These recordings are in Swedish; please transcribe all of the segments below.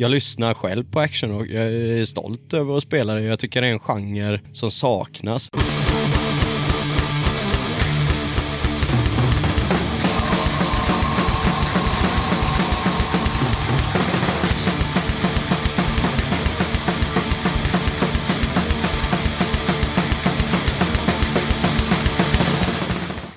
Jag lyssnar själv på action och jag är stolt över att spela det. Jag tycker det är en genre som saknas.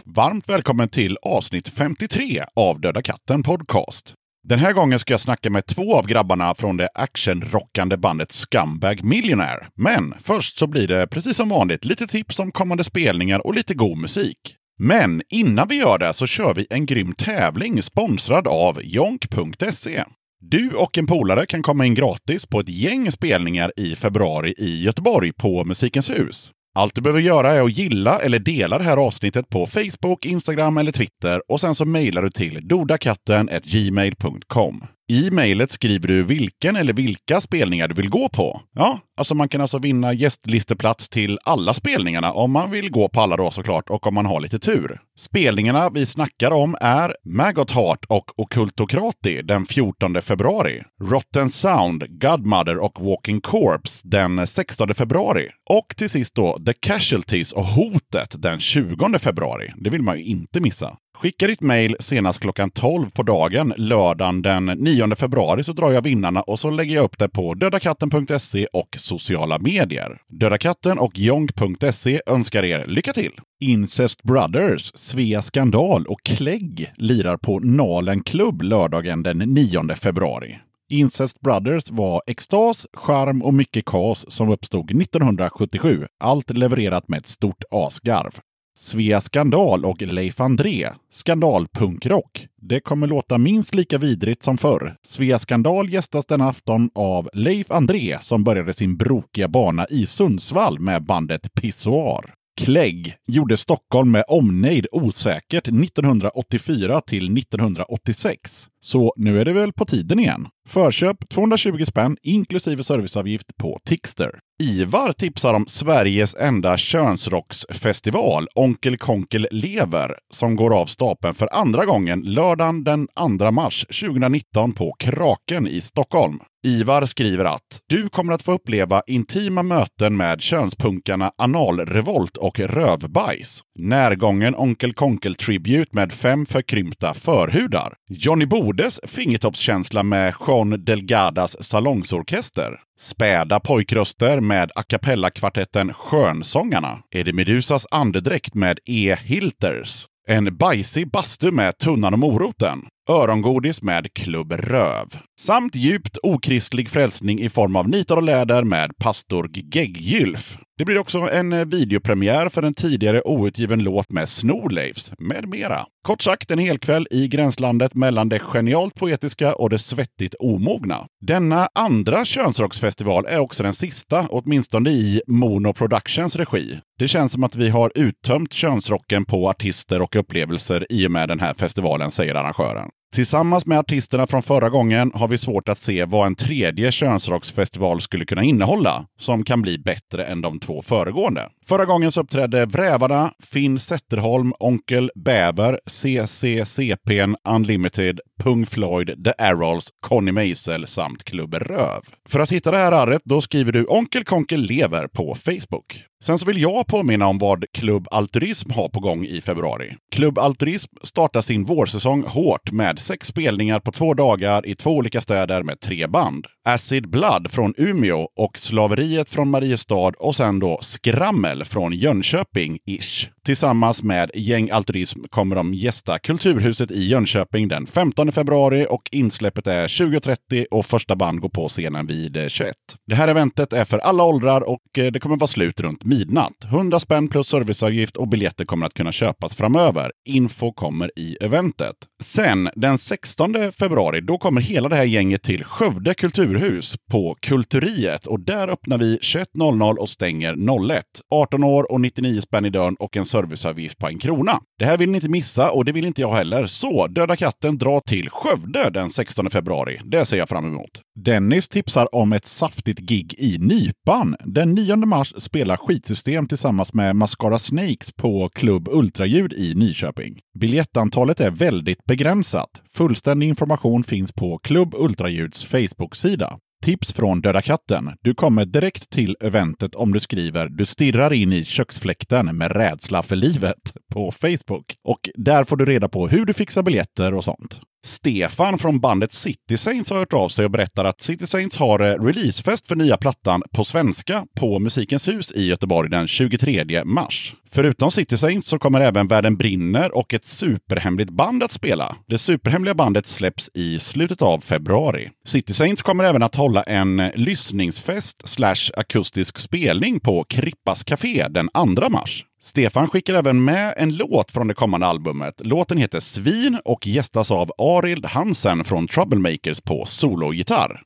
Varmt välkommen till avsnitt 53 av Döda katten Podcast. Den här gången ska jag snacka med två av grabbarna från det actionrockande bandet Scumbag Millionaire. Men först så blir det precis som vanligt lite tips om kommande spelningar och lite god musik. Men innan vi gör det så kör vi en grym tävling sponsrad av jonk.se. Du och en polare kan komma in gratis på ett gäng spelningar i februari i Göteborg på Musikens hus. Allt du behöver göra är att gilla eller dela det här avsnittet på Facebook, Instagram eller Twitter och sen så mejlar du till dodakatten.gmail.com. I mejlet skriver du vilken eller vilka spelningar du vill gå på. Ja, alltså man kan alltså vinna gästlisteplats till alla spelningarna om man vill gå på alla då såklart och om man har lite tur. Spelningarna vi snackar om är Maggot Heart och Occultocrati den 14 februari, Rotten Sound, Godmother och Walking Corpse den 16 februari och till sist då The Casualties och Hotet den 20 februari. Det vill man ju inte missa. Skicka ditt mejl senast klockan 12 på dagen lördagen den 9 februari så drar jag vinnarna och så lägger jag upp det på dödakatten.se och sociala medier. Döda katten och jong.se önskar er lycka till! Incest Brothers, Svea Skandal och Klägg lirar på Nalen Club lördagen den 9 februari. Incest Brothers var extas, charm och mycket kaos som uppstod 1977. Allt levererat med ett stort asgarv. Svea Skandal och Leif André, skandalpunkrock. Det kommer låta minst lika vidrigt som förr. Svea Skandal gästas den afton av Leif André som började sin brokiga bana i Sundsvall med bandet Pissoar. Klägg gjorde Stockholm med omnejd osäkert 1984 till 1986. Så nu är det väl på tiden igen. Förköp 220 spänn inklusive serviceavgift på Tixter. Ivar tipsar om Sveriges enda könsrocksfestival, Onkel Konkel lever, som går av stapeln för andra gången lördagen den 2 mars 2019 på Kraken i Stockholm. Ivar skriver att du kommer att få uppleva intima möten med könspunkarna Analrevolt och Rövbajs. Närgången Onkel Konkel Tribute med fem förkrympta förhudar. Johnny Bodes fingertoppskänsla med Jean Delgadas salongsorkester. Späda pojkröster med a cappella-kvartetten Skönsångarna. Eddie Medusas andedräkt med E. Hilters. En bajsig bastu med Tunnan och moroten. Örongodis med Klubb Röv. Samt djupt okristlig frälsning i form av nitar och läder med pastor Geggylf. Det blir också en eh, videopremiär för en tidigare outgiven låt med Snorleifs, med mera. Kort sagt en helkväll i gränslandet mellan det genialt poetiska och det svettigt omogna. Denna andra könsrocksfestival är också den sista, åtminstone i Mono Productions regi. Det känns som att vi har uttömt könsrocken på artister och upplevelser i och med den här festivalen, säger arrangören. Tillsammans med artisterna från förra gången har vi svårt att se vad en tredje könsrocksfestival skulle kunna innehålla, som kan bli bättre än de två föregående. Förra gången så uppträdde Vrävarna, Finn Zetterholm, Onkel Bäver, CCCPn Unlimited, Pung Floyd, The Arrolls, Conny Meisel samt Klubb Röv. För att hitta det här arret, då skriver du Onkel Konkel lever på Facebook. Sen så vill jag påminna om vad Klubb Alturism har på gång i februari. Klubb Alturism startar sin vårsäsong hårt med sex spelningar på två dagar i två olika städer med tre band. Acid Blood från Umeå och Slaveriet från Mariestad och sen då Skrammel från Jönköping-ish. Tillsammans med Gäng Altruism kommer de gästa Kulturhuset i Jönköping den 15 februari och insläppet är 20.30 och första band går på scenen vid eh, 21. Det här eventet är för alla åldrar och eh, det kommer vara slut runt midnatt. 100 spänn plus serviceavgift och biljetter kommer att kunna köpas framöver. Info kommer i eventet. Sen den 16 februari, då kommer hela det här gänget till Skövde kulturhus på Kulturiet och där öppnar vi 21.00 och stänger 01. 18 år och 99 spänn i dörren och en serviceavgift på en krona. Det här vill ni inte missa och det vill inte jag heller. Så Döda katten drar till Skövde den 16 februari. Det ser jag fram emot. Dennis tipsar om ett saftigt gig i Nypan. Den 9 mars spelar Skitsystem tillsammans med Mascara Snakes på Klubb Ultraljud i Nyköping. Biljettantalet är väldigt begränsat. Fullständig information finns på Klubb Ultraljuds Facebook-sida. Tips från Döda katten. Du kommer direkt till eventet om du skriver “Du stirrar in i köksfläkten med rädsla för livet” på Facebook. Och där får du reda på hur du fixar biljetter och sånt. Stefan från bandet City Saints har hört av sig och berättar att City Saints har eh, releasefest för nya plattan på svenska på Musikens hus i Göteborg den 23 mars. Förutom City Saints så kommer även Världen brinner och ett superhemligt band att spela. Det superhemliga bandet släpps i slutet av februari. City Saints kommer även att hålla en eh, lyssningsfest slash akustisk spelning på Krippas Café den 2 mars. Stefan skickar även med en låt från det kommande albumet. Låten heter Svin och gästas av Arild Hansen från Troublemakers på sologitarr.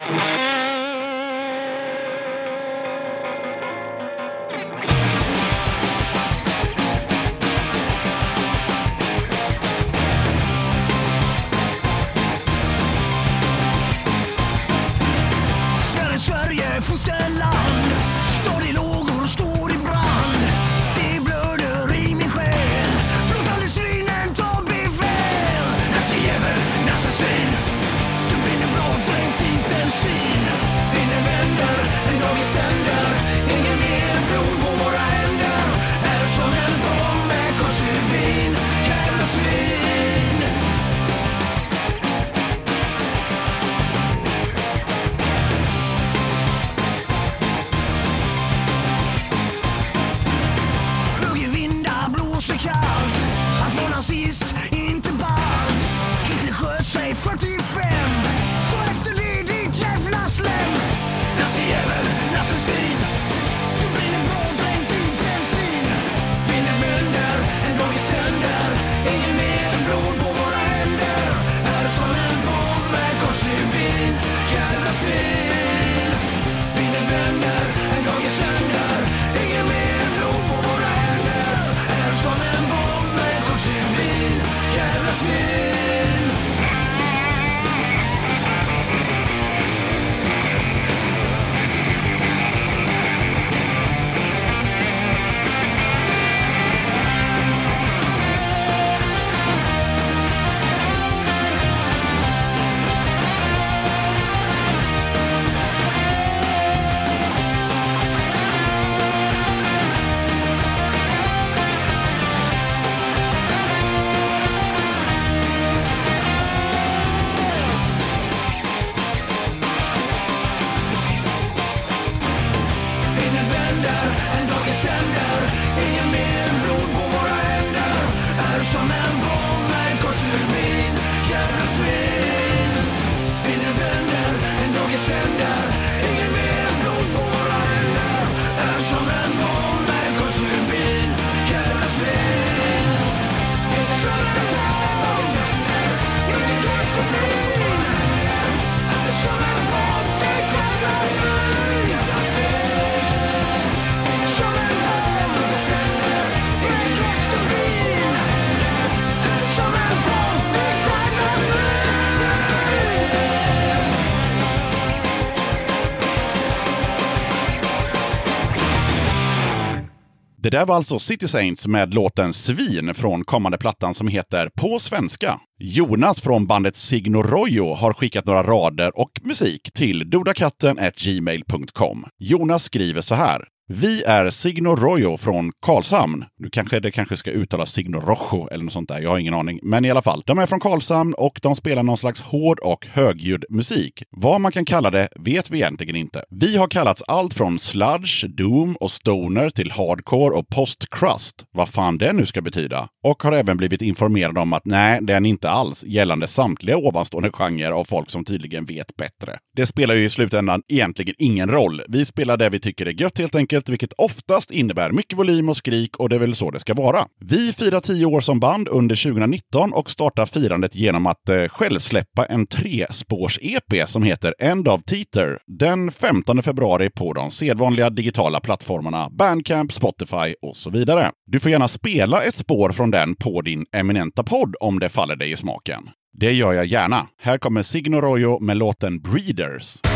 cow. Det där var alltså City Saints med låten Svin från kommande plattan som heter På svenska. Jonas från bandet Signo Royo har skickat några rader och musik till dodakatten.gmail.com. Jonas skriver så här. Vi är Signo Royo från Karlshamn. Nu kanske det kanske ska uttalas Signo Rojo eller något sånt där. Jag har ingen aning. Men i alla fall, de är från Karlshamn och de spelar någon slags hård och högljudd musik. Vad man kan kalla det vet vi egentligen inte. Vi har kallats allt från sludge, doom och stoner till hardcore och post-crust. Vad fan det nu ska betyda. Och har även blivit informerade om att nej, det är ni inte alls gällande samtliga ovanstående genrer av folk som tydligen vet bättre. Det spelar ju i slutändan egentligen ingen roll. Vi spelar det vi tycker är gött helt enkelt enkelt, vilket oftast innebär mycket volym och skrik och det är väl så det ska vara. Vi firar tio år som band under 2019 och startar firandet genom att eh, självsläppa en trespårs-EP som heter End of Teeter den 15 februari på de sedvanliga digitala plattformarna Bandcamp, Spotify och så vidare. Du får gärna spela ett spår från den på din eminenta podd om det faller dig i smaken. Det gör jag gärna. Här kommer Signo Royo med låten Breeders.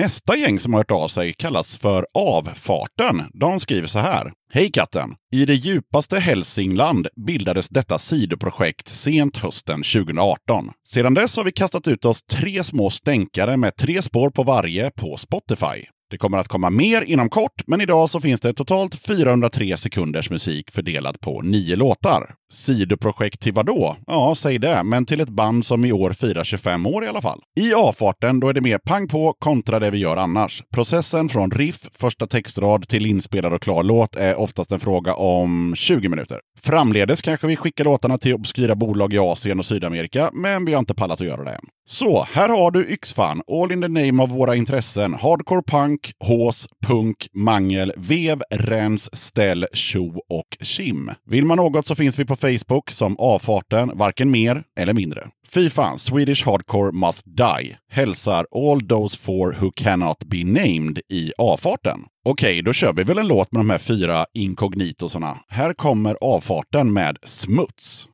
Nästa gäng som har hört av sig kallas för Avfarten. De skriver så här. Hej katten! I det djupaste Hälsingland bildades detta sidoprojekt sent hösten 2018. Sedan dess har vi kastat ut oss tre små stänkare med tre spår på varje på Spotify. Det kommer att komma mer inom kort, men idag så finns det totalt 403 sekunders musik fördelat på nio låtar. Sidoprojekt till vadå? Ja, säg det, men till ett band som i år firar 25 år i alla fall. I avfarten då är det mer pang på kontra det vi gör annars. Processen från riff, första textrad till inspelad och klar låt är oftast en fråga om 20 minuter. Framledes kanske vi skickar låtarna till obskyra bolag i Asien och Sydamerika, men vi har inte pallat att göra det än. Så, här har du Yxfan, all in the name of våra intressen. Hardcore punk, hås, punk, mangel, vev, rens, ställ, tjo och kim. Vill man något så finns vi på Facebook som avfarten, varken mer eller mindre. Fy fan, Swedish Hardcore must die. Hälsar all those four who cannot be named i avfarten. Okej, då kör vi väl en låt med de här fyra inkognitosarna. Här kommer avfarten med Smuts.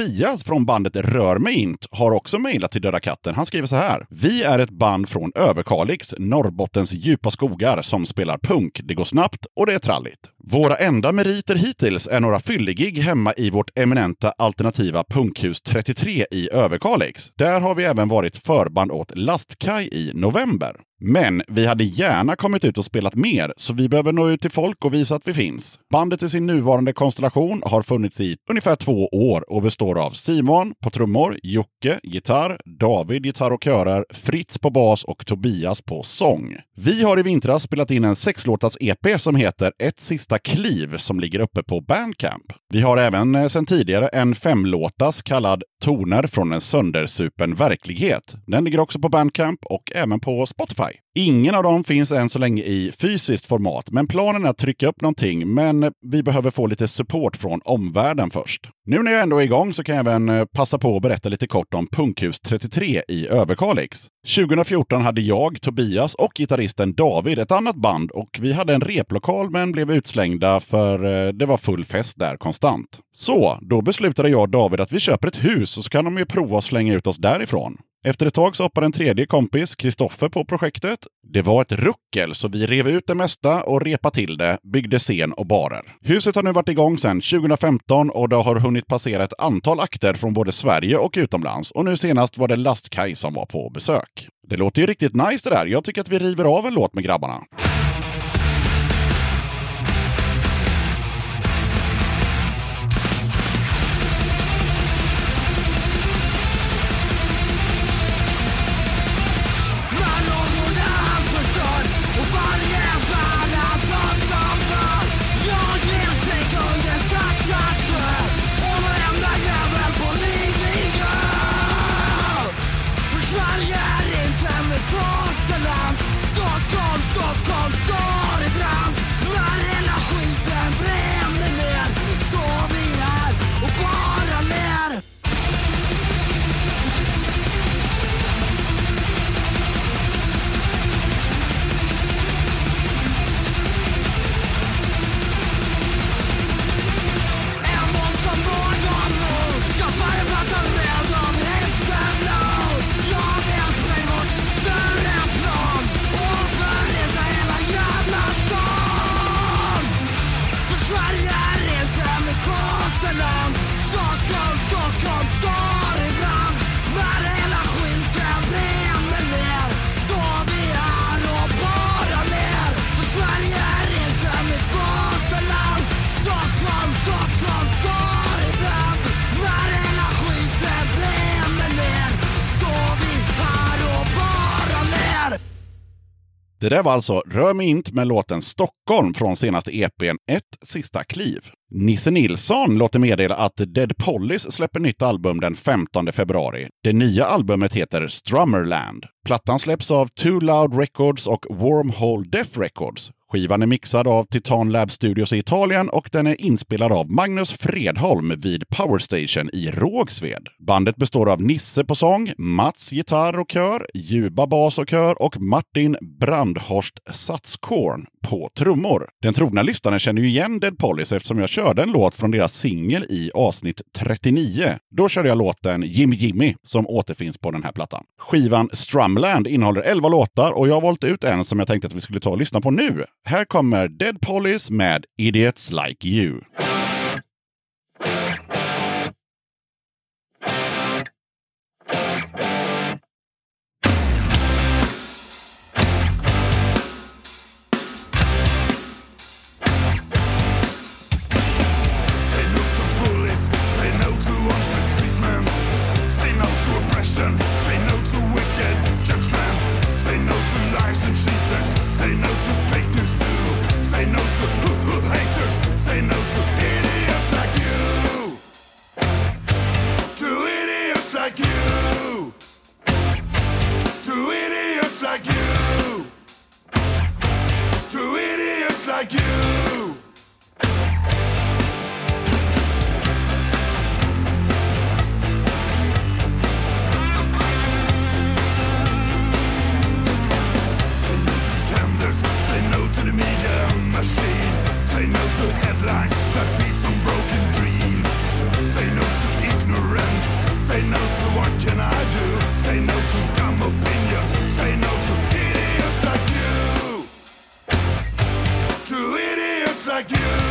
Tobias från bandet Rör mig int har också mejlat till Döda katten. Han skriver så här. Vi är ett band från Överkalix, Norrbottens djupa skogar, som spelar punk. Det går snabbt och det är tralligt. Våra enda meriter hittills är några fyllegig hemma i vårt eminenta alternativa punkhus 33 i Överkalix. Där har vi även varit förband åt Lastkaj i november. Men vi hade gärna kommit ut och spelat mer, så vi behöver nå ut till folk och visa att vi finns. Bandet i sin nuvarande konstellation har funnits i ungefär två år och består av Simon på trummor, Jocke gitarr, David gitarr och körer, Fritz på bas och Tobias på sång. Vi har i vintras spelat in en sexlåtars EP som heter Ett sista kliv som ligger uppe på Bandcamp. Vi har även eh, sedan tidigare en femlåtas kallad Toner från en söndersupen verklighet. Den ligger också på Bandcamp och även på Spotify. Ingen av dem finns än så länge i fysiskt format, men planen är att trycka upp någonting. Men vi behöver få lite support från omvärlden först. Nu när jag ändå är igång så kan jag även eh, passa på att berätta lite kort om Punkhus 33 i Överkalix. 2014 hade jag, Tobias och gitarristen David ett annat band och vi hade en replokal men blev utslängda för eh, det var full fest där konstant. Så, då beslutade jag och David att vi köper ett hus och så kan de ju prova att slänga ut oss därifrån. Efter ett tag så hoppade en tredje kompis, Kristoffer, på projektet. Det var ett ruckel, så vi rev ut det mesta och repade till det, byggde scen och barer. Huset har nu varit igång sedan 2015 och det har hunnit passera ett antal akter från både Sverige och utomlands. Och nu senast var det Lastkaj som var på besök. Det låter ju riktigt nice det där. Jag tycker att vi river av en låt med grabbarna. Det där var alltså Rör mig inte med låten Stockholm från senaste EPn Ett sista kliv. Nisse Nilsson låter meddela att Dead Pollis släpper nytt album den 15 februari. Det nya albumet heter Strummerland. Plattan släpps av Too Loud Records och Wormhole Death Records. Skivan är mixad av Titan Lab Studios i Italien och den är inspelad av Magnus Fredholm vid Power Station i Rågsved. Bandet består av Nisse på sång, Mats gitarr och kör, Juba bas och kör och Martin Brandhorst Satskorn på trummor. Den trogna lyssnaren känner ju igen Dead Police eftersom jag körde en låt från deras singel i avsnitt 39. Då körde jag låten Jimmy Jimmy som återfinns på den här plattan. Skivan Strumland innehåller 11 låtar och jag har valt ut en som jag tänkte att vi skulle ta och lyssna på nu. Här kommer Dead Pollis med Idiots Like You. Idiots like you. To idiots like you. Say no to say no to the media machine. Say no to headlines that feed some broken dreams. Say no to ignorance. Like you.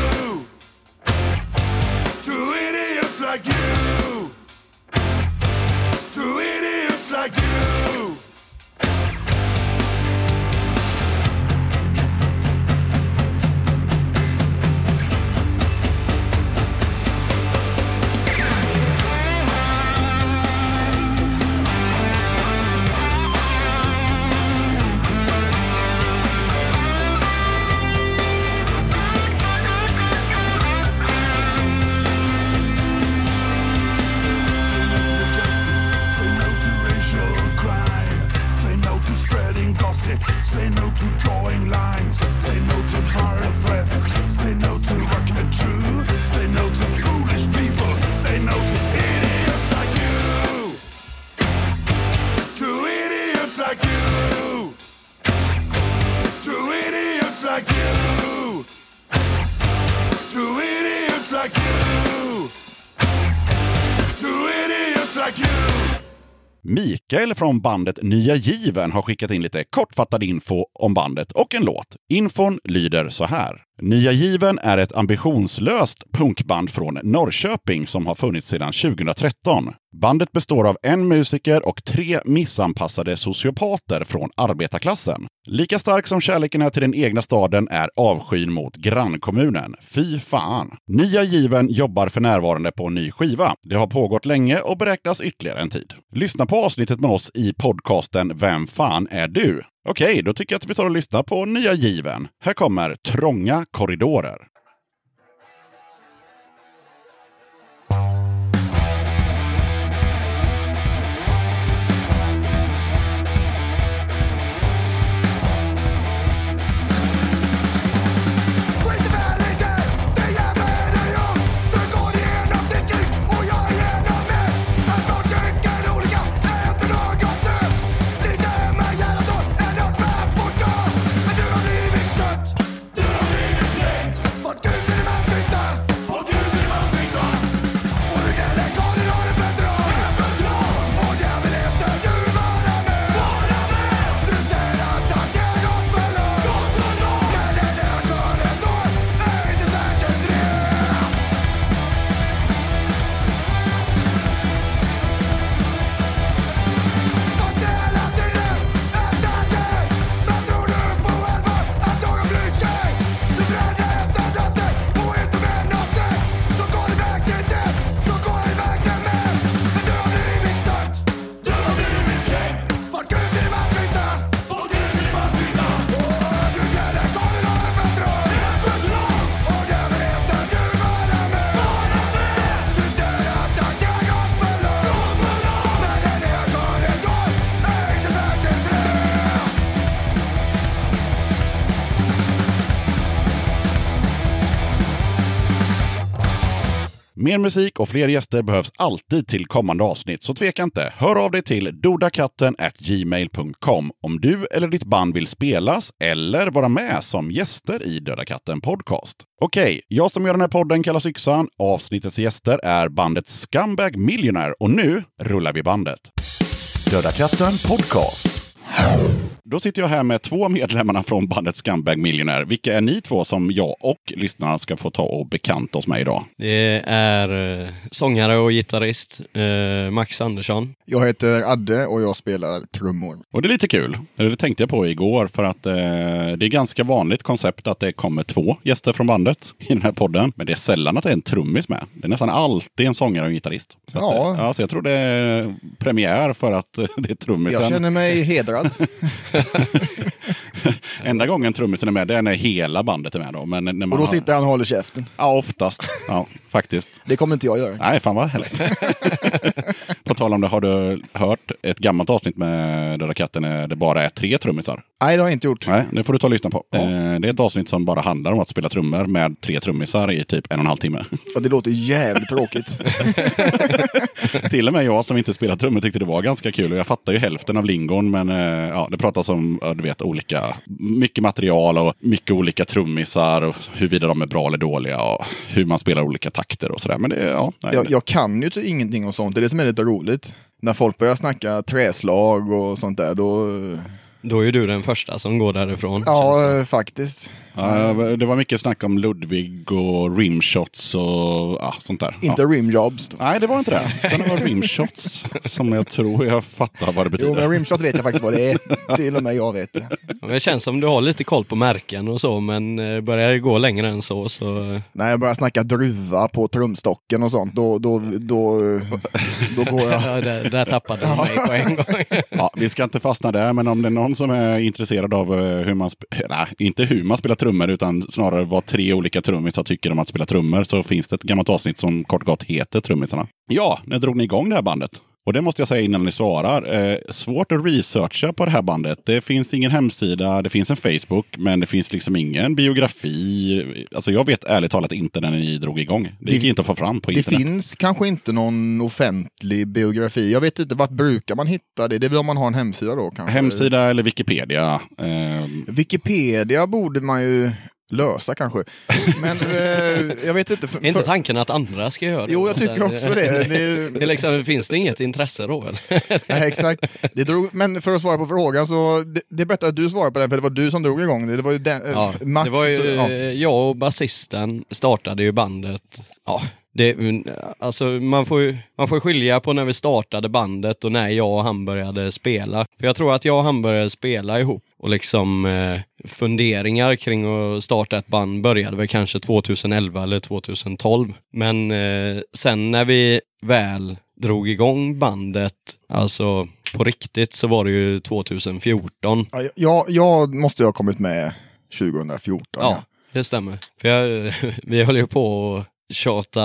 Idiots like you. To idiots like you. To idiots like you. Mikael från bandet Nya Given har skickat in lite kortfattad info om bandet och en låt. Infon lyder så här. Nya Given är ett ambitionslöst punkband från Norrköping som har funnits sedan 2013. Bandet består av en musiker och tre missanpassade sociopater från arbetarklassen. Lika stark som kärleken är till den egna staden är avskyn mot grannkommunen. Fy fan! Nya Given jobbar för närvarande på en ny skiva. Det har pågått länge och beräknas ytterligare en tid. Lyssna på avsnittet med oss i podcasten Vem fan är du? Okej, då tycker jag att vi tar och lyssnar på Nya Given. Här kommer Trånga korridorer. Mer musik och fler gäster behövs alltid till kommande avsnitt, så tveka inte. Hör av dig till dodakatten gmail.com om du eller ditt band vill spelas eller vara med som gäster i Döda katten Podcast. Okej, jag som gör den här podden kallas Yxan. Avsnittets gäster är bandet Scumbag Millionaire och nu rullar vi bandet. Döda katten Podcast. Då sitter jag här med två medlemmarna från bandet Scumbag Millionaire. Vilka är ni två som jag och lyssnarna ska få ta och bekanta oss med idag? Det är eh, sångare och gitarrist eh, Max Andersson. Jag heter Adde och jag spelar trummor. Och det är lite kul. Det tänkte jag på igår för att eh, det är ganska vanligt koncept att det kommer två gäster från bandet i den här podden. Men det är sällan att det är en trummis med. Det är nästan alltid en sångare och en gitarrist. Så, att, Ja. eh, ja, så jag tror det är premiär för att det är trummisen. Jag känner mig hedrad. Enda gången trummisen är med det är när hela bandet är med. Då. Men när man Och då har... sitter han och håller käften. Ja, oftast. Ja, faktiskt. Det kommer inte jag göra. Nej, fan vad härligt. På tal om det, har du hört ett gammalt avsnitt med Döda katten där det bara är tre trummisar? Nej, det har jag inte gjort. Nej, det får du ta och lyssna på. Eh, Det är ett avsnitt som bara handlar om att spela trummor med tre trummisar i typ en och en halv timme. För det låter jävligt tråkigt. Till och med jag som inte spelar trummor tyckte det var ganska kul. Och jag fattar ju hälften av lingon, men eh, ja, det pratas om ja, du vet, olika, mycket material och mycket olika trummisar. Och huruvida de är bra eller dåliga och hur man spelar olika takter och sådär. Men det, ja, nej, Jag, jag kan ju ingenting om sånt. Det är det som är lite roligt. När folk börjar snacka träslag och sånt där, då... Då är ju du den första som går därifrån. Ja, faktiskt. Ja, det var mycket snack om Ludvig och rimshots och ja, sånt där. Inte Ja. rimjobs. Nej, det var inte det. Utan det var rimshots som jag tror jag fattar vad det Jo, betyder. men rimshot vet jag faktiskt vad det är. Till och med jag vet det. Det känns som du har lite koll på märken och så, men eh, börjar det gå längre än så så... När jag börjar snacka druva på trumstocken och sånt, då, då, då, då går jag... Ja, där, där tappade du mig på en gång. Ja, vi ska inte fastna där, men om det är någon som är intresserad av eh, hur man, nej, inte hur man spelar trummor, utan snarare vad tre olika trummisar tycker om att spela trummor, så finns det ett gammalt avsnitt som kort och gott heter Trummisarna. Ja, när drog ni igång det här bandet? Och det måste jag säga innan ni svarar. Eh, svårt att researcha på det här bandet. Det finns ingen hemsida, det finns en Facebook, men det finns liksom ingen biografi. Alltså jag vet ärligt talat inte när ni drog igång. Det gick Det- inte att få fram på Det internet. finns kanske inte någon offentlig biografi. Jag vet inte, vart brukar man hitta det? Det är väl om man har en hemsida då kanske? Hemsida eller Wikipedia. Eh, Wikipedia borde man ju lösa kanske. Men eh, jag vet inte. För, Är inte för, tanken att andra ska göra det? jo, jag tycker också det. det, Det är liksom, finns det inget intresse då eller? Nej, exakt. Det drog, men för att svara på frågan så det, det är bättre att du svarar på den för det var du som drog igång det. Det var ju den, eh, Ja, Max, det var ju, ja. jag och basisten startade ju bandet. Ja, det, alltså man får ju man får skilja på när vi startade bandet och när jag och han började spela. För jag tror att jag och han började spela ihop och liksom eh, funderingar kring att starta ett band började väl kanske 2011 eller 2012. Men eh, sen när vi väl drog igång bandet, alltså på riktigt, så var det ju 2014. Ja, jag, jag måste ju ha kommit med 2014. Ja, det stämmer. För jag, vi höll ju på tjata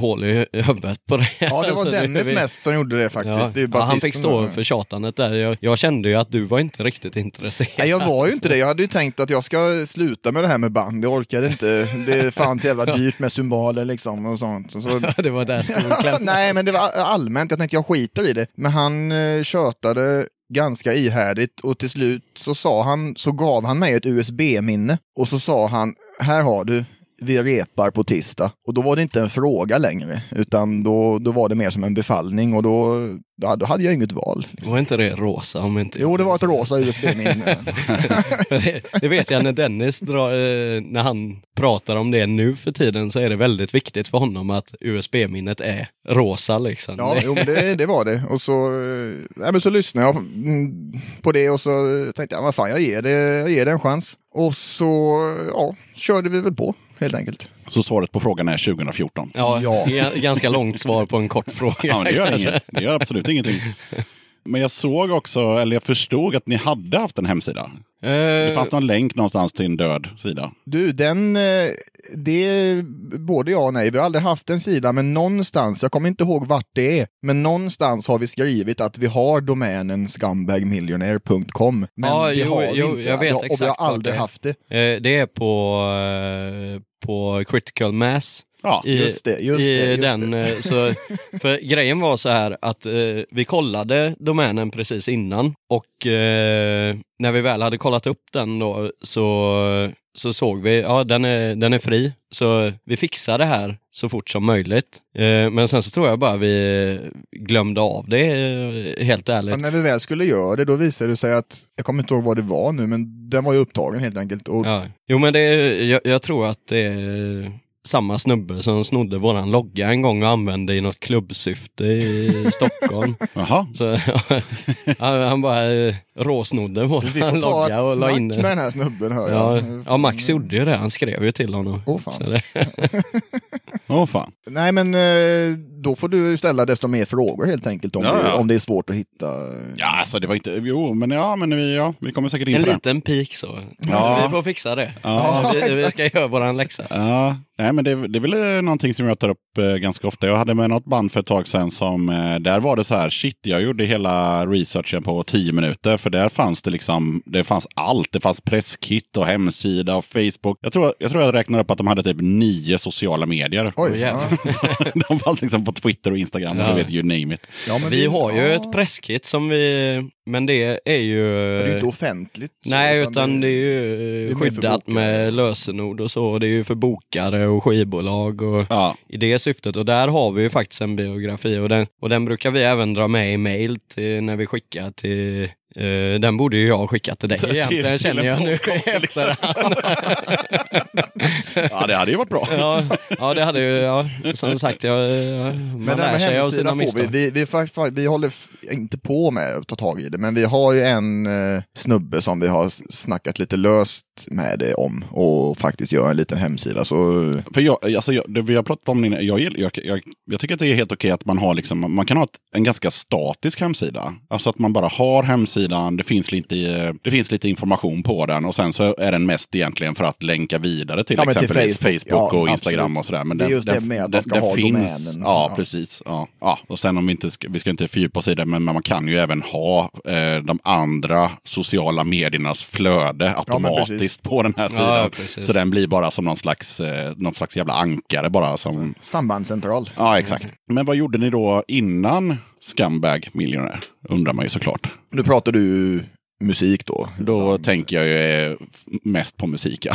hål i huvudet på det. Ja, det var Alltså, Dennis vi- mest som gjorde det faktiskt. Ja, det ja, han fick stå för tjatandet där. Jag, jag kände ju att du var inte riktigt intresserad. Nej, jag var ju inte det. Jag hade ju tänkt att jag ska sluta med det här med band. Jag orkade inte. Det fanns jävla dyrt med cymbaler liksom och sånt. Så, så... det var där skon. Nej, men det var allmänt. Jag tänkte jag skiter i det. Men han eh, tjötade ganska ihärdigt och till slut så sa han, så gav han mig ett USB-minne och så sa han, här har du, vi repar på tisdag. Och då var det inte en fråga längre, utan då, då var det mer som en befallning och då, då, då hade jag inget val. Liksom. Var inte det rosa om inte Jo, det var ett rosa USB-minne. det, det vet jag när Dennis drar, eh, när han pratar om det nu för tiden så är det väldigt viktigt för honom att USB-minnet är rosa liksom. Ja, jo, det, det var det. Och så, eh, nej, men så lyssnade jag mm, på det och så tänkte jag, vad fan, jag ger det, jag ger det en chans. Och så ja, körde vi väl på, helt enkelt. Så svaret på frågan är 2014. Ja, Ja. ga- ganska långt svar på en kort fråga. Ja, men det gör inget. Det gör absolut ingenting. Men jag såg också, eller jag förstod att ni hade haft en hemsida. Det Eh, fanns någon länk någonstans till en död sida. Du, den, eh, det både ja och nej. Vi har aldrig haft en sida, men någonstans, jag kommer inte ihåg vart det är, men någonstans har vi skrivit att vi har domänen scumbagmillionaire.com. Men Ja, det jo, har vi jo, inte. jag vet och vi exakt har vart aldrig det är. haft det. eh, det är på, eh, på Critical Mass. Ja, I, Just det, just i det, just den, eh, Så, för grejen var så här att eh, vi kollade domänen precis innan och eh, när vi väl hade kollat upp den då så, så såg vi, ja den är, den är fri. Så vi fixar det här så fort som möjligt. Eh, men sen så tror jag bara vi glömde av det eh, helt ärligt. Men när vi väl skulle göra det, då visade det sig att, jag kommer inte ihåg vad det var nu, men den var ju upptagen helt enkelt. Och, Ja. Jo men det, jag, jag tror att det samma snubbe som snodde våran logga en gång och använde i något klubbsyfte i Stockholm. Jaha. Så han, han bara eh, råsnodde vi våran får ta logga ett och la snack in med den. den här snubben hör Ja, jag. ja, Max gjorde ju det. Han skrev ju till honom. Åh, fan. Så det, Åh fan. Nej men eh, då får du ställa desto mer frågor helt enkelt om, Ja, det, ja. om det är svårt att hitta. Ja, alltså det var inte... Jo, men ja, men vi, ja, vi kommer säkert in en på det. liten pik så. Ja. Vi får fixa det. Ja. vi, vi ska göra våran läxa. Ja, nej men det, det är väl eh, någonting som jag tar upp eh, ganska ofta. Jag hade med något band för ett tag sedan som, eh, där var det så här, shit, jag gjorde hela researchen på tio minuter. För där fanns det liksom, det fanns allt. Det fanns presskit och hemsida och Facebook. Jag tror jag, tror jag räknade upp att de hade typ nio sociala medier. Oj, ja. de fanns liksom på Twitter och Instagram och Ja. du vet, you name it. Ja, men Vi har ju ja, ett presskit som vi, men det är ju... Det är ju inte offentligt. så, Nej, utan det är ju det är skyddat med lösenord och så. Det är ju för bokare och skivbolag och Ja, i det syftet. Och där har vi ju faktiskt en biografi och den, och den brukar vi även dra med i mail till när vi skickar till Eh, den borde ju jag ha skickat till dig egentligen, känner jag nu till efterhand. Ja, det hade ju varit bra. ja, ja, det hade ju, ja, som sagt, jag, ja, man Men lär sig av sina vi. misstag. Vi, vi, fa- vi håller inte på med att ta tag i det, men vi har ju en eh, snubbe som vi har snackat lite löst med det om och faktiskt gör en liten hemsida. Så För jag, alltså jag, det vi har pratat om innan, jag, jag, jag, jag tycker att det är helt okej att man har liksom, man kan ha ett, en ganska statisk hemsida. Alltså att man bara har hemsidan, det finns, lite, det finns lite information på den och sen så är den mest egentligen för att länka vidare till Ja, men till exempelvis Facebook. Facebook, Ja, och Instagram absolut. och sådär. Men Det är den- just det den- med att man ska den ha finns, domänen. Ja, Ja. precis. Ja. Ja. Och sen om vi inte ska, vi ska inte fördjupa oss i det, men man kan ju även ha eh, de andra sociala mediernas flöde automatiskt precis. på den här sidan. Ja, så den blir bara som någon slags, eh, någon slags jävla ankare bara. Som, sambandscentral. Ja, exakt. Men vad gjorde ni då innan Scumbag Millionaire? Undrar man ju såklart. Nu pratar du musik då. Då tänker jag ju eh, mest på musik. Ja.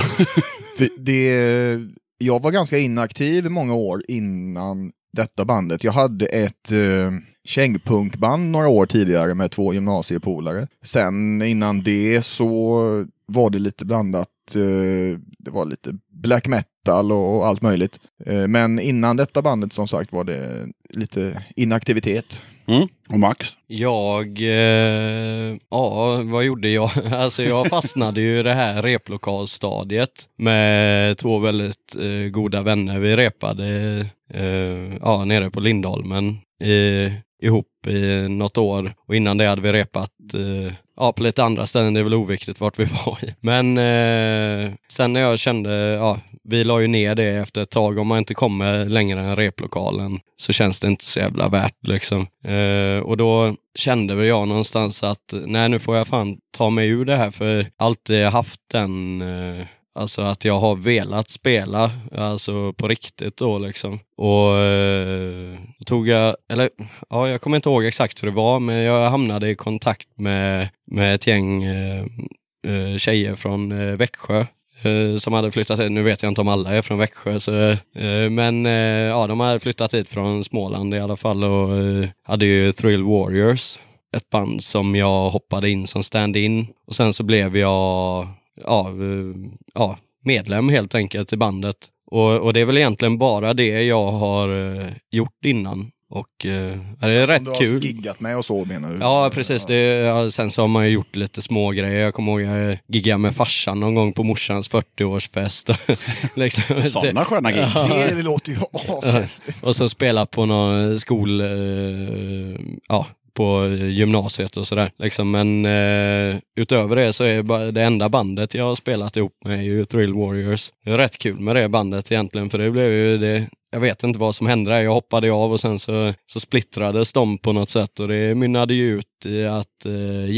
Det, jag var ganska inaktiv många år innan detta bandet. Jag hade ett eh, kängpunkband några år tidigare med två gymnasiepolare. Sen innan det så var det lite blandat. Eh, det var lite black metal och allt möjligt. Eh, men innan detta bandet som sagt var det lite inaktivitet. Mm. Och Max? Jag, eh, ja vad gjorde jag? Alltså jag fastnade ju i det här replokalstadiet med två väldigt eh, goda vänner. Vi repade eh, ja, nere på Lindholmen i, ihop i något år och innan det hade vi repat eh, ja, på lite andra ställen. Det är väl oviktigt vart vi var i. Men eh, sen när jag kände, ja, vi la ju ner det efter ett tag. Om man inte kommer längre än replokalen så känns det inte så jävla värt liksom. Eh, och då kände väl jag någonstans att nej, nu får jag fan ta mig ur det här för alltid haft den eh, Alltså att jag har velat spela, alltså på riktigt då liksom. Och eh, då tog jag, eller ja, jag kommer inte ihåg exakt hur det var, men jag hamnade i kontakt med, med ett gäng eh, eh, tjejer från eh, Växjö eh, som hade flyttat hit. Nu vet jag inte om alla är från Växjö, så, eh, men eh, ja, de hade flyttat hit från Småland i alla fall och eh, hade ju Thrill Warriors, ett band som jag hoppade in som stand-in och sen så blev jag ja, eh, ja, medlem helt enkelt i bandet. Och, och det är väl egentligen bara det jag har eh, gjort innan. Och eh, det är Som rätt du har kul. giggat med och så menar du? Ja, precis. Det, ja, sen så har man ju gjort lite små grejer. Jag kommer ihåg jag giggade med farsan någon gång på morsans 40-årsfest. liksom. Sådana sköna gig. Det låter ju ashäftigt. Och så spela på någon skol, eh, ja, på gymnasiet och sådär. Liksom. Men eh, utöver det så är bara det enda bandet jag har spelat ihop med är ju Thrill Warriors. Det är rätt kul med det bandet egentligen för det blev ju det jag vet inte vad som hände där. Jag hoppade av och sen så, så splittrades de på något sätt och det mynnade ju ut i att eh,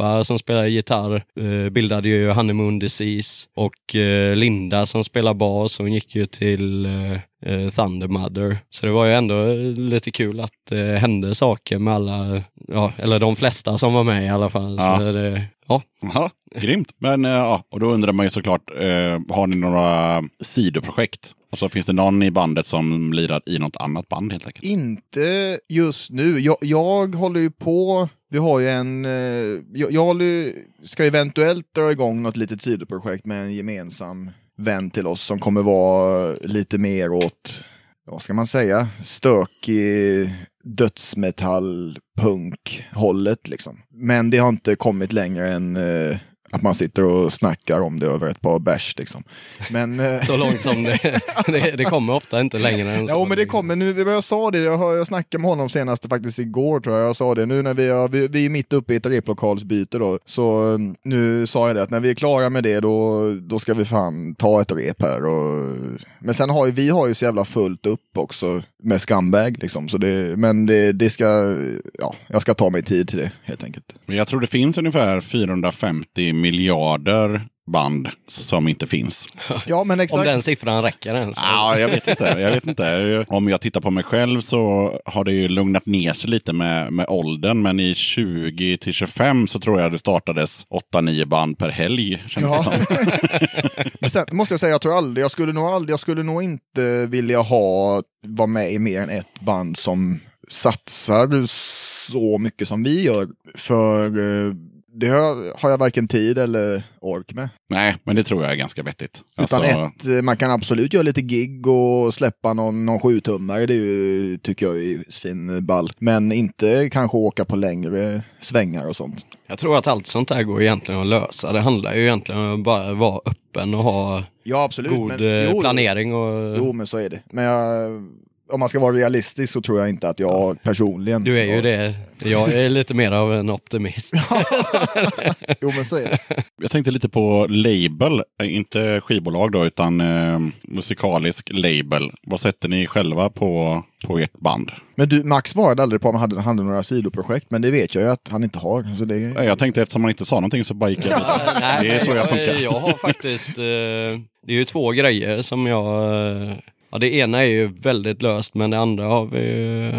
Jämpa som spelar gitarr eh, bildade ju Honeymoon Disease och eh, Linda som spelar bas hon gick ju till eh, Thunder Mother. Så det var ju ändå lite kul att det hände saker med alla, ja, eller de flesta som var med i alla fall. Ja. Så det, ja. Ja, grymt. Men ja, och då undrar man ju såklart, har ni några sidoprojekt? Och så finns det någon i bandet som lirar i något annat band helt enkelt? Inte just nu. Jag, jag håller ju på, vi har ju en, eh, jag, jag håller, ska eventuellt dra igång något litet sidoprojekt med en gemensam vän till oss som kommer vara lite mer åt, vad ska man säga, stökig dödsmetall, punk hållet liksom. Men det har inte kommit längre än eh, att man sitter och snackar om det över ett par bärs liksom. Men, eh, Så långt som det, det, det kommer ofta inte längre än så. Ja, men det kommer nu. Jag sa det, jag, jag snackade med honom senast faktiskt igår tror jag. Jag sa det nu när vi, har, vi, vi är mitt uppe i ett replokalsbyte då. Så um, nu sa jag det att när vi är klara med det då, då ska vi fan ta ett rep här. Och, men sen har ju, vi har ju så jävla fullt upp också med Scumbag liksom. Så det, men det, det ska, ja, jag ska ta mig tid till det helt enkelt. Men Jag tror det finns ungefär 450 miljarder band som inte finns. Ja, men Om exakt. den siffran räcker ens. Ja, jag vet inte. Jag vet inte. Om jag tittar på mig själv så har det ju lugnat ner sig lite med, med åldern. Men i 20 till 25 så tror jag det startades 8-9 band per helg. Ja. Men sen måste jag säga, jag tror aldrig, jag skulle nog aldrig, jag skulle nog inte vilja ha, vara med i mer än ett band som satsar så mycket som vi gör. För eh, det har, har jag varken tid eller ork med. Nej, men det tror jag är ganska vettigt. Utan Alltså, ett, eh, man kan absolut göra lite gig och släppa någon, någon sjutummare, det är ju, tycker jag är svin ball. Men inte kanske åka på längre svängar och sånt. Jag tror att allt sånt där går egentligen att lösa. Det handlar ju egentligen om att bara vara öppen och ha Ja, absolut. god men, eh, jo, jo. planering. Och... Jo, men så är det. Men jag, om man ska vara realistisk så tror jag inte att jag personligen... Du är ju det. Jag är lite mer av en optimist. Jo, men så är det. Jag tänkte lite på label, Eh, inte skivbolag då, utan eh, musikalisk label. Vad sätter ni själva på, på ert band? Men du, Max svarade aldrig på om han hade, hade några sidoprojekt, men det vet jag ju att han inte har. Så det, Eh, Jag tänkte eftersom man inte sa någonting så bara gick jag Det är så jag funkar. Jag har faktiskt, eh, det är ju två grejer som jag, eh, ja det ena är ju väldigt löst men det andra har vi ju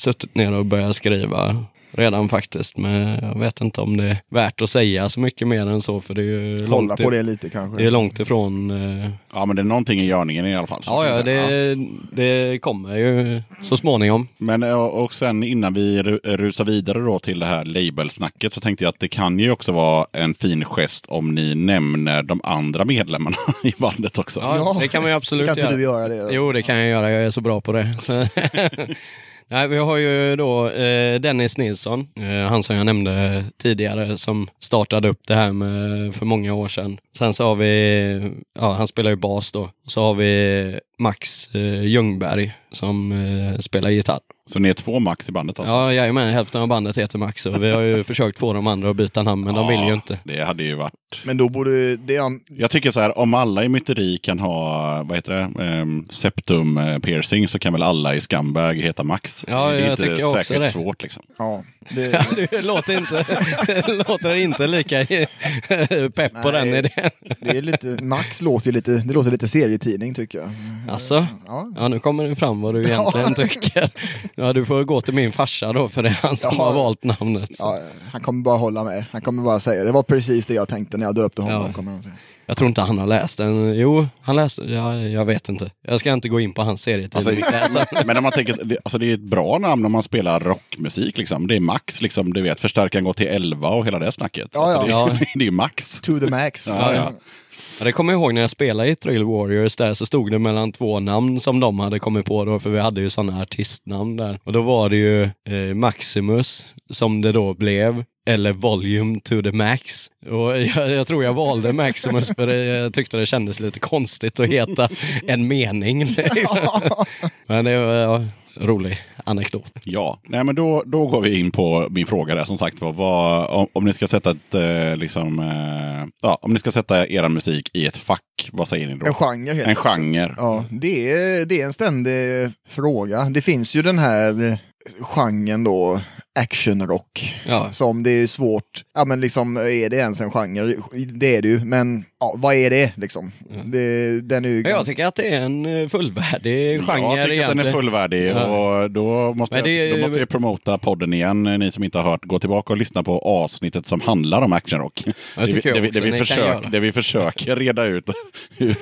suttit ner och börjat skriva redan faktiskt. Men jag vet inte om det är värt att säga så mycket mer än så för det är ju hålla långt, på i- det lite kanske. det är långt ifrån eh, Ja, men det är någonting i görningen i alla fall. Ja, kan ja, det, det kommer ju så småningom. Men eh, och sen innan vi ru- rusar vidare då till det här labelsnacket så tänkte jag att det kan ju också vara en fin gest om ni nämner de andra medlemmarna i bandet också. Ja, Ja, det kan man ju absolut kan inte göra. du göra det? Jo, det kan jag göra. Jag är så bra på det. Nej, vi har ju då eh, Dennis Nilsson, eh, han som jag nämnde tidigare, som startade upp det här med för många år sedan. Sen så har vi, ja, han spelar ju bas då. Så har vi Max eh, Ljungberg som eh, spelar gitarr. Så ni är två max i bandet alltså? Ja, jag är med. Hälften av bandet heter Max och vi har ju försökt få de andra att byta namn, men de vill ju inte. Det hade ju varit... Men då borde det... an- Jag tycker så här, om alla i myteri kan ha, vad heter det, Ehm, septum eh, piercing så kan väl alla i Scumbag heta Max? Ja, det är jag inte tycker också säkert det. svårt liksom. Ja, det, Du låter inte, låter inte lika pepp på den idén. det är lite... Max låter ju lite, det låter lite serietidning tycker jag. Alltså? Ja. Ja, nu kommer det fram vad du egentligen tycker. Ja, du får gå till min farsa då, för det är han som Jaha. har valt namnet. Ja, han kommer bara hålla med. Han kommer bara säga det var precis det jag tänkte när jag döpte honom. Ja. Kommer han säga. Jag tror inte han har läst den. Jo, han läste, ja, jag vet inte. Jag ska inte gå in på hans serietidning. Alltså, men om man tänker, det- alltså det är ett bra namn om man spelar rockmusik. Liksom. Det är max, liksom, du vet, förstärkaren går till 11 och hela det snacket. Ja, alltså, ja. Det, är- det är ju max. To the max. Ja, ja. Det kommer jag ihåg när jag spelade i Thrill Warriors där så stod det mellan två namn som de hade kommit på då, för vi hade ju sådana artistnamn där. Och då var det ju eh, Maximus, som det då blev, eller Volume to the Max. Och jag, jag tror jag valde Maximus för jag tyckte det kändes lite konstigt att heta en mening. Liksom. Men det var ja, rolig anekdot. Ja, nej men då, då går vi in på min fråga där som sagt var. Vad, om, om ni ska sätta ett, eh, liksom, eh, ja, om ni ska sätta er musik i ett fack, vad säger ni då? En genre helt En genre. Ja, det är, det är en ständig fråga. Det finns ju den här eh, genren då, actionrock. Ja. Som det är svårt, ja men liksom är det ens en genre? Det är det ju, men ja, vad är det liksom? Det, den är ju jag ganska- tycker att det är en eh, fullvärdig genre Jag tycker att den är egentligen. fullvärdig Ja. och då måste, det jag, då måste jag promota podden igen. Ni som inte har hört, gå tillbaka och lyssna på avsnittet som handlar om actionrock. Det, vi- det, vi- det, vi det vi försöker reda ut. hur,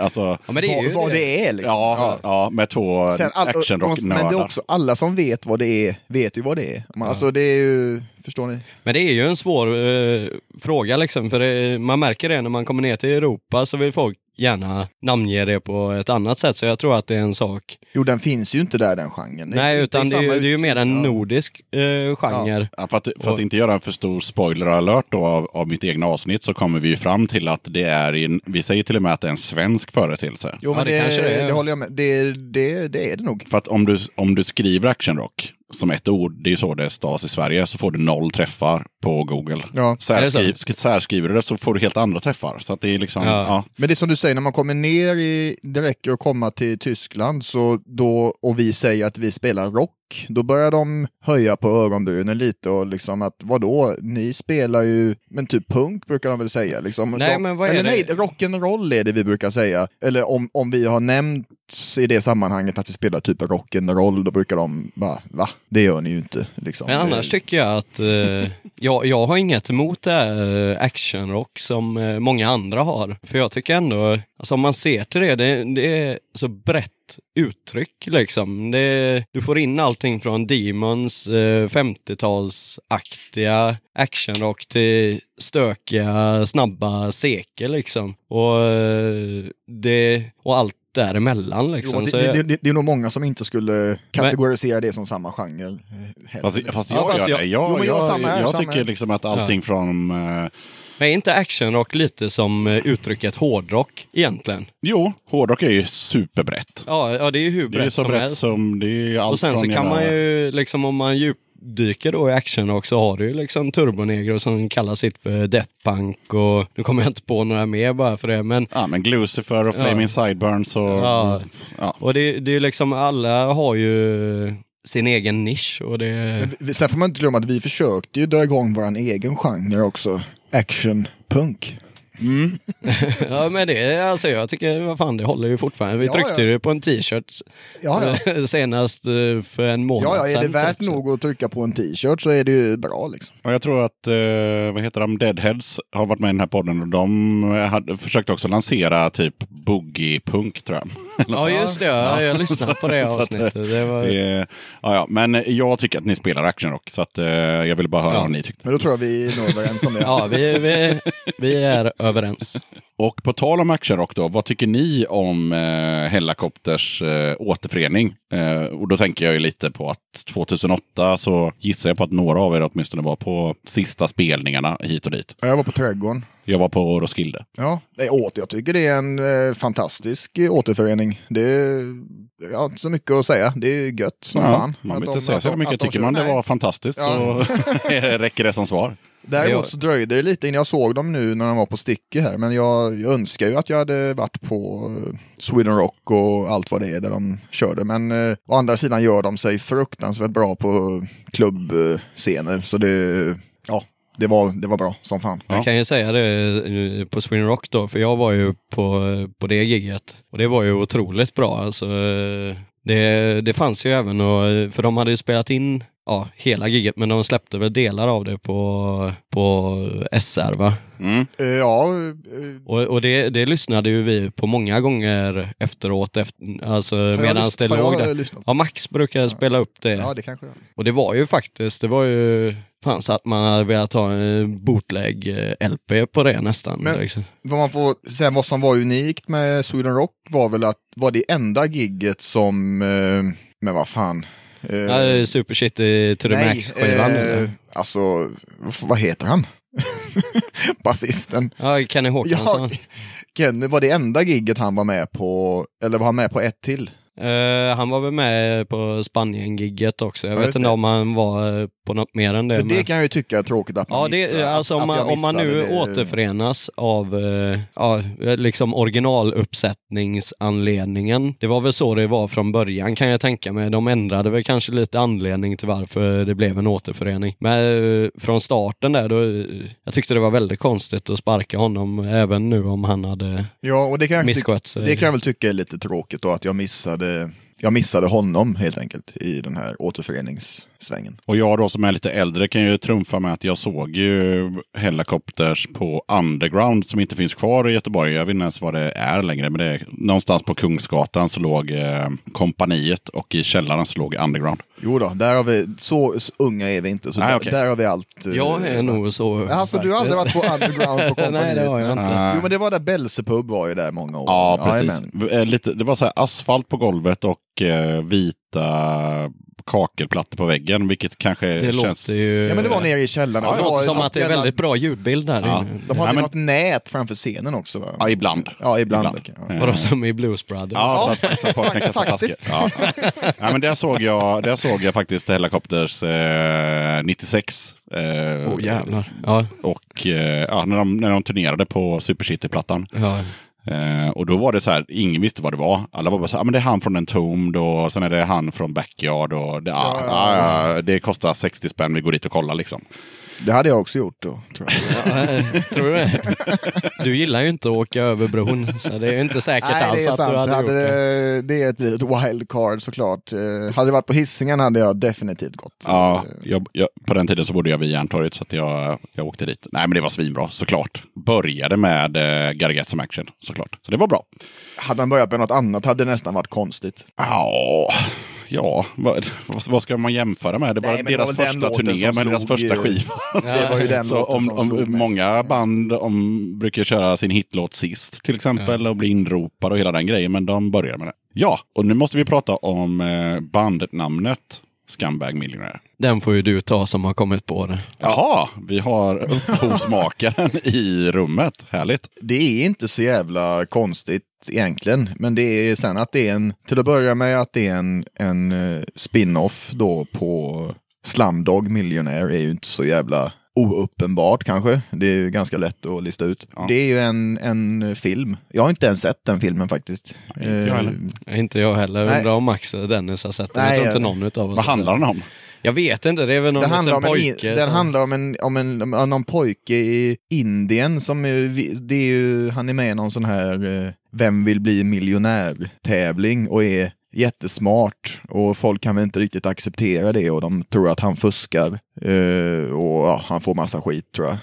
alltså, Ja, men det är ju vad, vad det är liksom. ja, ja, med två all- Men det är actionrocknördar. också, alla som vet vad det är, vet ju vad det är. Man, Alltså det är ju, förstår ni? Men det är ju en svår eh, fråga liksom, för det, man märker det när man kommer ner till Europa så vill folk gärna namnge det på ett annat sätt, så jag tror att det är en sak. Jo, den finns ju inte där den genren. Det Nej, inte utan det är, ju, det är ju mer en ja. nordisk eh, genre. Ja, för att, för att Och- inte göra en för stor spoiler alert då av, av mitt egna avsnitt så kommer vi ju fram till att det är, i en, vi säger till och med att det är en svensk företeelse. Jo, Ja, men det det, kanske det, det är. håller jag med. Det, det, det är det nog. För att om du, om du skriver actionrock som ett ord, det är ju så det stavas i Sverige, så får du noll träffar på Google. Ja. Sk- särskriver du det så får du helt andra träffar. Så att det är liksom, Ja. ja. Men det är som du säger, när man kommer ner i, det räcker att komma till Tyskland så då, och vi säger att vi spelar rock, då börjar de höja på ögonbrynen lite och liksom att vadå, ni spelar ju, men typ punk brukar de väl säga liksom. Nej, de, men vad är eller det? nej, rock'n'roll är det vi brukar säga. Eller om, om vi har nämnt i det sammanhanget att vi spelar typ rock'n'roll, då brukar de bara, va? Det gör ni ju inte. Liksom. Men annars tycker jag att eh, jag, jag har inget emot det här eh, actionrock som eh, många andra har. För jag tycker ändå, alltså om man ser till det, det, det är så brett eget uttryck liksom. Det, du får in allting från Demons eh, 50-talsaktiga actionrock till stökiga, snabba seker liksom. Och, eh, det, och allt däremellan liksom. Jo, Så det, jag- det, det, det är nog många som inte skulle kategorisera det som samma genre. eh. Fast, fast Ja, jag fast gör jag- det. Jag, Jo, men jag jag, samma här, jag samma tycker liksom att allting från... Men är inte actionrock lite som eh, uttrycket hårdrock egentligen? jo, hårdrock är ju superbrett. Ja, ja det är ju hur Det är ju brett så som brett helst. som... Det är allt Och sen så kan man ju, liksom om man djupdyker då i actionrock så har du ju liksom Turbonegro som kallar sitt för Death Punk och nu kommer jag inte på några mer bara för det men Ja, men Glucifer och Flaming Sideburns och... Ja. ja. och det, det är liksom alla har ju sin egen nisch och det... Men vi- Sen får man inte glömma att vi försökte ju dra igång vår egen genre också. Action punk. Ja men det, alltså jag tycker, vad fan det håller ju fortfarande. Vi Ja, tryckte ja. ju på en t-shirt Ja, ja. senast eh, för en månad Ja, ja, är det sedan, värt typ, nog att trycka på en t-shirt så är det ju bra liksom. Och jag tror att, eh, vad heter de, Deadheads har varit med i den här podden och de hade, försökte också lansera typ boogie-punk tror jag. Ja just det, ja, jag lyssnade på det att, avsnittet. Det var... Det, ja, ja, men jag tycker att ni spelar actionrock så att, eh, jag ville bara höra Ja. vad ni tyckte. Men då tror jag vi är nog överens om det. Ja, vi, vi, vi är överens. Och på tal om actionrock då, vad tycker ni om eh, Hellacopters eh, återförening? Eh, och då tänker jag ju lite på att 2008 så gissar jag på att några av er åtminstone var på sista spelningarna hit och dit. Jag var på Trädgården. Jag var på Roskilde. Ja, åter. Jag tycker det är en eh, fantastisk återförening. Det är, jag har inte så mycket att säga. Det är gött som fan. man vill inte säga så mycket. Tycker man det var fantastiskt Ja. så räcker det som svar. Däremot så dröjde det lite innan jag såg dem nu när de var på Sticky här. Men jag, jag önskar ju att jag hade varit på eh, Sweden Rock och allt vad det är där de körde. Men eh, å andra sidan gör de sig fruktansvärt bra på klubbscener. Så det, ja, det var, det var bra som fan. Ja. Jag kan ju säga det eh, på Sweden Rock då, för jag var ju på, på det gigget. Och det var ju otroligt bra. Alltså, eh, det, det fanns ju även, och, för de hade ju spelat in ja, hela gigget, men de släppte väl delar av det på, på SR va? Mm. Eh, ja, eh, Och, och det, det lyssnade ju vi på många gånger efteråt, efter, alltså medan det låg jag där. Ja, Max brukar spela upp det. Ja, det kanske jag. Och det var ju faktiskt, det var ju fan så att man hade velat ha en bootleg-LP på det nästan. Men- liksom. Vad man får säga, vad som var unikt med Sweden Rock var väl att var det enda gigget som, eh, men vad fan. Eh, Ja, Super Shitty to the Max-skivan. eh, alltså, vad- heter han? Basisten. ja, Kenny Håkansson. Ja, Kenny var det enda gigget han var med på, eller var han med på ett till? Eh, han var väl med på Spanien-gigget också. Jag Ja, vet inte om han var eh, på något mer än det. För det men- kan jag ju tycka är tråkigt att man Ja, det, missar. alltså om man, jag om man nu det. återförenas av eh, ja, liksom originaluppsättningsanledningen. Det var väl så det var från början kan jag tänka mig. De ändrade väl kanske lite anledning till varför det blev en återförening. Men eh, från starten där, då, eh, jag tyckte det var väldigt konstigt att sparka honom även nu om han hade Ja, och det kan, misskött sig. det kan jag väl tycka är lite tråkigt då att jag missade, jag missade honom helt enkelt i den här återföreningssvängen. Och jag då som är lite äldre kan ju trumfa med att jag såg ju Hellacopters på Underground som inte finns kvar i Göteborg. Jag vet inte ens vad det är längre, men det är någonstans på Kungsgatan så låg eh, kompaniet och i källaren så låg Underground. Jo då, där har vi, så, så unga är vi inte, så Nej, där, okej. där har vi allt. eh, Jag är nog så. Alltså du har aldrig varit på underground på kompaniet? Nej, det har jag inte. Jo men det var där Belsepub var ju där många år. Ja, precis. Jajamän. Eh, Lite, det var så här asfalt på golvet och eh, vita kakelplattor på väggen, vilket kanske Det känns... låter ju... Ja men det var nere i källaren. det Det låter som att det är väldigt bra ljudbild där Ja. inne. De hade Ja, men- något nät framför scenen också va? Ja, ibland. Ja, ibland. Ibland. ja. Vadå som i Blues Brothers? Ja, så att, så att folk kan kasta. Ja. ja, men där såg jag, där såg jag faktiskt Hellacopters eh, 96. Eh, Åh jävlar. Ja, och eh, ja, när, de, när de turnerade på Super City-plattan. ja. Eh, och då var det så här, ingen visste vad det var. Alla var bara så här, ah, men det är han från Entombed och sen är det han från Backyard och det, ja, Ja, ja, ja, ja, det kostar 60 spänn, vi går dit och kollar liksom. Det hade jag också gjort då, tror jag. Ja, eh, Tror du det? Du gillar ju inte att åka över bron, så det är inte säkert Nej, alls det är att sant. du hade, hade gjort det. det, det är ett litet wildcard såklart. Eh, hade det varit på Hisingen hade jag definitivt gått. Ja, jag, jag, på den tiden så bodde jag vid Järntorget så att jag, jag åkte dit. Nej, men det var svinbra såklart. Började med eh, Gotta Get Some Action såklart. Så det var bra. Hade han börjat med något annat hade det nästan varit konstigt. Ja, ja vad, vad- ska man jämföra med? Det var Nej, men det deras var första turné med deras första skiva. Det var ju den Så låten om, om, mest. många band om, brukar köra sin hitlåt sist till exempel och bli inropade och hela den grejen, men de börjar med det. Ja, och nu måste vi prata om eh, bandnamnet Scumbag Millionaire. Den får ju du ta som har kommit på det. Jaha, vi har upphovsmakaren i rummet. Härligt. Det är inte så jävla konstigt egentligen, men det är sen att det är en, till att börja med att det är en, en eh, spin-off då på Slumdog Millionaire är ju inte så jävla ouppenbart kanske. Det är ju ganska lätt att lista ut. Ja. Det är ju en, en film. Jag har inte ens sett den filmen faktiskt. Inte jag heller. Eh, Inte jag heller. Nej. Undrar om Max eller Dennis har sett den. Nej, jag tror inte någon utav oss Vad handlar den om? Jag vet inte, det är väl någon Det handlar, om en, pojke. in- den som- handlar om en, om en om någon pojke i Indien som är, det är ju, han är med i någon sån här eh, Vem vill bli miljonär-tävling och är jättesmart och folk kan väl inte riktigt acceptera det och de tror att han fuskar eh, och ja, han får massa skit tror jag.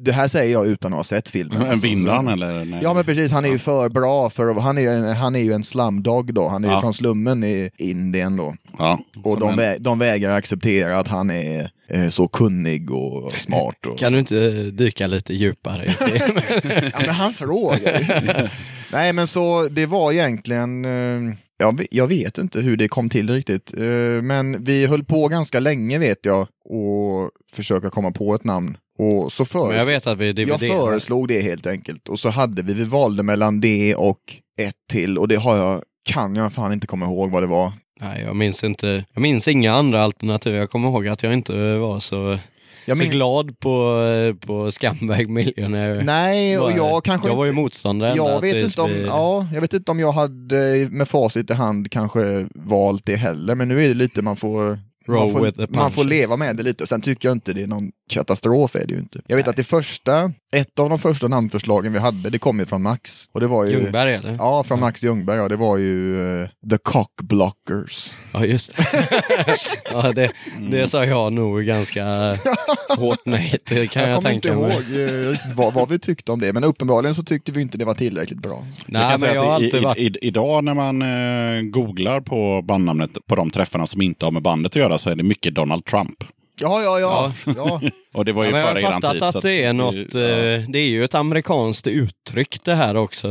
Det här säger jag utan att ha sett filmen. En Alltså, vinner han eller? Nej. Ja men precis, han är ju för bra för att, han är, ju en- han är ju en slumdog då, han är ju Ja. från slummen i Indien då. Ja, Och de, en- vä de vägrar acceptera att han är eh, så kunnig och smart. Och... Kan du inte dyka lite djupare i filmen? Ja, men han frågar ju. Nej men så det var egentligen, eh, jag, ve- jag vet inte hur det kom till riktigt. Eh, men vi höll på ganska länge vet jag och försöka komma på ett namn. Och så Men föreslog, jag vet att vi jag föreslog det helt enkelt. Och så hade vi, vi valde mellan det och ett till och det har jag, kan jag fan inte komma ihåg vad det var. Nej, jag minns inte. Jag minns inga andra alternativ. Jag kommer ihåg att jag inte var så, Jag så min- glad på, på Scumbag Millionaire. Nej, och jag kanske jag var ju motståndare Jag vet, inte om, vi- ja, jag vet inte om jag hade med facit i hand kanske valt det heller, men nu är det lite man får man får, with the man får leva med det lite. Sen tycker jag inte det är någon katastrof. Är det ju inte. Jag vet att det första, ett av de första namnförslagen vi hade, det kom ju från Max. Och det var ju, Ljungberg eller? Ja, från Max Ljungberg. Ja, det var ju eh, The Cockblockers. Ja, just det. ja, det, det sa jag nog ganska hårt nej till kan jag, kommer inte tänka ihåg mig. eh, vad, vad vi tyckte om det, men uppenbarligen så tyckte vi inte det var tillräckligt bra. Jag Nej, kan men jag har alltid i, varit... i, idag när man eh, googlar på bandnamnet på de träffarna som inte har med bandet att göra så är det mycket Donald Trump. Ja, ja, ja. ja. Och det var ju Ja, men jag före har eran fattat tid. att det är något, ja. eh, det är ju ett amerikanskt uttryck det här också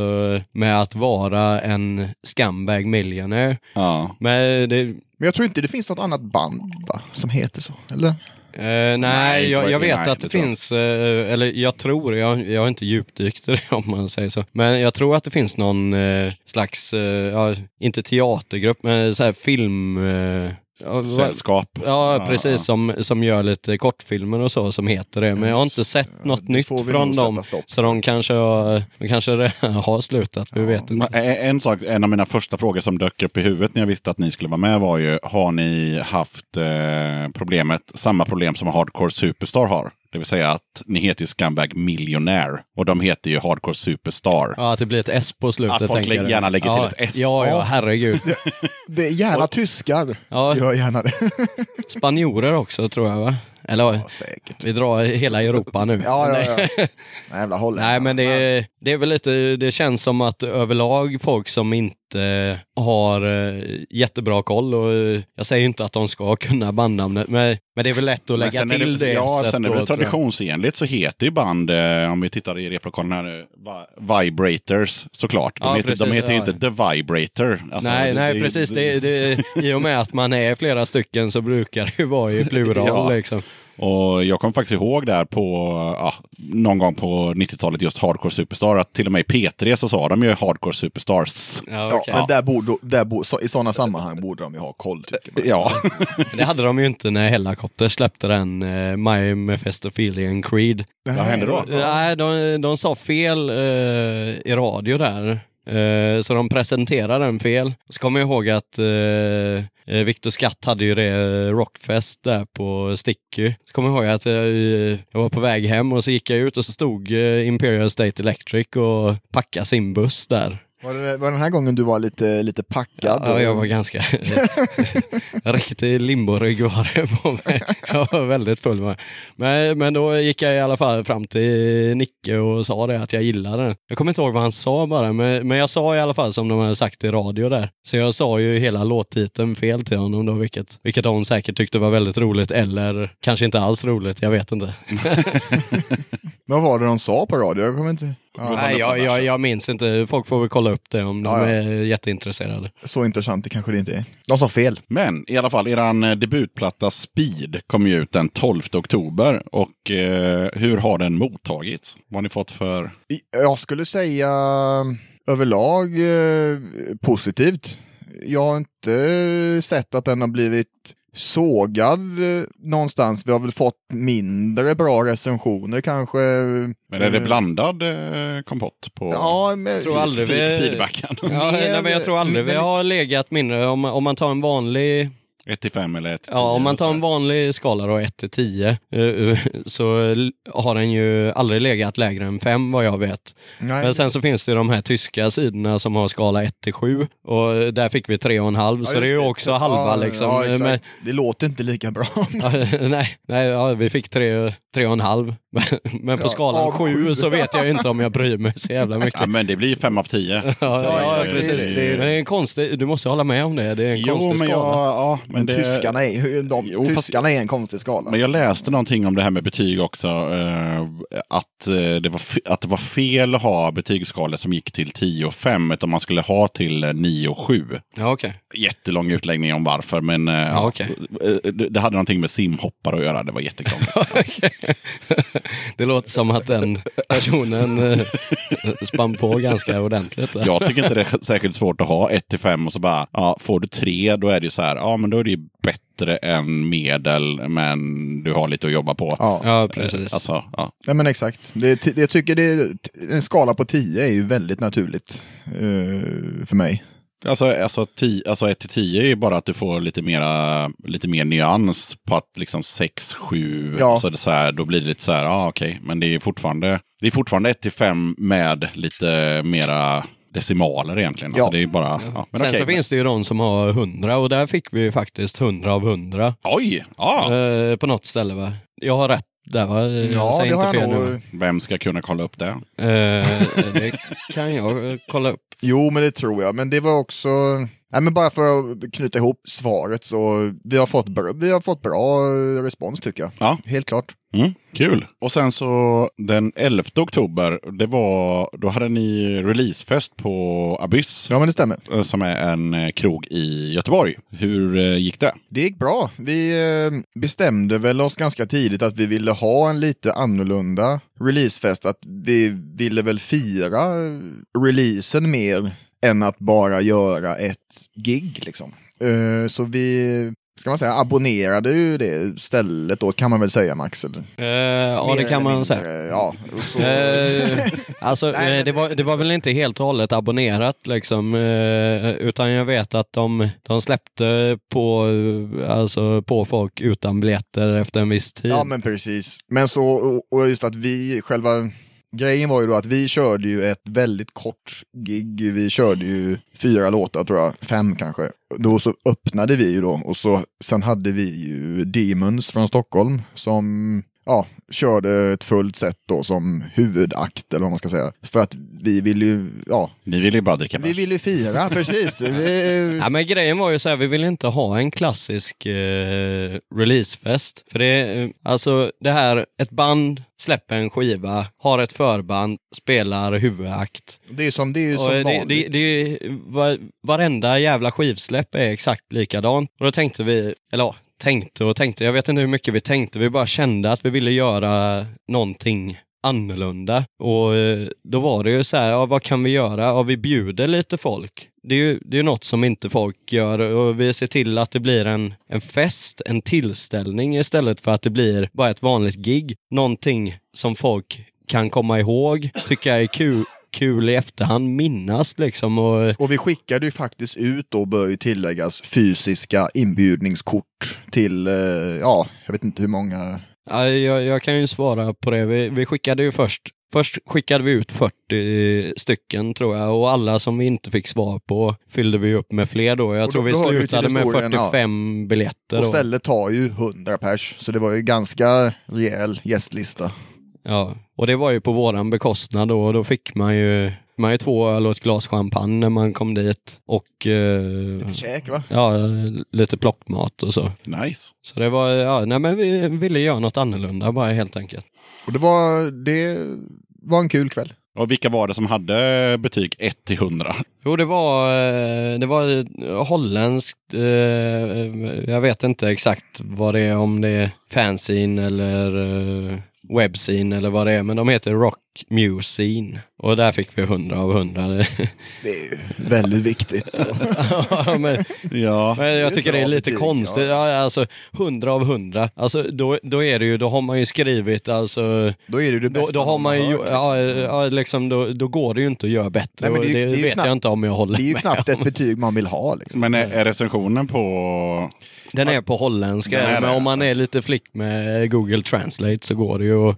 med att vara en scumbag millionaire. Ja. Men det, Men jag tror inte det finns något annat band va, som heter så, eller? Eh, nej, Nej, jag, jag vet nej, att det det finns, eh, eller jag tror, jag, jag har inte djupdykt i det om man säger så, men jag tror att det finns någon eh, slags, inte teatergrupp, men så här film... Eh, ja, Sällskap. Ja, precis. ja. Som, som gör lite kortfilmer och så som heter det. Men jag har inte sett något nytt från dem. Så de kanske, har, de kanske har slutat. Vi vet inte. En en sak, en av mina första frågor som dök upp i huvudet när jag visste att ni skulle vara med var ju, har ni haft eh, problemet, samma problem som Hardcore Superstar har? Det vill säga att ni heter ju Scumbag Millionaire och de heter ju Hardcore Superstar. Ja, att det blir ett S på slutet. Att folk tänker gärna lägger till ja, ett S. Ja, ja, herregud. Det är gärna tyskar. Ja. Gör gärna det. Spanjorer också tror jag va? Eller Ja, säkert. vi drar hela Europa nu. Ja, ja, ja. Jävla holländare. Nej men det är, det är väl lite, det känns som att överlag folk som inte har eh, jättebra koll och eh, jag säger inte att de ska kunna bandnamnet men, men det är väl lätt att lägga till det. Ja, sätt sen är då, det jag. traditionsenligt så heter ju band, eh, om vi tittar i replokalen här nu, Vi- Vibrators såklart. De Ja, heter, de precis, heter ju ja. inte The Vibrator. Alltså, nej, det- nej det- precis. det- Det, det, I och med att man är flera stycken så brukar det ju vara i plural Ja. liksom. Och jag kommer faktiskt ihåg där på, ja, någon gång på 90-talet just Hardcore Superstar, att till och med i P3 så sa de ju Hardcore Superstars. Ja, Ja, okej. men där borde, där borde, så, i sådana sammanhang borde de ju ha koll tycker man. Ja, Det hade de ju inte när Hellacopter släppte den uh, My Mephistophelian Creed. vad hände då? Nej, de, de sa fel eh, i radio där. Eh, så de presenterade den fel. Så kommer jag ihåg att eh, eh Victor Skatt hade ju det eh, Rockfest där på Sticky. Så kommer jag ihåg att eh, jag var på väg hem och så gick jag ut och så stod eh, Imperial State Electric och packade sin buss där. Var det var det den här gången du var lite, lite packad? Ja, jag var ganska... riktig limborygg var det på mig. Jag var väldigt full. med. Men, men då gick jag i alla fall fram till Nicke och sa det att jag gillade den. Jag kommer inte ihåg vad han sa bara, men, men jag sa i alla fall som de hade sagt i radio där. Så jag sa ju hela låttiteln fel till honom då, vilket, vilket hon säkert tyckte var väldigt roligt, eller kanske inte alls roligt, jag vet inte. Vad var det de sa på radio? Jag kommer inte... Ja, Nej, jag, jag, jag minns inte. Folk får väl kolla upp det om de Ja, ja. är jätteintresserade. så intressant det kanske det inte är. De sa fel. Men i alla fall, eran eh, debutplatta Speed kom ju ut den 12 oktober. Och eh, hur har den mottagits? Vad har ni fått för... I- Jag skulle säga överlag eh, positivt. Jag har inte sett att den har blivit sågad eh, någonstans. Vi har väl fått mindre bra recensioner kanske. Men är det blandad eh, kompott på Ja, men, Jag tror aldrig vi... feedbacken? Ja, nej, men jag tror aldrig vi har legat mindre. Om, om man tar en vanlig 1 till 5 eller 1 till Ja, om 10 man tar en så. vanlig skala då, 1 till 10, eh, så l- har den ju aldrig legat lägre än 5 vad jag vet. Nej, Men sen så finns det de här tyska sidorna som har skala 1 till 7 och där fick vi 3,5 Ja, så det är ju också halva Ja, liksom. Ja, exakt. Men, Det låter inte lika bra. nej, nej ja, vi fick 3,5. Men på Ja, skalan av 7 sju. så vet jag inte om jag bryr mig så jävla mycket. Ja, men det blir 5 av 10. Ja, ja, precis. det- det- Men det är en konstig, du måste hålla med om det, det är en Jo, konstig men jag, skala. ja, men det, tyskarna, är, de, Jo, tyskarna är en konstig skala. Men jag läste någonting om det här med betyg också. Eh, att, eh, det var att det var fel att ha betygsskalor som gick till 10 och 5, utan man skulle ha till eh, 9 och 7. Ja, okej. Jättelång utläggning om varför, men ja, eh, det, hade någonting med simhoppare att göra. Det var jättekrångligt. Det låter som att den personen eh, spann på ganska ordentligt. Jag tycker inte det är särskilt svårt att ha 1 till 5 och så bara, ja, får du 3 då är det ju så här, ja men då är det ju bättre än medel, men du har lite att jobba på. Ja. Ja, precis. Alltså, ja. Nej men exakt. Det, det- jag tycker det, en skala på 10 är ju väldigt naturligt eh, för mig. Alltså, alltså, 10, alltså 1 till 10 är bara att du får lite, mera, lite mer nyans på att liksom 6, 7, Ja. alltså det så här, då blir det lite så här, ja okej, men det är fortfarande, det är fortfarande 1 till 5 med lite mera decimaler egentligen. Ja. Alltså det är bara, ja, men Sen okej. så finns det ju de som har 100 och där fick vi faktiskt 100 av 100 Oj! Ja. eh, på något ställe va? Jag har rätt där va? Eh, Ja, det har jag nog. nu. Vem ska kunna kolla upp det? Eh, det kan jag eh, kolla upp. Jo, men det tror jag. Men det var också... Nej, men bara för att knyta ihop svaret så vi har fått bra, vi har fått bra eh, respons tycker jag. Ja. Helt klart. Mm, kul! Och sen så den 11 oktober, det var, då hade ni releasefest på Abyss. Ja, men det stämmer. eh, Som är en eh, krog i Göteborg. Hur gick det? Det gick bra. Vi bestämde väl oss ganska tidigt att vi ville ha en lite annorlunda releasefest. Att vi ville väl fira releasen mer än att bara göra ett gig liksom. Eh, Så vi, ska man säga, abonnerade ju det stället då kan man väl säga Max? Eller? Eh, ja, det kan man säga. mindre, Ja, och så, Eh, alltså, Nej, det, var, det var väl inte helt och hållet abonnerat liksom, eh, utan jag vet att de, de släppte på, alltså, på folk utan biljetter efter en viss tid. Ja men precis. Men så, och just att vi själva Grejen var ju då att vi körde ju ett väldigt kort gig. Vi körde ju fyra låtar tror jag, fem kanske. Då så öppnade vi ju då och så sen hade vi ju Demons från Stockholm som ja, körde ett fullt set då som huvudakt eller vad man ska säga. För att vi ville ju, ja, Ni ville ju bara dricka vi bärs. ville ju fira, precis. Vi, Ja, men grejen var ju så här, vi ville inte ha en klassisk eh, releasefest. För det, eh, alltså det här, ett band släpper en skiva, har ett förband, spelar huvudakt. det är som, det är ju som Och det, vanligt. det, det, är ju- var, varenda jävla skivsläpp är exakt likadant. Och då tänkte vi, eller ja, tänkte och tänkte, jag vet inte hur mycket vi tänkte, vi bara kände att vi ville göra någonting annorlunda. Och eh, då var det ju så här, ja, vad kan vi göra? Ja, vi bjuder lite folk. Det är ju det är något som inte folk gör och vi ser till att det blir en, en fest, en tillställning istället för att det blir bara ett vanligt gig. Någonting som folk kan komma ihåg, tycka är kul, kul i efterhand minnas liksom. Och, Och vi skickade ju faktiskt ut då, bör ju tilläggas, fysiska inbjudningskort till, eh, ja, jag vet inte hur många. ja, jag, jag kan ju svara på det. Vi, vi skickade ju först Först skickade vi ut 40 stycken tror jag och alla som vi inte fick svar på fyllde vi upp med fler då. Jag Och tror då- vi då slutade med historien, ja. 45 biljetter. Och Då. stället tar ju 100 pers, så det var ju ganska rejäl gästlista. Ja, och det var ju på våran bekostnad då och då fick man ju, man ju två öl och ett glas champagne när man kom dit. Och eh, Käk va? ja, lite plockmat och så. Nice. Så det var, ja, nej men vi ville göra något annorlunda bara helt enkelt. Och det var, det var en kul kväll. Och vilka var det som hade betyg 1 till 100? Jo, det var, eh, det var eh, holländskt, eh, jag vet inte exakt vad det är, om det är fanzine eller webbscene eller vad det är, men de heter Rock Musine. Och där fick vi 100 av 100. Det är ju väldigt viktigt. Ja, men, Ja. men jag tycker det är lite betyg, konstigt. Ja. alltså 100 av 100. Alltså då, då är det ju, då har man ju skrivit alltså Då är det ju det då, bästa då har man ju, ja, ja, liksom, då, då går det ju inte att göra bättre. Nej, men och det det det vet knappt- jag inte om jag håller Det är ju med knappt om. ett betyg man vill ha. Liksom. Men är, är recensionen på... Den är på holländska, men det, om man är lite flick med Google Translate så går det ju att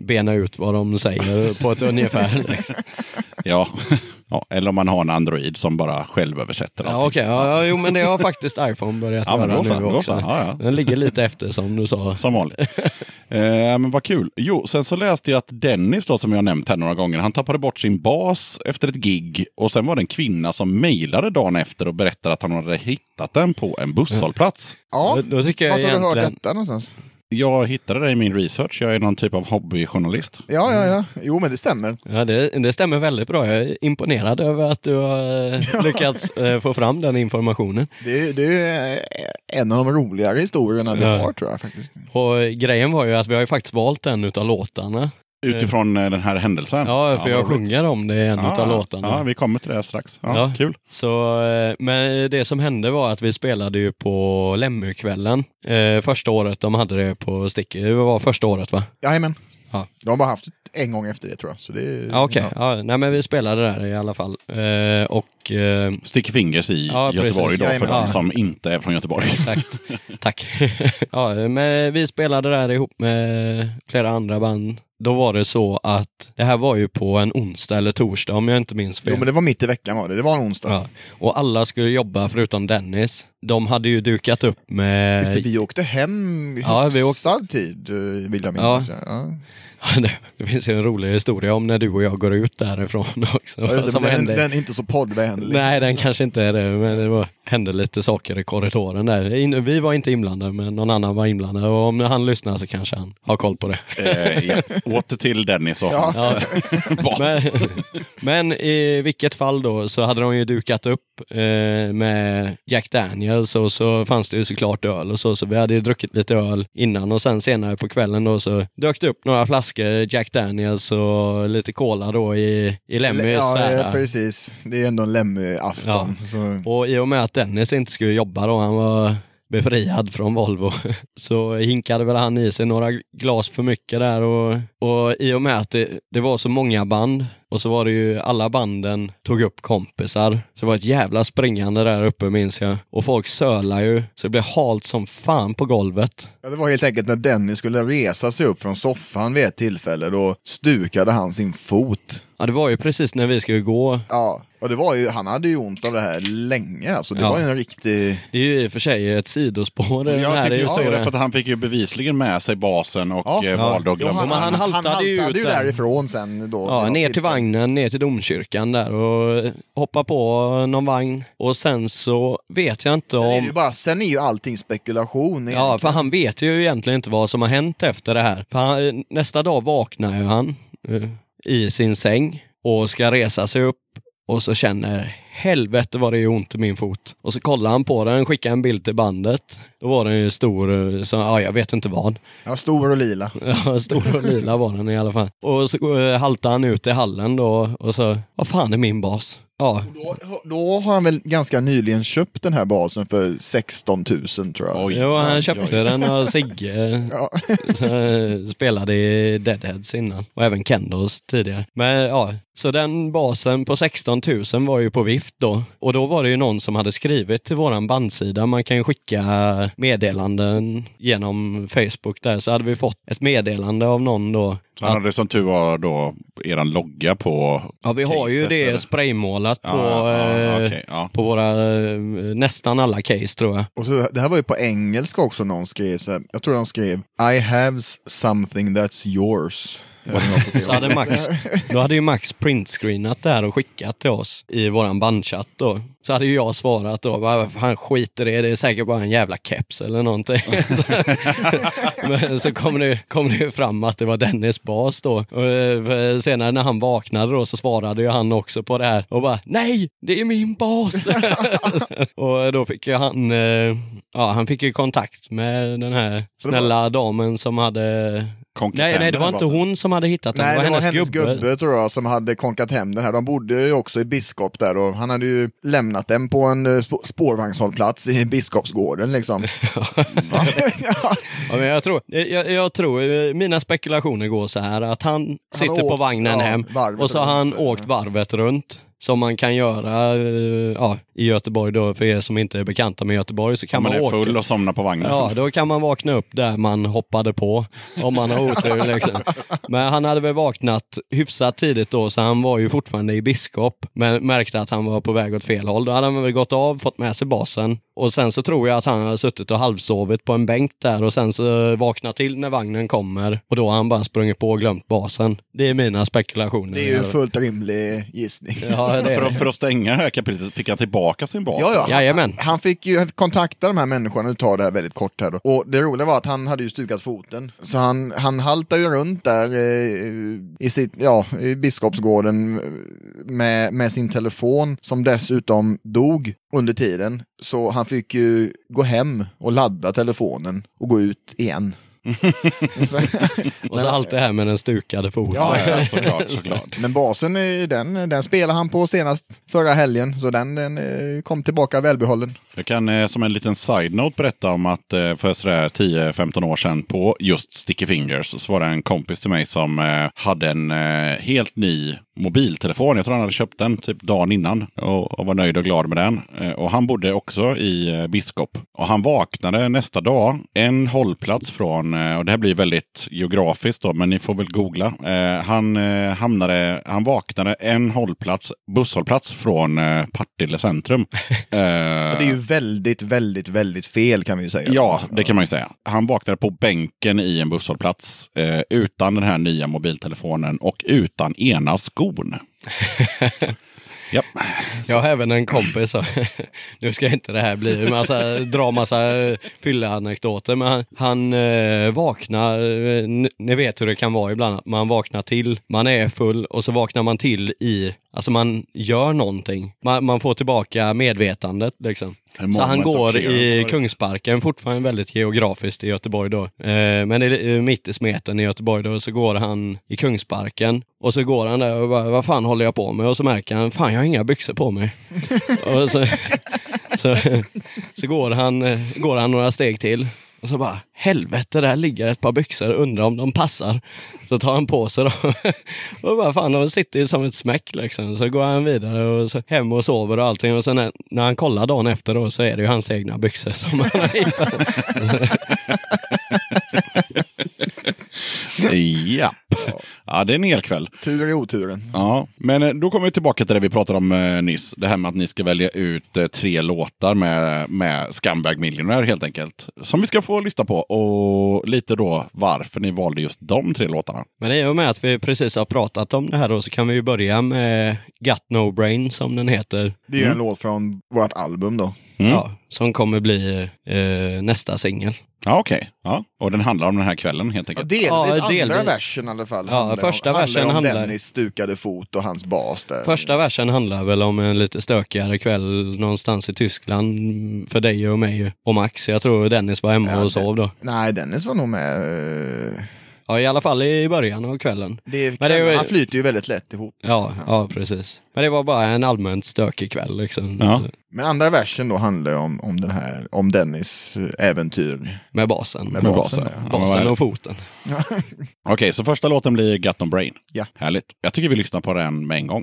bena ut vad de säger på ett ungefär. Liksom. Ja. ja. Eller om man har en Android som bara självöversätter Ja, allting. okej. Ja, ja, jo, men det har faktiskt iPhone börjat Ja, göra nu också. så. Ja, ja. Den ligger lite efter som du sa. Som vanligt. eh, men vad kul. Jo, sen så läste jag att Dennis då, som jag nämnt här några gånger, han tappade bort sin bas efter ett gig och sen var det en kvinna som mejlade dagen efter och berättade att han hade hittat den på en busshållplats. Ja, Då, då tycker jag har du hört detta någonstans? Jag hittade det i min research. Jag är någon typ av hobbyjournalist. Ja, ja, ja. Jo, men det stämmer. Ja, det, det stämmer väldigt bra. Jag är imponerad över att du har eh, lyckats eh, få fram den informationen. Det, det är en av de roligare historierna vi Ja. har tror jag faktiskt. Och grejen var ju att vi har ju faktiskt valt en utav låtarna. Utifrån eh, den här händelsen. Ja, för jag vad roligt. sjunger om det i en Ja, utav låtarna. Ja, vi kommer till det strax. Ja, Ja. Kul. Så, eh, men det som hände var att vi spelade ju på Lemmykvällen. Eh, första året de hade det på Sticky. Det var första året va? Jajamän. Ja. De har bara haft det en gång efter det tror jag. Så det, Ja, okej. Ja. nej, men vi spelade där i alla fall. Eh, och eh, Sticky Fingers i Ja, Göteborg då, för Jajamän. de Ja. som inte är från Göteborg. Exakt. Tack. ja, men vi spelade där ihop med flera andra band. Då var det så att det här var ju på en onsdag eller torsdag om jag inte minns fel. Jo, men det var mitt i veckan var det. Det var en onsdag. ja. Och alla skulle jobba förutom Dennis. De hade ju dukat upp med... Just det, vi åkte hem i Ja, vi åkte- hyfsad tid, eh, vill jag minnas. Ja. Ja. det, finns ju en rolig historia om när du och jag går ut därifrån också. Ja, det, som den, hände. den är inte så poddvänlig. Nej, den kanske inte är det, men det var, hände lite saker i korridoren där. Vi var inte inblandade, men någon annan var inblandad. Och om han lyssnar så kanske han har koll på det. eh, ja. Åter till Dennis och Ja. hans bas. Men, men i vilket fall då så hade de ju dukat upp eh, med Jack Daniels och så fanns det ju såklart öl och så. Så vi hade ju druckit lite öl innan och sen senare på kvällen då så dök det upp några flaskor Jack Daniels och lite cola då i, i Lemmys. Ja, ja, precis. Det är ändå en Lemmy-afton. Så... Och i och med att Dennis inte skulle jobba då, han var befriad från Volvo, så hinkade väl han i sig några glas för mycket där och, och i och med att det, det var så många band och så var det ju alla banden tog upp kompisar. Så det var ett jävla springande där uppe minns jag. Och folk sölar ju, så det blev halt som fan på golvet. Ja, det var helt enkelt när Dennis skulle resa sig upp från soffan vid ett tillfälle, då stukade han sin fot. Ja, det var ju precis när vi skulle gå. Ja, och det var ju, han hade ju ont av det här länge. Alltså, det Ja. var ju en riktig... Det är ju i och för sig ett sidospår den Jag här just säga det, för att han fick ju bevisligen med sig basen och Ja. eh, Ja. valde att Jo, glömma. men han haltade ju ut ju där. därifrån sen. Då, Ja, ner till vagnen, ner till domkyrkan där och hoppa på någon vagn. Och sen så vet jag inte Sen är, det om... ju bara, sen är ju allting spekulation. Ja, för han vet ju egentligen inte vad som har hänt efter det här. För han, nästa dag vaknar ju han eh, i sin säng och ska resa sig upp och så känner helvete vad det är ont i min fot. Och så kollade han på den, skickade en bild till bandet. Då var den ju stor, så, ja jag vet inte vad. Ja, stor och lila. Ja, stor och lila var den i alla fall. Och så eh, haltade han ut i hallen då och så, vad fan är min bas? Ja, Då, då har han väl ganska nyligen köpt den här basen för 16 000 tror jag. Oj. jo, han köpte oj. den av Sigge. Ja. Så, eh, spelade i Deadheads innan och även Kendos tidigare. Men ja, så den basen på 16 000 var ju på vift då. Och då var det ju någon som hade skrivit till våran bandsida. Man kan ju skicka meddelanden genom Facebook där. Så hade vi fått ett meddelande av någon då. Så han hade som tur var då eran logga på Ja, vi har ju det eller? spraymålat på, Ja, ja, eh, okej, ja. på våra, eh, nästan alla case tror jag. Och så, det här var ju på engelska också någon skrev. Så här, jag tror de skrev I have something that's yours. Så hade. Max, då hade ju Max printscreenat det här och skickat till oss i våran bandchatt då. Så hade ju jag svarat då, vad fan skiter i det, det är säkert bara en jävla keps eller någonting. så, men så kom det, kom det ju fram att det var Dennis bas då. Och eh, senare när han vaknade då så svarade ju han också på det här och bara, nej, det är min bas! och då fick ju han, eh, ja han fick ju kontakt med den här snälla damen som hade Konkat Nej, nej, det var inte hon som hade hittat den. Nej, det var hennes, gubbe. gubbe tror jag som hade konkat hem den här. De bodde ju också i Biskop där och han hade ju lämnat den på en eh, sp- spårvagnshållplats i Biskopsgården liksom. Ja. Men jag, tror, jag, jag tror, eh, mina spekulationer går så här att han sitter på åkt- vagnen ja, hem och så har han åkt varvet runt. Som man kan göra eh, ja, i Göteborg då, för er som inte är bekanta med Göteborg så kan man man, är åka. full och somnar på vagnen. Ja, då kan man vakna upp där man hoppade på, om man har otur liksom. Men han hade väl vaknat hyfsat tidigt då, så han var ju fortfarande i Biskop, men märkte att han var på väg åt fel håll. Då hade han väl gått av, fått med sig basen. Och sen så tror jag att han hade suttit och halvsovit på en bänk där och sen så vaknat till när vagnen kommer och då har han bara sprungit på och glömt basen. Det är mina spekulationer. Det är ju en fullt rimlig gissning. Ja, det För, att, för att stänga det här kapitlet fick han tillbaka sin bas. Ja, ja. Jajamän. Han fick ju kontakta de här människorna, nu tar det här väldigt kort här då. Och det roliga var att han hade ju stukat foten. Så han, han haltade ju runt där eh, i, sitt, ja, i Biskopsgården med, med sin telefon som dessutom dog under tiden. Så han fick ju gå hem och ladda telefonen och gå ut igen. så, Och så allt det här med den stukade foten. Ja, såklart, såklart. men basen, den, den spelade han på senast förra helgen, så den, den eh, kom tillbaka välbehållen. Jag kan eh, som en liten side-note berätta om att eh, för sådär 10-15 år sedan på just Sticky Fingers så var det en kompis till mig som hade en helt ny mobiltelefon. Jag tror han hade köpt den typ dagen innan och, och var nöjd och glad med den. Eh, och han bodde också i eh, Biskop. Och han vaknade nästa dag en hållplats från, eh, och det här blir väldigt geografiskt då, men ni får väl googla. Han, hamnade, han vaknade en hållplats, busshållplats från Partille centrum. Det är ju väldigt, väldigt, väldigt fel kan vi ju säga. Ja, det kan man ju säga. Han vaknade på bänken i en busshållplats utan den här nya mobiltelefonen och utan ena skon. Japp. Jag har även en kompis, så, nu ska inte det här bli massa, dra massa fylleanekdoter, men han, han eh, vaknar, eh, ni- vet hur det kan vara ibland, man vaknar till, man är full och så vaknar man till i, alltså man gör någonting. Man, man får tillbaka medvetandet liksom. Så han går i det. Kungsparken, fortfarande väldigt geografiskt i Göteborg då. Eh, men det är mitt i smeten i Göteborg då, så går han i Kungsparken och så går han där och bara, vad fan håller jag på med? Och så märker han, fan jag har inga byxor på mig. och så, så, så går, han, eh, går han några steg till och så bara, helvete där ligger ett par byxor, undrar om de passar. Så tar han på sig dem och bara, fan de sitter ju som ett smäck liksom. Så går han vidare och så hem och sover och allting och sen när, när han kollar dagen efter då så är det ju hans egna byxor som han har hittat. Japp. Ja, det är en hel kväll. Tur i oturen. Ja, men eh, då kommer vi tillbaka till det vi pratade om eh, nyss. Det här med att ni ska välja ut eh, tre låtar med, med Scumbag Millionaire helt enkelt. Som vi ska få lyssna på och lite då varför ni valde just de tre låtarna. Men i och med att vi precis har pratat om det här då så kan vi ju börja med Got No Brain som den heter. Det är ju en låt från vårt album då. Mm. Ja, som kommer bli eh, nästa singel. Ja, okej. Ja. Och den handlar om den här kvällen helt Ja, enkelt. delvis, Ja, andra delvis. versen i alla fall. Ja, handlar första om, versen om handlar- Dennis stukade fot och hans bas där. Första versen handlar väl om en lite stökigare kväll någonstans i Tyskland för dig och mig och Max. Jag tror Dennis var hemma Ja, och sov då. Nej, Dennis var nog med. Ja, i alla fall i början av kvällen. Det, Men det ju- Han flyter ju väldigt lätt ihop. Ja, ja precis. Men det var bara en allmänt stökig kväll liksom. Ja. Men andra versen då handlar om, om den här, om Dennis eh, äventyr. Med basen. Med Med basen, basen. ja. Ja, Basen vad- och foten. Okej, så första låten blir Gut on Brain. Ja. Härligt. Jag tycker vi lyssnar på den med en gång.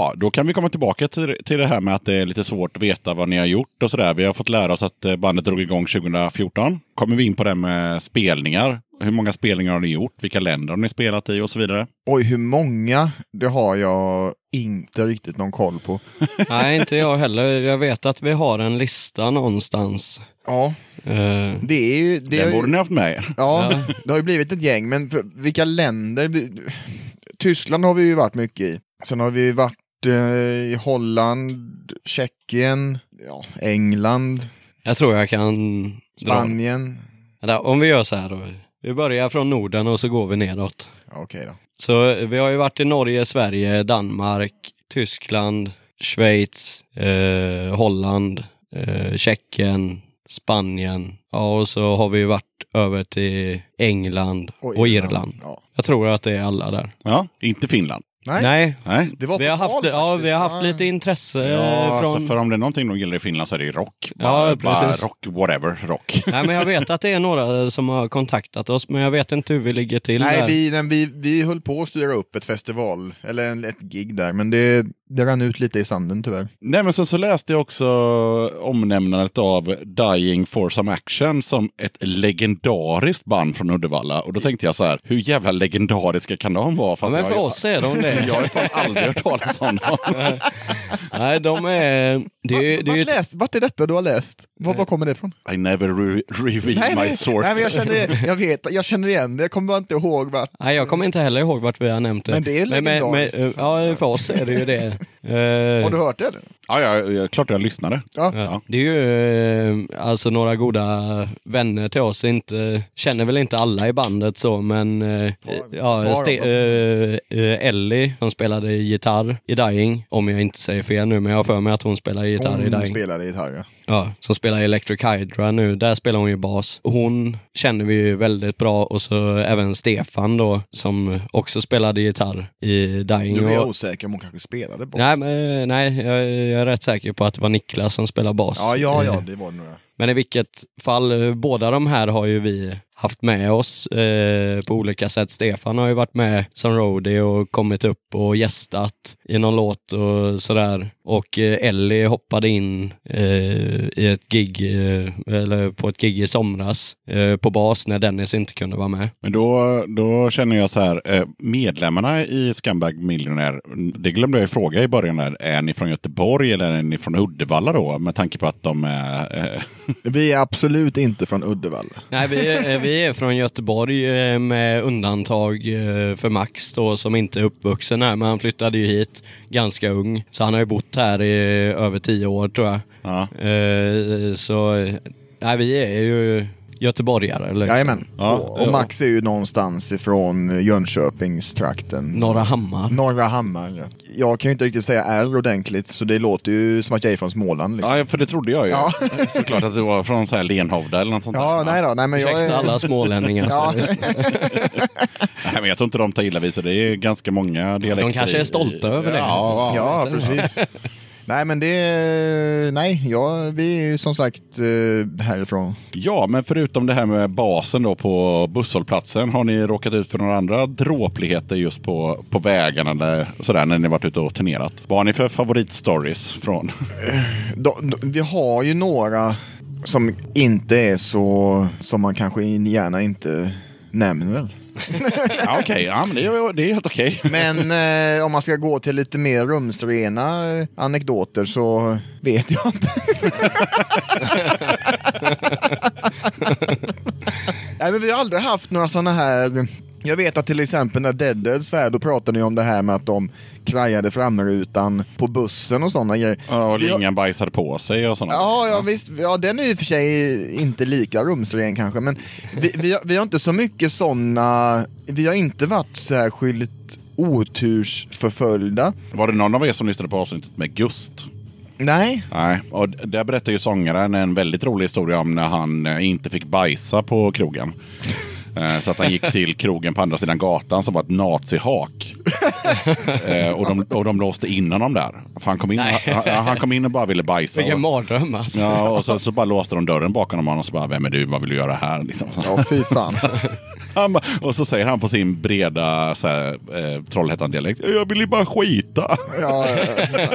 Ja, då kan vi komma tillbaka till, till det här med att det är lite svårt att veta vad ni har gjort och sådär. Vi har fått lära oss att eh, bandet drog igång 2014. Kommer vi in på det med spelningar. Hur många spelningar har ni gjort? Vilka länder har ni spelat i och så vidare? Oj, hur många? Det har jag inte riktigt någon koll på. Nej, inte jag heller. Jag vet att vi har en lista någonstans. Ja, Eh, det är ju... Det Den borde ni haft med. Ja, det har ju blivit ett gäng, men vilka länder? Tyskland har vi ju varit mycket i. Sen har vi varit i Holland, Tjeckien, ja, England, jag tror jag kan dra. Spanien. Eller, Om vi gör så här då. Vi börjar från Norden och så går vi neråt. Ja, Okej då. Så vi har ju varit i Norge, Sverige, Danmark, Tyskland, Schweiz, eh, Holland, eh, Tjeckien, Spanien. Ja, och så har vi ju varit över till England och, Irland. Ja. Jag tror att det är alla där. Ja, inte Finland. Nej, Nej, det Nej. var vi har, haft, ja, vi har haft Ja. lite intresse Ja, eh, från... alltså, för om det är någonting de gillar i Finland så är det rock. Ja, Bara, bara precis. rock, whatever, rock. Nej, men jag vet att det är några som har kontaktat oss, men jag vet inte hur vi ligger till Nej, där. vi, vi, vi höll på att styra upp ett festival, eller en, ett gig där, men det, det rann ut lite i sanden tyvärr. Nej, men sen så läste jag också omnämnandet av Dying for some action som ett legendariskt band från Uddevalla. Och då tänkte jag så här, hur jävla legendariska kan de vara? ja, att men jag för ju- oss är de det. Jag har fan aldrig hört talas om dem. Nej, de är... Det är, ju- det Vart, läst, vart är detta du har läst? Var, var kommer det ifrån? I never re reveal my source. nej men jag, känner, jag vet, jag känner igen det, jag kommer bara inte ihåg vart. Nej, jag kommer inte heller ihåg vart vi har nämnt det. Men det är men, men, legendariskt. Ja, för oss är det ju det. Har du hört det? eller? Ja, ja, ja, klart jag lyssnade. Ja. Ja. Det är ju eh, alltså några goda vänner till oss, inte, känner väl inte alla i bandet så men eh, ja, Ste- eh, Ellie som spelade gitarr i Dying, om jag inte säger fel nu men jag har för mig att hon spelar gitarr i Hon Dying. spelade gitarr ja. Ja, som spelar i Electric Hydra nu, där spelar hon ju bas. Hon känner vi ju väldigt bra och så även Stefan då som också spelade gitarr i Dying. Nu blir jag osäker om hon kanske spelade bas. Nej, men, nej jag, jag är rätt säker på att det var Niklas som spelar bas. Ja, ja, ja, det var det nog. Men i vilket fall, eh, båda de här har ju vi haft med oss eh, på olika sätt. Stefan har ju varit med som roadie och kommit upp och gästat i någon låt och sådär. Och eh, Ellie hoppade in eh, i ett gig, eh, eller på ett gig i somras eh, på bas när Dennis inte kunde vara med. Men då, då känner jag så här, eh, medlemmarna i Scumbag Millionaire, det glömde jag ju fråga i början. Här, är ni från Göteborg eller är ni från Uddevalla då? Med tanke på att de är... Eh, Vi är absolut inte från Uddevalla. Nej, vi är, vi är från Göteborg med undantag för Max då, som inte är uppvuxen här, men han flyttade ju hit ganska ung. Så han har ju bott här i över tio år tror jag. ja. Eh, Så, nej vi är ju göteborgare. Liksom. Jajamän. Ja, och, och Max är ju någonstans ifrån Jönköpingstrakten. Norra Hammar. Norra Hammar. ja. Jag kan ju inte riktigt säga R ordentligt, så det låter ju som att jag är från Småland. Liksom. ja, för det trodde jag ju. Ja. Såklart att du var från så här Lenhovda eller något sånt Ja, där. nej då. Nej, men jag Ursäkta är... alla smålänningar. Ja. Nej, men jag tror inte de tar illa vid sig. Det är ganska många dialekter. kanske är i- stolta över det. Ja, ja. Ja, precis. nej, men det... Nej, ja, vi är ju som sagt eh, härifrån. ja, men förutom det här med basen då på busshållplatsen. Har ni råkat ut för några andra dråpligheter just på, på vägarna där, sådär, när ni varit ute och turnerat? Vad har ni för favoritstories från? Då, då, vi har ju några som inte är så... Som man kanske gärna inte nämner. ja, Okej, ja, men det, är, det är helt okej. Men eh, om man ska gå till lite mer rumsrena eh, anekdoter så vet jag inte. Nej, men vi har aldrig haft några sådana här... Jag vet att till exempel när Deadheads var då pratade ni om det här med att de krajade framrutan på bussen och sådana grejer. Ja, och lingan bajsade på sig och sådana Ja, ja visst. Ja, den är i och för sig inte lika rumsren kanske, men vi, vi, har, vi har inte så mycket sådana... Vi har inte varit särskilt otursförföljda. Var det någon av er som lyssnade på avsnittet med Gust? Nej, Nej, och där berättar ju sångaren en väldigt rolig historia om när han eh, inte fick bajsa på krogen. Eh, Så att han gick till krogen på andra sidan gatan som var ett nazihak. Eh, och, de, och de låste in honom där. För han, kom in, han, han kom in och bara ville bajsa. Vilken Och, mardröm alltså. ja, och så, så bara låste de dörren bakom honom och så bara, vem är du, vad vill du göra här? Liksom. Ja fy fan. Han och så säger han på sin breda så här, eh, Trollhättan-dialekt, jag vill ju bara skita. Ja,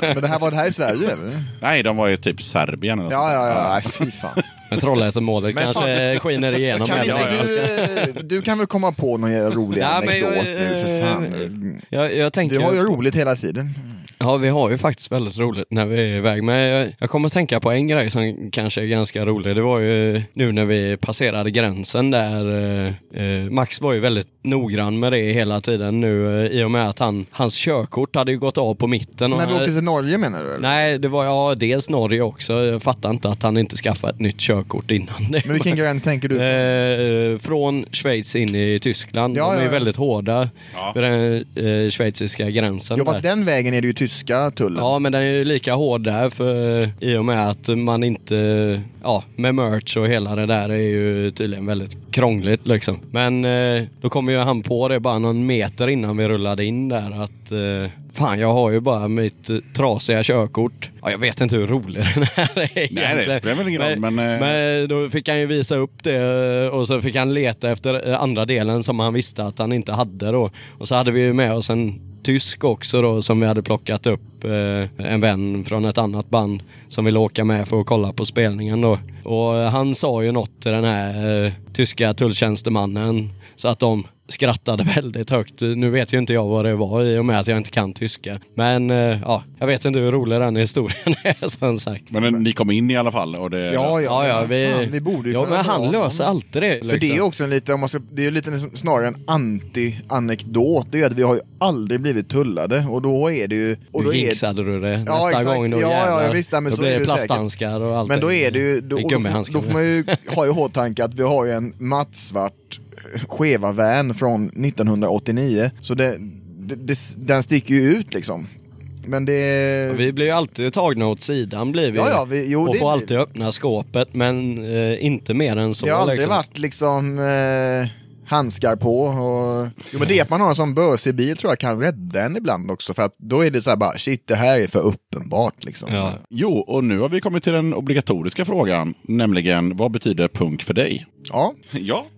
men det här var det här i Sverige eller? Nej, de var ju typ Serbien eller Ja, ja, ja, nej, fy fan. Men Trollhättan-målet kanske skiner igenom. Kan du, du kan väl komma på någon rolig Ja, men jag- anekdot nu för fan. Jag, jag tänker, Vi har ju roligt hela tiden. Ja, vi har ju faktiskt väldigt roligt när vi är iväg. Men jag, jag kommer att tänka på en grej som kanske är ganska rolig. Det var ju nu när vi passerade gränsen där. Eh, eh, Max var ju väldigt noggrann med det hela tiden nu eh, i och med att han, hans körkort hade ju gått av på mitten. När vi åkte till Norge menar du? Eller? Nej, det var ja, dels Norge också. Jag fattar inte att han inte skaffade ett nytt körkort innan det. Men vilken gräns tänker du? Eh, från Schweiz in i Tyskland. Ja, De är ja, ja. väldigt hårda Ja. vid den eh, schweiziska gränsen. Där. fast den vägen är det ju tyska tullen. Ja, men den är ju lika hård där för i och med att man inte, ja, med merch och hela det där är ju tydligen väldigt krångligt liksom. Men eh, då kom ju han på det bara någon meter innan vi rullade in där att eh, fan, jag har ju bara mitt eh, trasiga körkort. Ja, jag vet inte hur rolig den här är egentligen. det spelar väl ingen roll, men, eh, men då fick han ju visa upp det eh, och så fick han leta efter eh, andra delen som han visste att han inte hade då. Och så hade vi ju med oss en tysk också då som vi hade plockat upp. Eh, en vän från ett annat band som ville åka med för att kolla på spelningen då. Och eh, han sa ju något till den här eh, tyska tulltjänstemannen så att de skrattade väldigt högt. Nu vet ju inte jag vad det var i och med att jag inte kan tyska. Men eh, ja, jag vet inte hur rolig den historien är som sagt. Men eh, ni kom in i alla fall. Och det, Ja, Ja, ja, vi, Fan, vi borde ju ja men han löser alltid det. För det är ju liksom. också en lite, om man ska, det är ju lite snarare en anti-anekdot. Det är ju att vi har ju aldrig blivit tullade och då är det ju... Och Nu då är, jinxade du det. Nästa exakt. gång då Ja, ja, jävlar. visst, nej, men då så blir är det det plasthandskar och allt. men då är det ju... Då, är då, då får man ju ha i åtanke att vi har ju en mattsvart skeva van från 1989. Så det, det, det, den sticker ju ut liksom. Men det... Vi blir ju alltid tagna åt sidan blir vi. Ja, ja, vi- jo, och det får blir alltid öppna skåpet men eh, inte mer än så. Det har aldrig liksom. varit liksom eh, handskar på. Och... Jo, men det att man har en sån börsig bil tror jag kan rädda en ibland också. För att då är det så här bara, shit det här är för uppenbart liksom. Ja. Jo, och nu har vi kommit till den obligatoriska frågan. Nämligen, vad betyder punk för dig? Ja, Ja.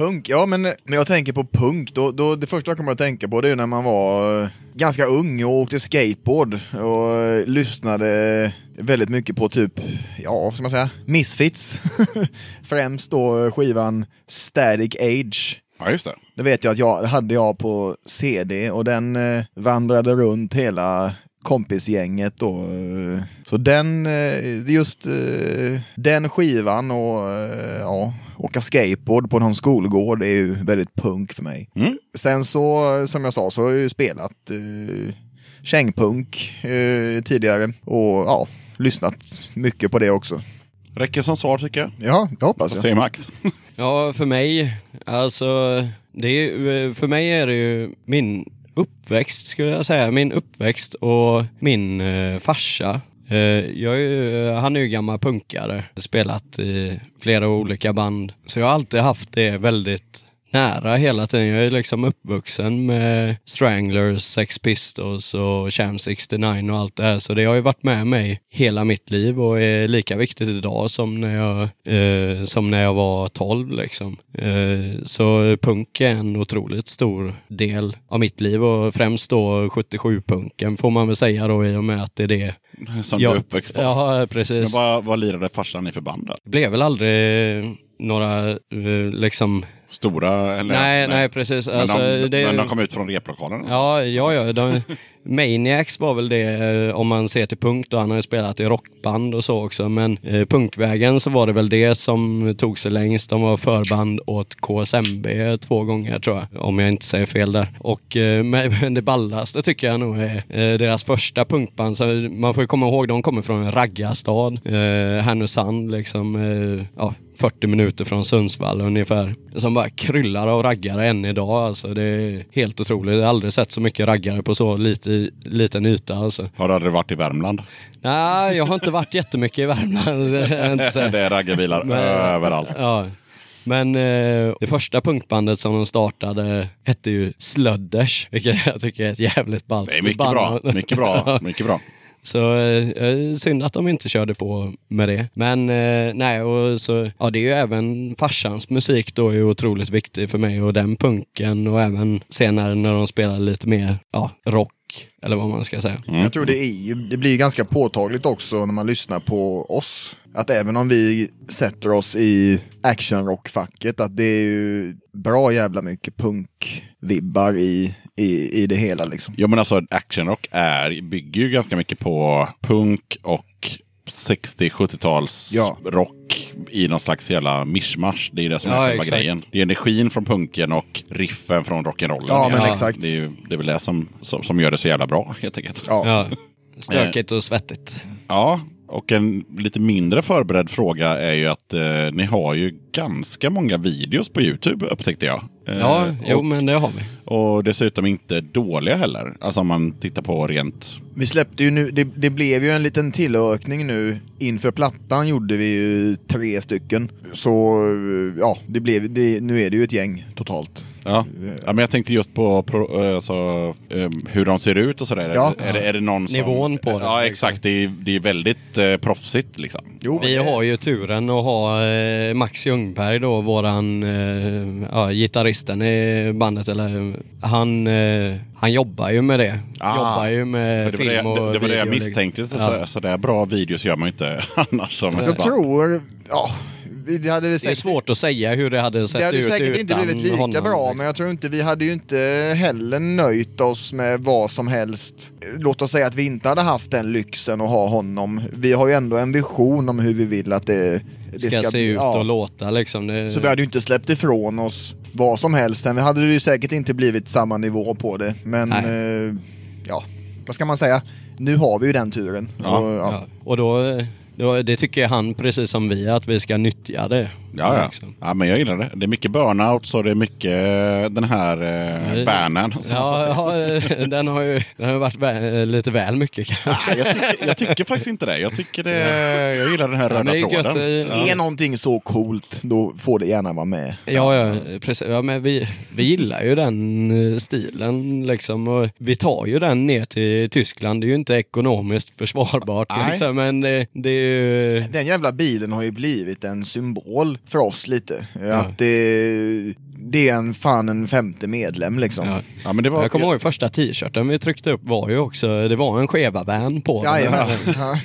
Punk, ja men när jag tänker på punk, då, då det första jag kommer att tänka på det är när man var eh, ganska ung och åkte skateboard och eh, lyssnade väldigt mycket på typ, ja ska man säga, Misfits. Främst då eh, skivan Static Age. Ja, just det. Det vet jag att jag hade jag på CD och den eh, vandrade runt hela kompisgänget då. Så den, just den skivan och ja, åka skateboard på någon skolgård är ju väldigt punk för mig. Mm. Sen så, som jag sa, så har jag ju spelat eh, kängpunk eh, tidigare och ja, lyssnat mycket på det också. Räcker som svar tycker jag. Ja, det hoppas Vad jag. säger Max? Ja, för mig, alltså, det är, ju- för mig är det ju min uppväxt skulle jag säga. Min uppväxt och min eh, farsa. Eh, jag är ju, eh, han är ju gammal punkare, spelat i flera olika band. Så jag har alltid haft det väldigt nära hela tiden. Jag är liksom uppvuxen med Stranglers, Sex Pistols och Sham 69 och allt det här. Så det har ju varit med mig hela mitt liv och är lika viktigt idag som när jag, eh, som när jag var 12 liksom. Eh, så punk är en otroligt stor del av mitt liv och främst då 77-punken får man väl säga då i och med att det är det Som du jag- är uppväxt på. Ja, Men precis. vad, vad lirade farsan i för band då? Det blev väl aldrig några eh, liksom Stora? Eller, Nej, nej, precis. Men, Alltså, de, det- men de kom ut från replokalen? Ja, ja, ja. De, Maniacs var väl det eh, om man ser till punk då. Han har ju spelat i rockband och så också. Men eh, punkvägen så var det väl det som tog sig längst. De var förband åt KSMB två gånger tror jag. Om jag inte säger fel där. Och eh, men, det ballaste tycker jag nog är eh, deras första punkband. Så eh, man får ju komma ihåg, de kommer från en raggarstad. Eh, Härnösand liksom. Eh, ja, 40 minuter från Sundsvall ungefär. Som bara kryllar av raggare än idag. Alltså, det är helt otroligt. Jag har aldrig sett så mycket raggare på så lite, liten yta. Alltså. Har du aldrig varit i Värmland? Nej, jag har inte varit jättemycket i Värmland. det är raggarbilar Men- överallt. Ja. Men eh, det första punkbandet som de startade hette ju Sludders, vilket jag tycker är ett jävligt ballt Det är mycket band. bra. Mycket bra. Mycket bra. Så eh, synd att de inte körde på med det. Men eh, nej, och så, ja det är ju även farsans musik då är otroligt viktig för mig och den punken och även senare när de spelar lite mer ja, rock eller vad man ska säga. Jag tror det, är, ju- det blir ganska påtagligt också när man lyssnar på oss. Att även om vi sätter oss i actionrockfacket, att det är ju bra jävla mycket punkvibbar i, i, i det hela liksom. Jo men alltså actionrock är, bygger ju ganska mycket på punk och 60-70-tals Ja. rock i någon slags jävla mischmasch. Det är det som Ja, är själva grejen. Det är energin från punken och riffen från rock'n'rollen. Ja, men Ja. exakt. Det är ju det är väl det som, som, som gör det så jävla bra helt enkelt. Ja, stökigt och svettigt. Ja, och en lite mindre förberedd fråga är ju att eh, ni har ju ganska många videos på Youtube upptäckte jag. Eh, Ja, jo och, men det har vi. och dessutom inte dåliga heller. Alltså om man tittar på rent... Vi släppte ju nu, det, det blev ju en liten tillökning nu. Inför plattan gjorde vi ju tre stycken. Så ja, det blev, det, nu är det ju ett gäng totalt. Ja. ja, men jag tänkte just på pro, eh, alltså, eh, hur de ser ut och sådär. Ja. Är, det, är det någon som... Nivån på det, Ja, liksom. exakt. Det är, det är väldigt eh, proffsigt liksom. Jo, Vi det- har ju turen att ha eh, Max Ljungberg då, våran eh, ja, gitarristen i bandet. Eller, han, eh, han jobbar ju med det. Ah, jobbar ju med det, var det, film och det, det var det jag liksom. misstänkte. Så, Ja. så, där bra videos gör man inte annars. Jag tror, ja, vi hade väl Det är säkert, svårt att säga hur det hade sett det hade ut säkert inte utan blivit lika honom, bra, liksom. men jag tror inte, vi hade ju inte heller nöjt oss med vad som helst. Låt oss säga att vi inte hade haft den lyxen att ha honom. Vi har ju ändå en vision om hur vi vill att det, det ska, se ut ja. och låta liksom. Det, Så vi hade ju inte släppt ifrån oss vad som helst. Sen hade det ju säkert inte blivit samma nivå på det. Men eh, ja, vad ska man säga? Nu har vi ju den turen. Ja, Och, ja. Och då, då, det tycker han precis som vi att vi ska nyttja det. Ja, ja. liksom. ja, men jag gillar det. Det är mycket burnout så det är mycket eh, den här Ja, eh, får Ja, ja, den har ju den har ju varit vä- lite väl mycket kanske. jag, tycker, jag tycker faktiskt inte det. Jag tycker det, jag gillar den här Ja, röda men det är gött, tråden. eh, Är någonting så coolt, då får det gärna vara med. Ja, ja, precis. Ja, men vi, vi gillar ju den eh, stilen liksom. Och vi tar ju den ner till Tyskland. Det är ju inte ekonomiskt försvarbart liksom, men det, det är ju... Den jävla bilen har ju blivit en symbol för oss lite. Att det, det är en fan en femte medlem liksom. Ja. Ja, men det var, Jag kommer ihåg första t-shirten vi tryckte upp var ju också, det var en skeva-van på den. Jajamän. Ja.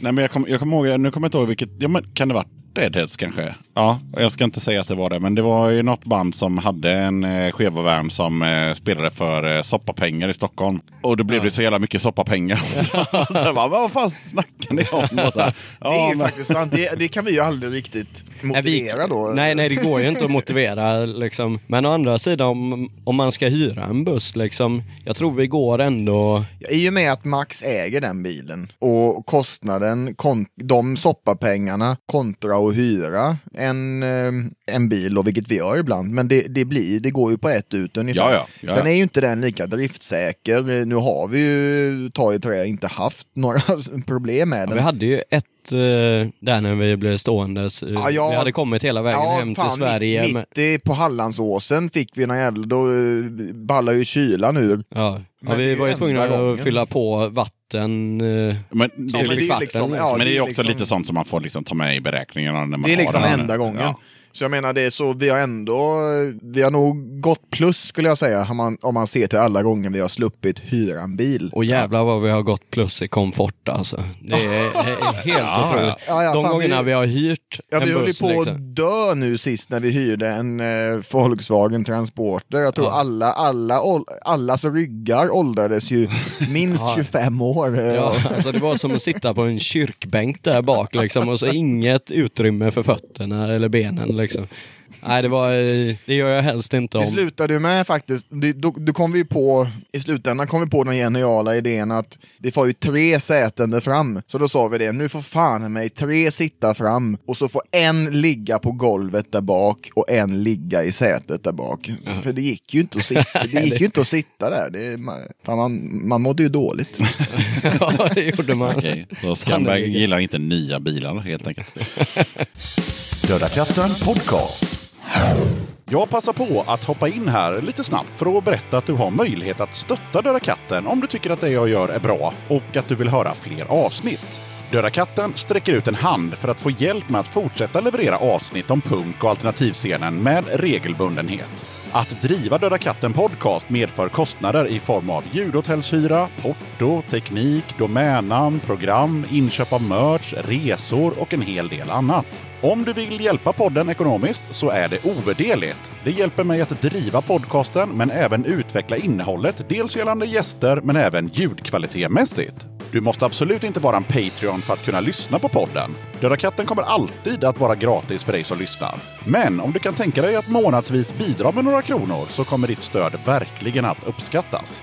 Nej, men jag kommer jag kom ihåg, nu kommer jag inte ihåg vilket, ja, men kan det vara Deadheads kanske? Ja, jag ska inte säga att det var det, men det var ju något band som hade en eh, Chevovärn som eh, spelade för eh, soppapengar i Stockholm. Och då blev det så jävla mycket soppapengar. så jag bara, vad fan snackar ni om? Och så här, Det är ja, men, faktiskt sant. Det, det kan vi ju aldrig riktigt Nej, vi- motivera då. Nej, nej, det går ju inte att motivera liksom. Men å andra sidan, om, om man ska hyra en buss liksom, jag tror vi går ändå... I och med att Max äger den bilen och kostnaden, kon- de soppapengarna kontra att hyra en, eh, en bil, och vilket vi gör ibland, men det, det, blir, det går ju på ett ut ungefär. Ja, ja, ja, Sen ja. är ju inte den lika driftsäker. Nu har vi ju, ta i trä, inte haft några problem med Ja, den. vi hade ju ett eh, där när vi blev ståendes. Eh, Ja, ja. Vi hade kommit hela vägen hem till Sverige. Mitt, mitt på Hallandsåsen fick vi någon jävla, då eh, ballar ju kylan ur. Ja, ja vi var ju tvungna att fylla på vatten. Eh, men, det, är men lite- det är liksom- ja, men det är det är också liksom- lite sånt som man får liksom ta med i beräkningarna. När man Det är har liksom den. enda gången. Ja. Så jag menar det är så, vi har ändå, vi har nog gått plus skulle jag säga, om man, om man ser till alla gånger vi har sluppit hyra en bil. Och jävlar vad vi har gått plus i komfort alltså. Det är, är helt otroligt. Ja, ja, De gångerna vi- vi har hyrt Ja, en vi höll ju buss på liksom. att dö nu sist när vi hyrde en eh, Volkswagen Transporter. Jag tror alla, alla, allas ryggar åldrades ju minst 25 år. Ja, alltså det var som att sitta på en kyrkbänk där bak liksom och så inget utrymme för fötterna eller benen liksom. Nej, det var, det gör jag helst inte Det om. slutade ju med faktiskt, det, då, då kom vi på, i slutändan kom vi på den geniala idén att det får ju tre säten där fram. Så då sa vi det, nu får fan mig tre sitta fram och så får en ligga på golvet där bak och en ligga i sätet där bak. Så, För det gick ju inte att sitta, det gick ju inte att sitta där. Det, man, fan, man, man mådde ju dåligt. ja, det gjorde man. Okej, så Scumbag Sannerligen. gillar inte nya bilar helt enkelt. Döda katten podcast. Jag passar på att hoppa in här lite snabbt för att berätta att du har möjlighet att stötta Döda katten om du tycker att det jag gör är bra och att du vill höra fler avsnitt. Döda katten sträcker ut en hand för att få hjälp med att fortsätta leverera avsnitt om punk och alternativscenen med regelbundenhet. Att driva Döda katten podcast medför kostnader i form av ljudhotellshyra, porto, teknik, domännamn, program, inköp av merch, resor och en hel del annat. Om du vill hjälpa podden ekonomiskt så är det ovärderligt. Det hjälper mig att driva podcasten men även utveckla innehållet, dels gällande gäster men även ljudkvalitetmässigt. Du måste absolut inte vara en Patreon för att kunna lyssna på podden. Döda katten kommer alltid att vara gratis för dig som lyssnar. Men om du kan tänka dig att månadsvis bidra med några kronor så kommer ditt stöd verkligen att uppskattas.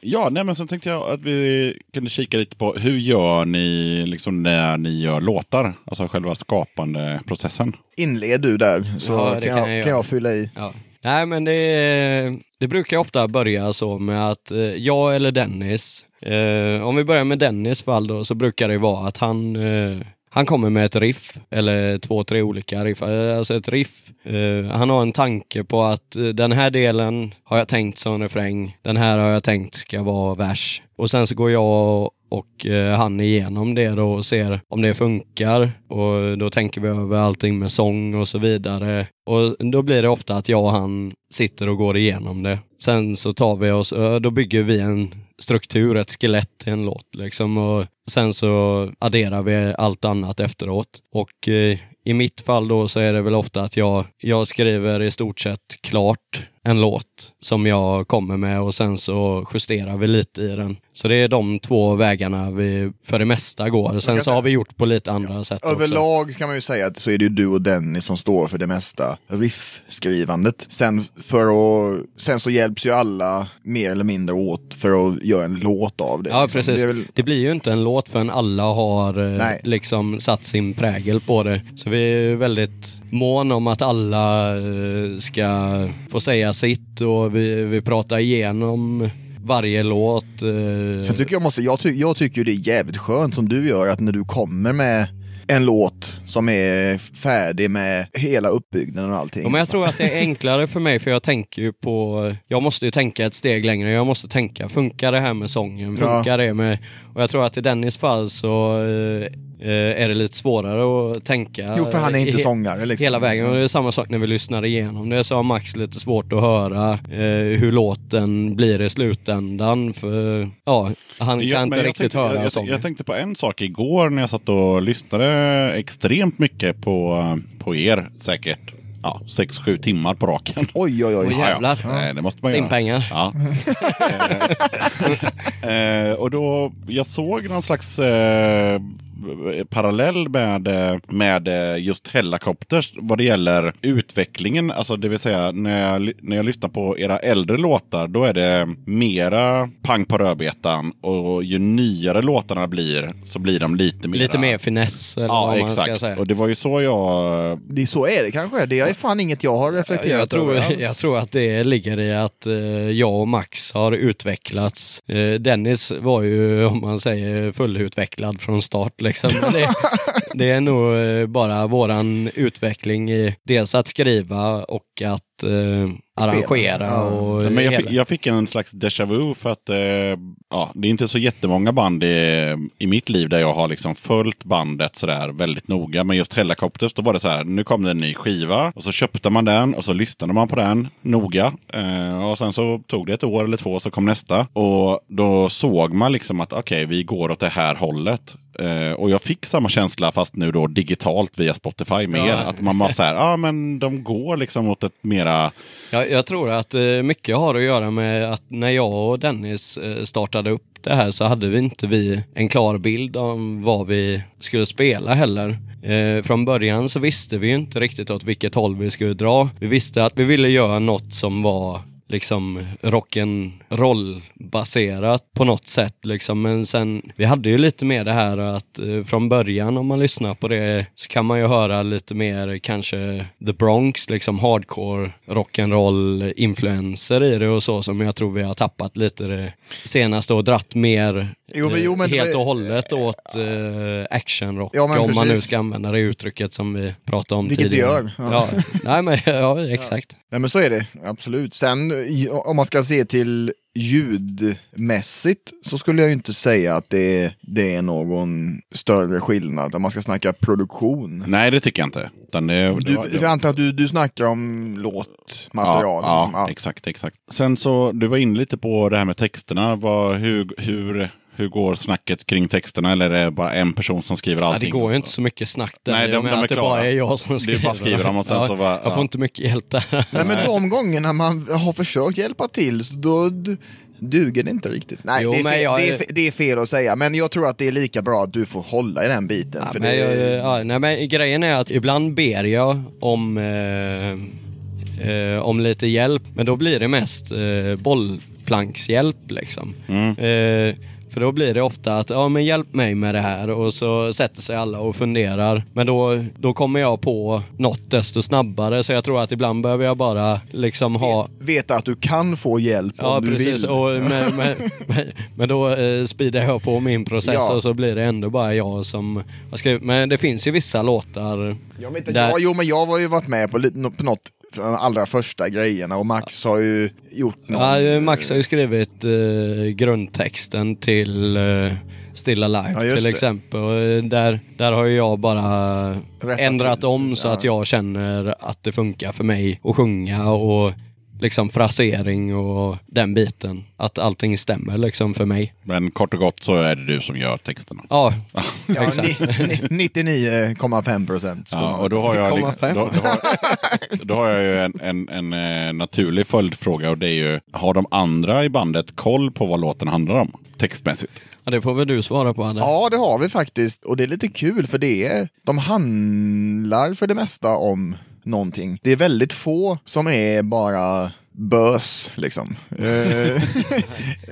Ja, nej, men så tänkte jag att vi kunde kika lite på hur gör ni liksom när ni gör låtar? Alltså själva skapande processen. Inled du där så Ja, kan, kan jag, jag kan jag fylla i. Ja. Nej men det, det brukar ofta börja så med att eh, jag eller Dennis, eh, om vi börjar med Dennis fall då, så brukar det vara att han, eh, han kommer med ett riff, eller två, tre olika riff. Eh, alltså ett riff, Uh, han har en tanke på att uh, den här delen har jag tänkt som refräng, den här har jag tänkt ska vara vers. Och sen så går jag och uh, han igenom det då och ser om det funkar. Och då tänker vi över allting med sång och så vidare. Och då blir det ofta att jag och han sitter och går igenom det. Sen så tar vi oss, då bygger vi en struktur, ett skelett till en låt liksom. Och sen så adderar vi allt annat efteråt. Och eh, i mitt fall då så är det väl ofta att jag, jag skriver i stort sett klart en låt som jag kommer med och sen så justerar vi lite i den. Så det är de två vägarna vi för det mesta går. Sen så har vi gjort på lite andra sätt också. Överlag kan man ju säga att så är det ju du och Dennis som står för det mesta riffskrivandet. Sen, för att, sen så hjälps ju alla mer eller mindre åt för att göra en låt av det. Ja liksom. precis. Det Det, väl, blir ju inte en låt förrän alla har eh, Nej. liksom satt sin prägel på det. Så vi är väldigt mån om att alla eh, ska få säga sitt och vi, vi pratar igenom varje låt. eh, tycker jag, måste, jag, ty, jag tycker det är jävligt skönt som du gör att när du kommer med en låt som är färdig med hela uppbyggnaden och allting. Ja, men jag tror att det är enklare för mig för jag tänker ju på, jag måste ju tänka ett steg längre, jag måste tänka, funkar det här med sången? Funkar det med, och jag tror att i Dennis fall så eh, eh, är det lite svårare att tänka. Jo, för han är inte he- sångare. Liksom. Hela vägen och det är samma sak när vi lyssnar igenom det så har Max lite svårt att höra eh, hur låten blir i slutändan för ja, han Ja, kan inte riktigt tänkte, höra jag, jag, sången. jag tänkte på en sak igår när jag satt och lyssnade extremt mycket på, på er. Säkert ja, 6-7 timmar på raken. Oj, oj, oj. Åh, jävlar. Nej, det måste man göra. Stimpengar. Ja. eh, och då, jag såg någon slags eh, parallell med, eh, med eh, just Hellacopters vad det gäller utvecklingen. Alltså det vill säga när jag, när jag lyssnar på era äldre låtar då är det mera pang på rödbetan och ju nyare låtarna blir så blir de lite mer... Lite mer finess eller Ja, vad man ska exakt. säga. Och det var ju så jag... Det är så är det kanske. Det är fan inget jag har reflekterat Jag tror, över alls. jag tror att det ligger i att eh, jag och Max har utvecklats. Eh, Dennis var ju, om man säger, fullutvecklad från start. Liksom. Men Det, det är nog eh, bara våran utveckling i dels att skriva och att eh, arrangera. Ja. Och Men jag, fick, jag fick en slags déjà vu för att eh, ja, det är inte så jättemånga band i, i mitt liv där jag har liksom följt bandet sådär väldigt noga. Men just Hellacopters, då var det så här, nu kom det en ny skiva och så köpte man den och så lyssnade man på den noga. Eh, och sen så tog det ett år eller två så kom nästa. Och då såg man liksom att okej, vi går åt det här hållet. Eh, och jag fick samma känsla fast nu då digitalt via Spotify mer. Ja. Att man bara så här, ja ah, men de går liksom åt ett mera Jag, jag tror att eh, mycket har att göra med att när jag och Dennis eh, startade upp det här så hade vi inte vi en klar bild om vad vi skulle spela heller. Eh, från början så visste vi inte riktigt åt vilket håll vi skulle dra. Vi visste att vi ville göra något som var liksom rock'n'roll baserat på något sätt liksom. Men sen, vi hade ju lite mer det här att eh, från början om man lyssnar på det så kan man ju höra lite mer kanske The Bronx, liksom hardcore rock'n'roll influenser i det och så som jag tror vi har tappat lite det senaste och dratt mer Jo, men- jo, men- helt och hållet åt eh, actionrock Ja, om man nu precis. ska använda det uttrycket som vi pratade om Vilket vi tidigare. gör, ja. Ja. Nej men ja, exakt. Nej men så är det, absolut. Sen om man ska se till ljudmässigt så skulle jag ju inte säga att det är, det är någon större skillnad om man ska snacka produktion. Nej, det tycker jag inte. Det, det Du, var- jag antar att du, du snackar om låtmaterial. Ja, liksom. ja, exakt, exakt. Sen så, du var inne lite på det här med texterna. Vad, hur, hur, hur går snacket kring texterna? Eller är det bara en person som skriver Ja, allting? det går ju inte så mycket snack där. Nej, i och de- de är att det bara är jag som Du skriver. bara skriver dem och sen ja, så bara- Jag får ja. inte mycket hjälp där. Nej men de gångerna man har försökt hjälpa till så då duger det inte riktigt. Nej, Jo, det, är fel, jag- det, är, det är fel att säga, men jag tror att det är lika bra att du får hålla i den biten. Ja, för men, det, jag, ja, nej, men grejen är att ibland ber jag om, eh, eh, om lite hjälp, men då blir det mest eh, bollplankshjälp liksom. Eh, för då blir det ofta att, ja men hjälp mig med det här och så sätter sig alla och funderar. Men då, då kommer jag på något desto snabbare så jag tror att ibland behöver jag bara liksom ha Veta att du kan få hjälp Ja om du precis, vill. och, men, men, men, men då eh, speedar jag på min process Ja. och så blir det ändå bara jag som har skrivit. Men det finns ju vissa låtar Jag vet inte, där, ja, jo men jag har ju varit med på, på något de allra första grejerna och Max har ju gjort någon... ja, Max har ju skrivit eh, grundtexten till eh, Still Alive Ja, till det. exempel. Och eh, där, där har ju jag bara Rättat ändrat om så Ja. att jag känner att det funkar för mig att sjunga och liksom frasering och den biten. Att allting stämmer liksom för mig. Men kort och gott så är det du som gör texterna. Ja, Ja, exakt. ni- ni- 99,5 procent. Ja, och då har jag, då, 0,5. då, har, då har jag ju en, en, en eh, naturlig följdfråga och det är ju, har de andra i bandet koll på vad låten handlar om? Textmässigt. Ja, det får väl du svara på Adde. Ja, det har vi faktiskt. Och det är lite kul för det är, de handlar för det mesta om någonting. Det är väldigt få som är bara bös liksom. Eh,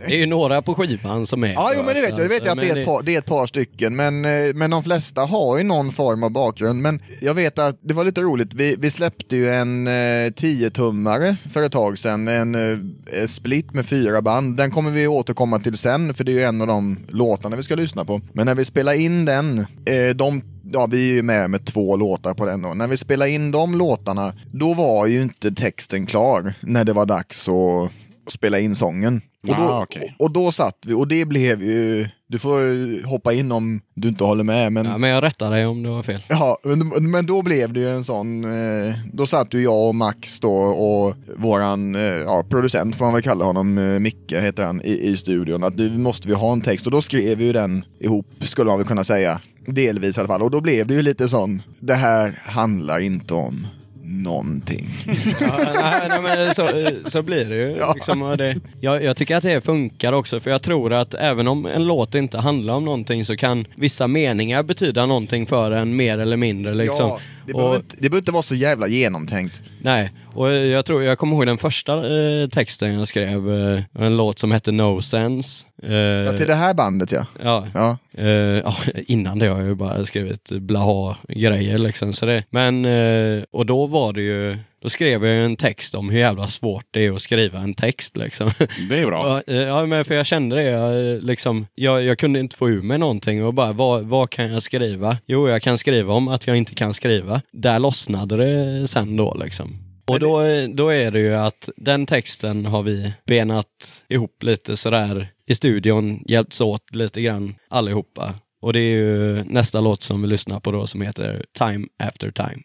Det är ju några på skivan som är Ja, jo, men det vet jag. Jag vet alltså, att det är, ett par, det är ett par stycken, men, eh, men de flesta har ju någon form av bakgrund. Men jag vet att det var lite roligt, vi, vi släppte ju en eh, 10-tummare för ett tag sedan, en eh, split med fyra band. Den kommer vi återkomma till sen, för det är ju en av de låtarna vi ska lyssna på. Men när vi spelar in den, eh, de Ja, vi är ju med med två låtar på den då. När vi spelade in de låtarna, då var ju inte texten klar när det var dags att spela in sången. Och då, Ah, okej. och då satt vi, och det blev ju... Du får hoppa in om du inte håller med, men... Ja, men jag rättar dig om det var fel. Ja, men, men då blev det ju en sån, eh, då satt ju jag och Max då och våran eh, ja, producent får man väl kalla honom, eh, Micke heter han, i, i studion. Att nu måste vi ha en text och då skrev vi ju den ihop, skulle man väl kunna säga. Delvis i alla fall. Och då blev det ju lite sån, det här handlar inte om någonting. Ja, nej, nej, men så, så blir det ju. Liksom, och det, jag, jag tycker att det funkar också, för jag tror att även om en låt inte handlar om någonting så kan vissa meningar betyda någonting för en mer eller mindre. Liksom. Ja, det, behöver inte, det behöver inte vara så jävla genomtänkt. nej, och jag, tror, jag kommer ihåg den första eh, texten jag skrev, eh, en låt som hette No Sense. Eh, Ja, till det här bandet ja. ja, Ja, Eh, ja, innan det har jag ju bara skrivit blaha-grejer liksom. Så det, men, eh, och då var det ju, då skrev jag en text om hur jävla svårt det är att skriva en text liksom. Det är bra. Ja, eh, ja, men för jag kände det, jag, eh, liksom, jag, jag kunde inte få ur mig någonting och bara, vad, vad kan jag skriva? Jo, jag kan skriva om att jag inte kan skriva. Där lossnade det sen då liksom. Och då, eh, då är det ju att den texten har vi benat ihop lite sådär i studion, hjälpts åt lite grann allihopa. Och det är ju nästa låt som vi lyssnar på då som heter Time After Time.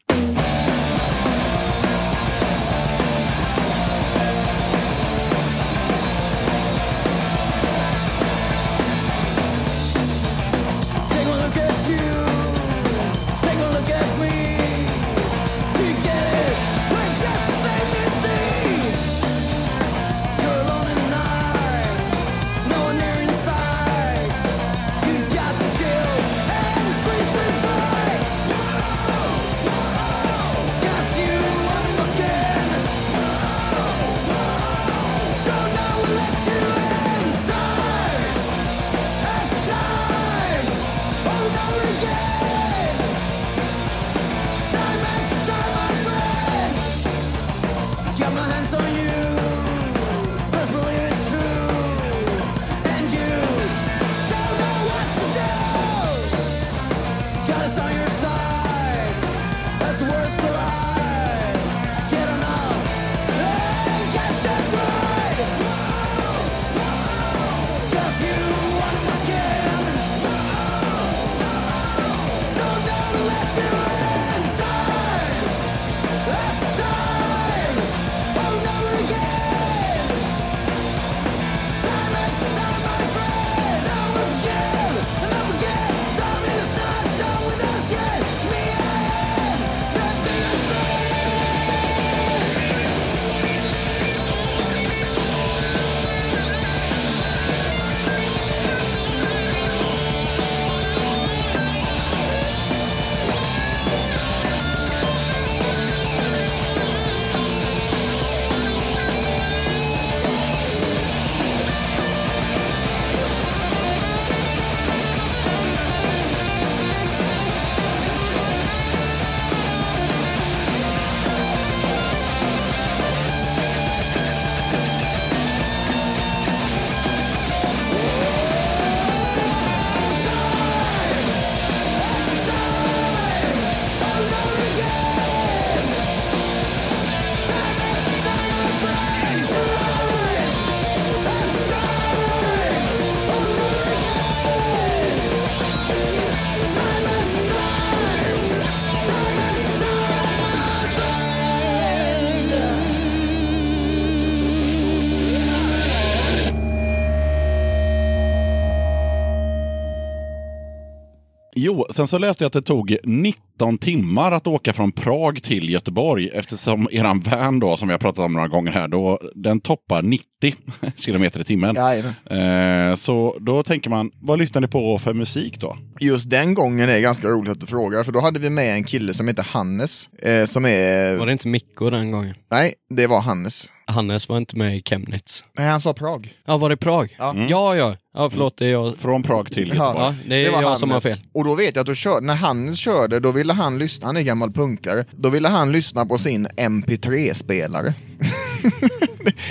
Jo, sen så läste jag att det tog 19 timmar att åka från Prag till Göteborg eftersom eran van då, som vi har pratat om några gånger här, då, den toppar 90 kilometer i timmen. Eh, så då tänker man, vad lyssnar ni på för musik då? Just den gången är ganska roligt att du frågar, för då hade vi med en kille som heter Hannes. Eh, som är... Var det inte Mikko den gången? Nej, det var Hannes. Hannes var inte med i Chemnitz. Nej, han sa Prag. Ja, var det Prag? Ja. ja. Ja, ja. förlåt, det är jag. Från Prag till Göteborg. Ja, det är jag som har fel. Och då vet jag att då kör, när Hannes körde, då ville han lyssna, han är gammal punkare, då ville han lyssna på sin MP3-spelare.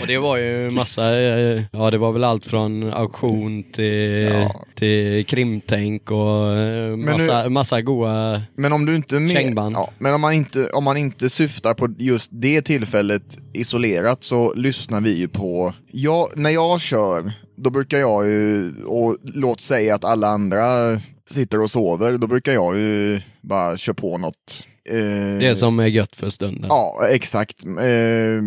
Och det var ju massa, eh, ja det var väl allt från auktion till, Ja. till krimtänk och eh, massa, massa goa... Men om du inte med, Kängband. ja, men om man, inte, om man inte syftar på just det tillfället isolerat så lyssnar vi ju på, ja, när jag kör, då brukar jag ju, och låt säga att alla andra sitter och sover, då brukar jag ju bara köra på något. Eh, Det som är gött för stunden. Ja, exakt. Eh,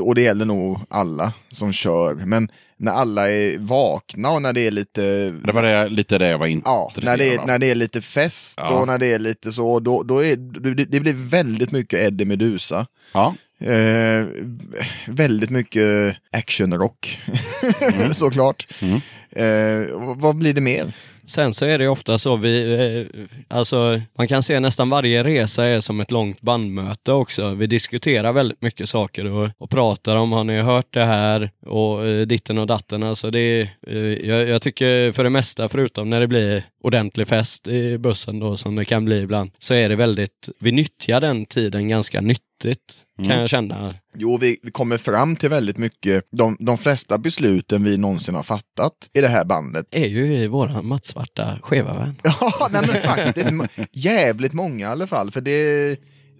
och det gäller nog alla som kör. Men när alla är vakna och när det är lite Det var det, lite det jag var Ja, intresserad när det, är, av. när det är lite fest Ja. och när det är lite så, då, då är, det, det blir väldigt mycket Eddie Meduza. Ja. Eh, väldigt mycket actionrock, såklart. Mm. Eh, vad blir det mer? Sen så är det ofta så, vi, eh, alltså man kan se nästan varje resa är som ett långt bandmöte också. Vi diskuterar väldigt mycket saker och, och pratar om, har ni hört det här? Och eh, ditten och datten. Alltså det eh, jag, jag tycker för det mesta, förutom när det blir ordentlig fest i bussen då som det kan bli ibland, så är det väldigt, vi nyttjar den tiden ganska nyttigt kan jag känna. Jo, vi, vi kommer fram till väldigt mycket, de, de flesta besluten vi någonsin har fattat i det här bandet är ju i våran mattsvarta skeva vän. Ja, nej men faktiskt. Jävligt många i alla fall. För det,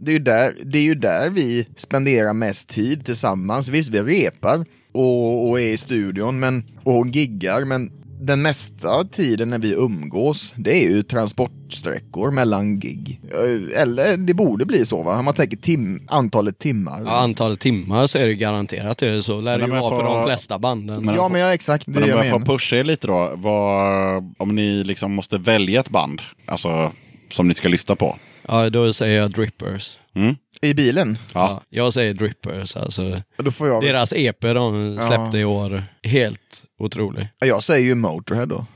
det, är ju där, det är ju där vi spenderar mest tid tillsammans. Visst, vi repar och, och är i studion men, och giggar, men den mesta tiden när vi umgås, det är ju transportsträckor mellan gig. Eh, Eller det borde bli så va? Om man tänker tim, antalet timmar. Ja, antalet timmar så är det garanterat det är så. Lär det ju vara för de flesta banden. Men- ja, men ja, exakt. Det Men om jag jag får pusha er lite då. Vad, om ni liksom måste välja ett band, alltså som ni ska lyssna på. Ja, då säger jag Drippers. Mm? I bilen? Ja. jag säger Drippers alltså. Då får jag, Deras EP de släppte Ja. i år, helt otrolig. jag säger ju Motorhead då.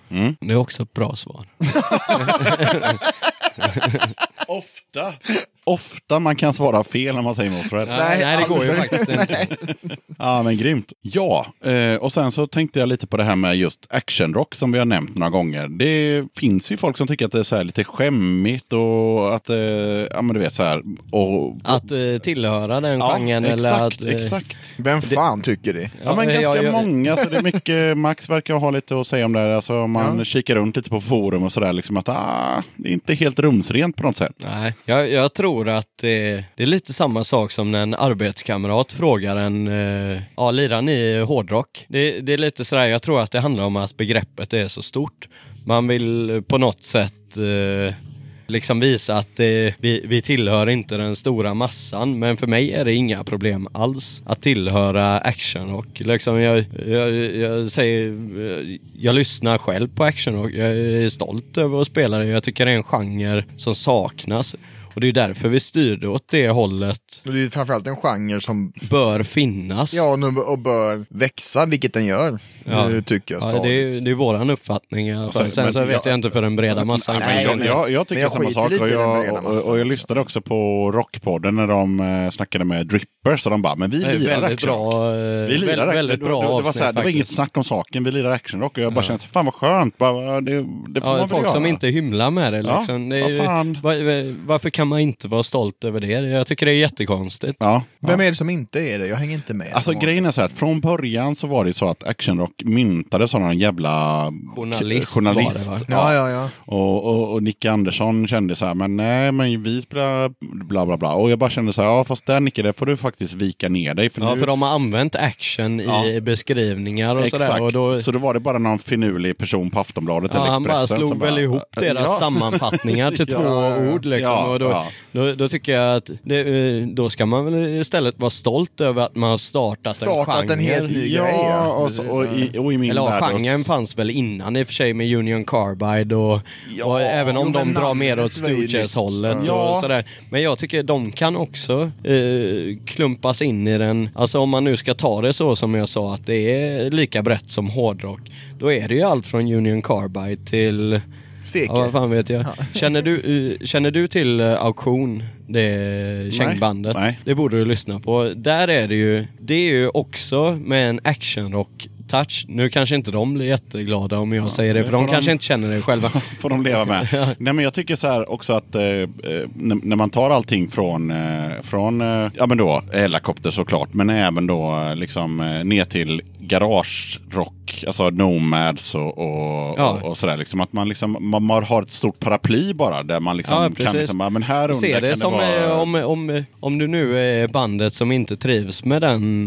Det är också ett bra svar. Ofta. Ofta man kan svara fel när man säger Motörhead. Nej, nej, det går ju faktiskt inte. Ja, men grymt. Ja, eh, och sen så tänkte jag lite på det här med just actionrock som vi har nämnt några gånger. Det finns ju folk som tycker att det är så här lite skämmigt och att, eh, ja men du vet så här. Och, Att eh, tillhöra den genren exakt, eller att... exakt. Vem fan tycker det? Ja, men Ja, ganska jag- jag- många. Så det är mycket, Max verkar ha lite att säga om det här. Alltså, om man Ja. kikar runt lite på forum och sådär. Liksom att ah, det är inte helt rumsrent på något sätt. Nej, jag, jag tror att det, det är lite samma sak som när en arbetskamrat frågar en, eh, ja lirar ni hårdrock? Det, det är lite sådär, jag tror att det handlar om att begreppet är så stort. Man vill på något sätt eh, liksom visa att eh, vi, vi tillhör inte den stora massan, men för mig är det inga problem alls att tillhöra actionrock. Liksom jag, jag, jag säger, eh, jag lyssnar själv på actionrock, jag är stolt över att spela det. Jag tycker det är en genre som saknas. Och det är därför vi styrde åt det hållet. Det är framförallt en genre som Bör finnas. Ja, och bör växa, vilket den gör. Ja. Det tycker jag Ja, det, är, det är våran uppfattning alla fall. Sen- men så vet jag- jag inte för den breda massan. Nej, jag, men- jag, jag tycker jag samma sak. Och jag, breda och, och jag också. lyssnade också på Rockpodden när de eh, snackade med Drippers. Och de bara, men vi lirar väldigt actionrock. bra, eh, Vi lirar, väldigt, väldigt det, bra det, det, var så här, det var inget snack om saken. Vi lirar actionrock. Och jag bara kände, så, fan vad skönt. Bara, det, det får Ja, man väl folk göra. som inte hymlar med det. Ja, Liksom. det är var, varför kan man inte vara stolt över det? Jag tycker det är jättekonstigt. Ja. Vem är det som inte är det? Jag hänger inte med. Alltså grejen är så här, att från början så var det så att actionrock myntades av någon jävla Journalist journalist. var det, va? Ja, ja, ja. Och, och, och Nicke Andersson kände så här, men nej, men vi spelar bla bla bla. Och jag bara kände så här, ja fast där Nicke, där får du faktiskt vika ner dig. För Ja, nu, för de har använt action Ja. i beskrivningar och Exakt, sådär. Och då, så då var det bara någon finurlig person på Aftonbladet ja, eller han bara Expressen. slog som väl ihop deras Ja. sammanfattningar till Ja, två ord. Liksom. Ja, och då, ja. då, då tycker jag att det, eh, då ska man väl istället vara stolt över att man har startat, Startat en genre. en helt ny grej. Ja, och, så, och, i, och i min Eller ja, genren fanns väl innan i och för sig med Union Carbide och, Ja, och även om de drar mer åt Stooges-hållet. Ja. och sådär. Men jag tycker de kan också eh, klumpas in i den, alltså om man nu ska ta det så som jag sa att det är lika brett som hårdrock. Då är det ju allt från Union Carbide till Seker. Ja, vad fan vet jag. Känner du, eh, känner du till eh, Auktion, det kängbandet. nej. Det borde du lyssna på. Där är det ju, det är ju också med en actionrock touch. Nu kanske inte de blir jätteglada om jag säger det, för de de- kanske inte känner det själva. får de leva med. Nej, men jag tycker så här också att eh, eh, när, när man tar allting från, eh, från eh, ja men då, helikopter såklart, men även då eh, liksom eh, ner till garagerock, alltså Nomads och, och, Ja. och, och sådär. Liksom, att man, liksom, man, har ett stort paraply bara där man liksom Ja, kan liksom, ja, men här under Se det kan som det vara... om, om, om du nu är bandet som inte trivs med den,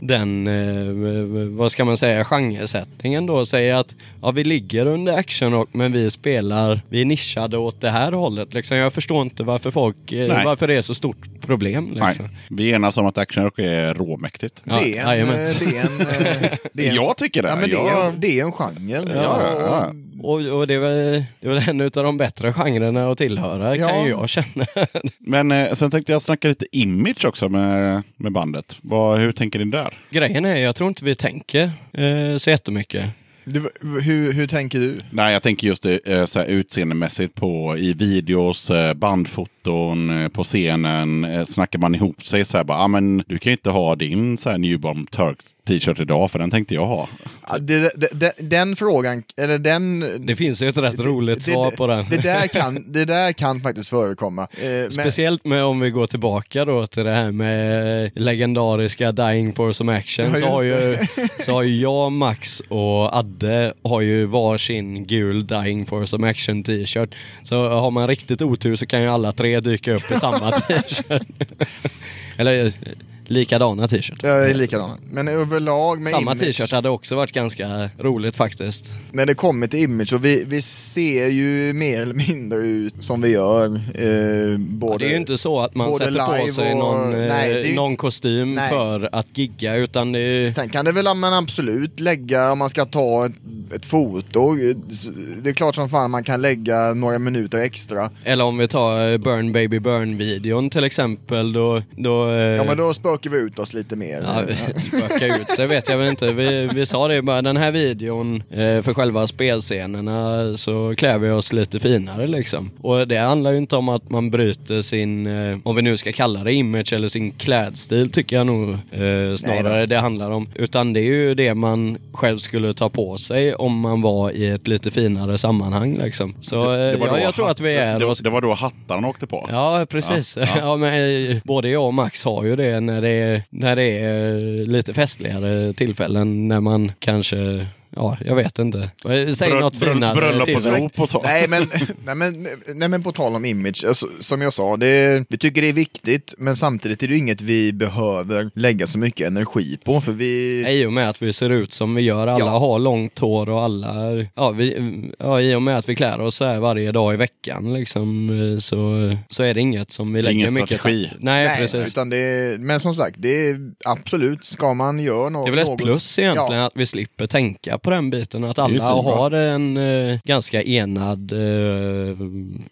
den vad ska man säga, genresättningen då. Säger att ja, vi ligger under actionrock men vi spelar, vi är nischade åt det här hållet. Liksom. Jag förstår inte varför folk, eh, Nej. varför det är så stort problem. Liksom. Nej, vi enas om att actionrock är råmäktigt. Ja, det, är en, jajamän. eh, det är en... eh, det är en Jag tycker det. Ja, men det, är, Jag- det är en genre. Ja, ja, ja. Och, och det är väl, det är väl en av de bättre genrerna att tillhöra Ja. kan ju jag känna. Men eh, sen tänkte jag snacka lite image också med, med bandet. Vad, hur tänker ni där? Grejen är, jag tror inte vi tänker eh, så jättemycket. Du, hur, hur tänker du? Nej, jag tänker just eh, så här, utseendemässigt på i videos, eh, bandfoton, eh, på scenen. eh, Snackar man ihop sig så här bara, ah, men du kan ju inte ha din så här Newborn Turk t-shirt idag för den tänkte jag ha. Ja, det, det, det, den frågan, eller den... Det finns ju ett rätt roligt det, svar det, på den. Det där kan, det där kan faktiskt förekomma. Eh, Speciellt med om vi går tillbaka då till det här med legendariska Dying for some action. Ja, så, har ju, så har ju jag, Max och Adde har ju varsin gul Dying for some action t-shirt. Så har man riktigt otur så kan ju alla tre dyka upp i samma t-shirt. Eller likadana t-shirt. Jag är likadan. Men överlag med Samma image, t-shirt hade också varit ganska roligt faktiskt. när det kommer till image, och vi, vi ser ju mer eller mindre ut som vi gör. Eh, både, Ja, det är ju inte så att man sätter på sig och- någon, eh, nej, ju- någon kostym Nej. för att gigga utan det är Sen kan det väl man absolut lägga, om man ska ta ett, ett foto, det är klart som fan man kan lägga några minuter extra. Eller om vi tar eh, Burn Baby Burn-videon till exempel, då... då eh, Ja men då spökar vi ut oss lite mer. Ja, spöka ut sig vet jag väl inte. Vi, vi sa det bara, den här videon eh, för själva spelscenerna så klär vi oss lite finare liksom. Och det handlar ju inte om att man bryter sin, eh, om vi nu ska kalla det image eller sin klädstil tycker jag nog eh, snarare det handlar om. Utan det är ju det man själv skulle ta på sig om man var i ett lite finare sammanhang liksom. Så Det var ja, jag tror att vi är... Det, det, det var då hattarna åkte på. Ja, precis. Ja, Ja, men, eh, både jag och Max har ju det när det är, när det är lite festligare tillfällen när man kanske, ja, jag vet inte. Säg Bröll- något finare. bröllop och så. Nej men, nej, men, nej men på tal om image, alltså, som jag sa, det, vi tycker det är viktigt men samtidigt är det inget vi behöver lägga så mycket energi på för vi... I och med att vi ser ut som vi gör, alla Ja. har långt hår och alla, ja, vi, ja, i och med att vi klär oss så här varje dag i veckan liksom, så, så är det inget som vi lägger ingen mycket Nej, strategi. Nej, precis. utan det, men som sagt, det är absolut, ska man göra något... Det är väl ett något- plus egentligen Ja, att vi slipper tänka på den biten. Att alla har en eh, ganska enad eh,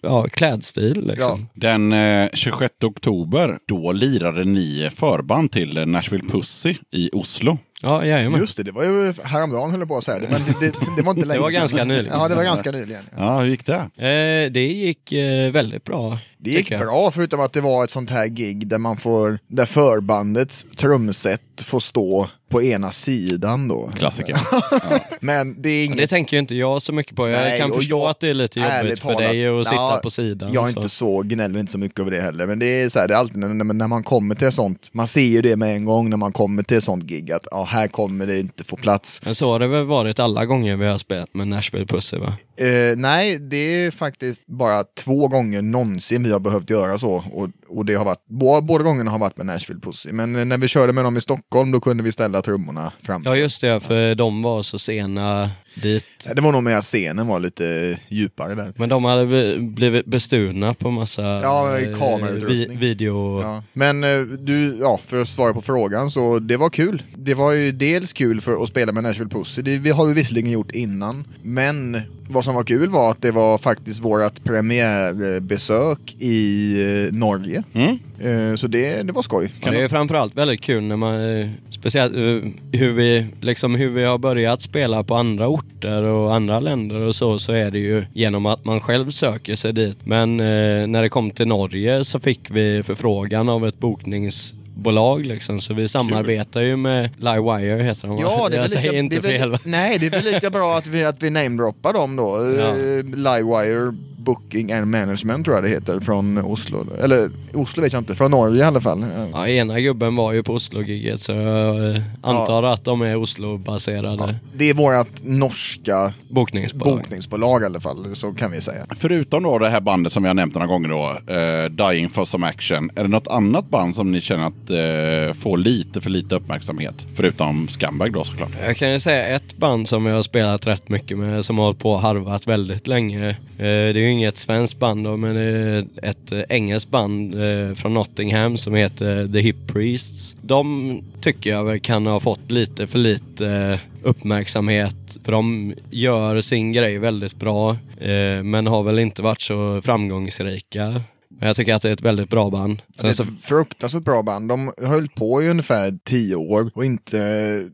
ja, klädstil. Liksom. Den eh, 26 oktober, då lirade ni förband till eh, Nashville Pussy i Oslo. Ja, jajamän. Just det, det var ju häromdagen höll jag på att säga det, men det, det, det var inte länge var sedan. ganska nyligen. Ja, det var ganska nyligen. Ja. Ja, hur gick det? Eh, det gick eh, väldigt bra. Det gick jag. bra förutom att det var ett sånt här gig där man får, där förbandets trumset får stå på ena sidan då. Klassiker. Men det är inget... Det tänker ju inte jag så mycket på. Jag Nej, kan och förstå jag- att det är lite jobbigt ärligt för talat, dig att sitta ja, på sidan. Jag är så. inte så, gnäller inte så mycket över det heller. Men det är så här, det är alltid när, när, man kommer till sånt, man ser ju det med en gång när man kommer till ett sånt gig att ja, här kommer det inte få plats. Men så har det väl varit alla gånger vi har spelat med Nashville Pussy va? Eh, nej, det är faktiskt bara två gånger någonsin vi har behövt göra så. Och, och det har varit, båda, gångerna har varit med Nashville Pussy. Men när vi körde med dem i Stockholm då kunde vi ställa trummorna framför. Ja just det, för de var så sena dit. Det var nog mer att scenen var lite djupare där. Men de hade blivit bestulna på massa Ja, eh, vi, video... Ja. Men eh, du, ja, för att svara på frågan så det var kul. Det var ju dels kul för att spela med Nashville Pussy. Det, vi har ju visserligen gjort innan. Men vad som var kul var att det var faktiskt vårt premiärbesök i eh, Norge. Mm. Eh, så det, det var skoj. Ja, det är framförallt väldigt kul när man, eh, speciellt eh, hur vi, liksom hur vi har börjat spela på andra orter och andra länder och så, så är det ju genom att man själv söker sig dit. Men eh, när det kom till Norge så fick vi förfrågan av ett bokningsbolag liksom, så vi samarbetar ju med Livewire heter de? Ja, det är Jag väl säger lika, inte det är väl, fel? Nej, det är väl lika bra att vi, att vi namedroppar dem då. Ja. Livewire Booking and Management tror jag det heter från Oslo. Eller Oslo vet jag inte, från Norge i alla fall. Ja, ena gubben var ju på Oslo-giget så jag antar att de är Oslo-baserade Ja, det är vårt norska bokningsbolag. bokningsbolag i alla fall, så kan vi säga. Förutom då det här bandet som har nämnt några gånger då, eh, Dying for some action. Är det något annat band som ni känner att eh, får lite för lite uppmärksamhet? Förutom Scumbag då såklart. Jag kan ju säga ett band som jag har spelat rätt mycket med som har hållit på och harvat väldigt länge. Eh, Det är ju inget svenskt band då, men ett eh, engelskt band eh, från Nottingham som heter The Hip Priests. De tycker jag kan ha fått lite för lite eh, uppmärksamhet för de gör sin grej väldigt bra eh, men har väl inte varit så framgångsrika. Men jag tycker att det är ett väldigt bra band. Det är ett fruktansvärt bra band. De höll på i ungefär tio år och inte...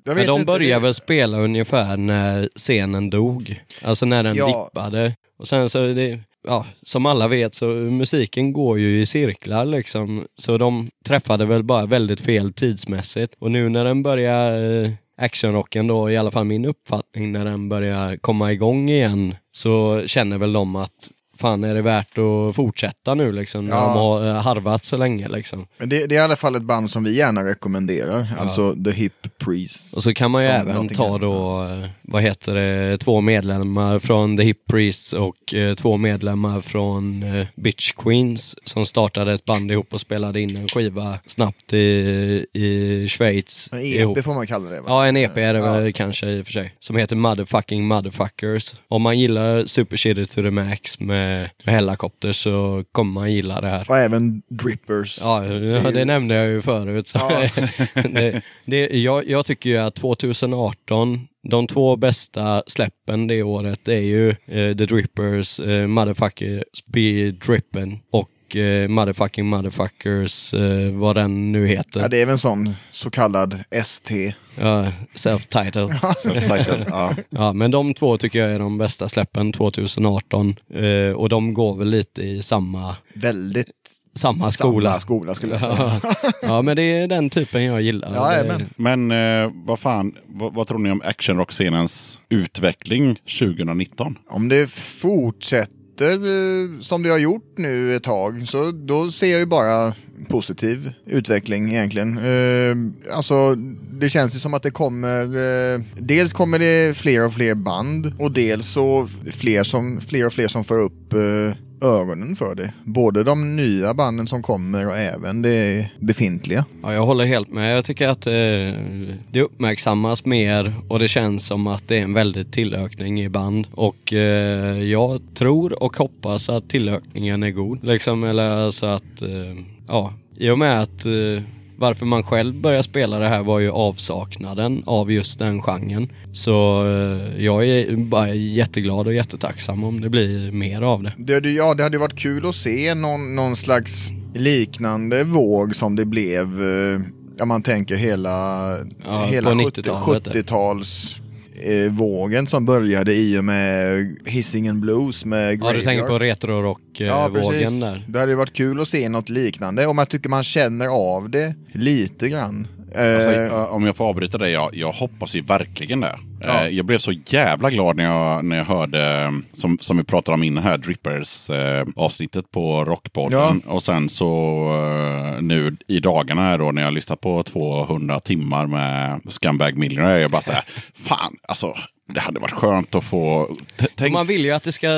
Men de började det- väl spela ungefär när scenen dog. Alltså när den Ja. dippade. Och sen så, det, ja, som alla vet så musiken går ju i cirklar liksom. Så de träffade väl bara väldigt fel tidsmässigt. Och nu när den börjar eh, actionrocken då, i alla fall min uppfattning, när den börjar komma igång igen så känner väl de att fan är det värt att fortsätta nu liksom när Ja. de har eh, harvat så länge liksom. Men det, det är i alla fall ett band som vi gärna rekommenderar. Alltså The Hip Priests. Och så kan man ju även ta då, eh, vad heter det, två medlemmar från The Hip Priests och eh, två medlemmar från eh, Bitch Queens som startade ett band ihop och spelade in en skiva snabbt i, i Schweiz. En ihop. EP får man kalla det va? Ja, en EP är det Ja. väl kanske i och för sig. Som heter Motherfucking Motherfuckers. Om man gillar Super Shitty to the Max med, med Hellacopter så kommer man gilla det här. Och även Drippers. Ja, ja, det nämnde jag ju förut. Så det, det, jag, jag tycker ju att 2018, de två bästa släppen det året är ju eh, The Drippers, eh, Motherfuckers Be Drippen och eh, Motherfucking Motherfuckers, eh, vad den nu heter. Ja, det är väl en sån så kallad ST. Ja, self-titled. Subtitle, ja. Ja, men de två tycker jag är de bästa släppen 2018. Eh, och de går väl lite i samma, Väldigt samma skola. Samma skola skulle jag säga. Ja, ja, men det är den typen jag gillar. Ja, Det- men. Men eh, vad fan, vad, vad tror ni om actionrockscenens utveckling 2019? Om det fortsätter eh, som det har gjort nu ett tag, så då ser jag ju bara positiv utveckling egentligen. Eh, alltså, det känns ju som att det kommer, eh, dels kommer det fler och fler band och dels så fler, som, fler och fler som får upp eh, ögonen för det. Både de nya banden som kommer och även det befintliga. Ja, jag håller helt med. Jag tycker att eh, det uppmärksammas mer och det känns som att det är en väldigt tillökning i band. Och eh, jag tror och hoppas att tillökningen är god. Liksom, eller alltså att, eh, ja, i och med att eh, varför man själv började spela det här var ju avsaknaden av just den genren. Så eh, jag är bara jätteglad och jättetacksam om det blir mer av det. Det, hade- ja, det hade varit kul att se någon, någon slags liknande våg som det blev, eh, ja man tänker hela, Ja, hela på 70 90-talet. 70-tals eh, vågen som började i och med Hisingen Blues med Ja, du Graveyard. tänker på Ja, retro-rock-vågen precis. där. Det hade varit kul att se något liknande och man tycker man känner av det lite grann. Eh, Alltså, eh, om jag får avbryta dig, jag, jag hoppas ju verkligen det. Ja. Eh, Jag blev så jävla glad när jag, när jag hörde, eh, som, som vi pratade om innan här, Drippers eh, avsnittet på Rockpodden. Och sen så eh, nu i dagarna här då när jag har lyssnat på 200 timmar med Scumbag Millionaire, jag bara så här, fan alltså. Det hade varit skönt att få... Tänk, Man vill ju att det ska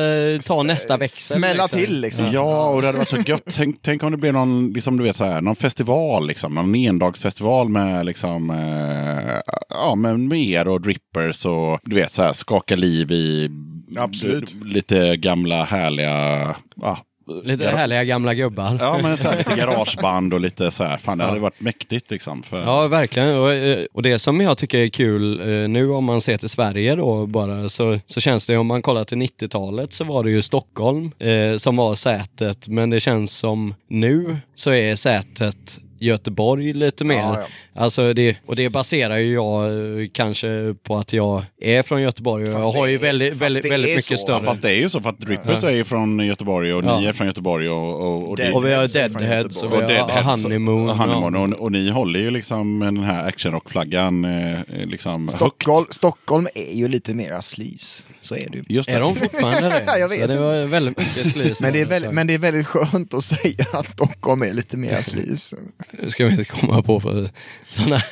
ta nästa växel. smälla liksom. till liksom. Ja, och det hade varit så gött. Tänk, tänk om det blev någon, liksom, du vet, så här, någon festival, liksom, någon endagsfestival med, liksom, eh, ja, med, med er och drippers och du vet, så här, skaka liv i Absolut. lite gamla härliga ja, Lite härliga gamla gubbar. Ja, men så här, lite garageband och lite så här. Fan, det hade varit mäktigt liksom. För... Ja, verkligen. Och, eh, och det som jag tycker är kul eh, nu om man ser till Sverige då bara så, så känns det, om man kollar till 90-talet så var det ju Stockholm eh, som var sätet. Men det känns som nu så är sätet Göteborg lite mer. Ja, ja. Alltså det, och det baserar ju jag eh, kanske på att jag är från Göteborg och jag Fast har ju är- väldigt, väldigt, väldigt är mycket så. Ja, större. fast det är ju så för att Drippers är ju från Göteborg och ni Ja. är från Göteborg och, och, och, Dead- och vi har Deadheads och Göteborg. vi och har Honeymoon. och, Honeymoon ja. och, och ni håller ju liksom den här actionrockflaggan eh, liksom Stockholm, högt. Stockholm är ju lite mera sleaze. Så är det ju. Just det. Är de fortfarande det? Ja, jag Så vet det var väldigt mycket slis. Men det, är väldigt, men det är väldigt skönt att säga att Stockholm är lite mer sleaze. Nu ska vi inte komma på för sådana...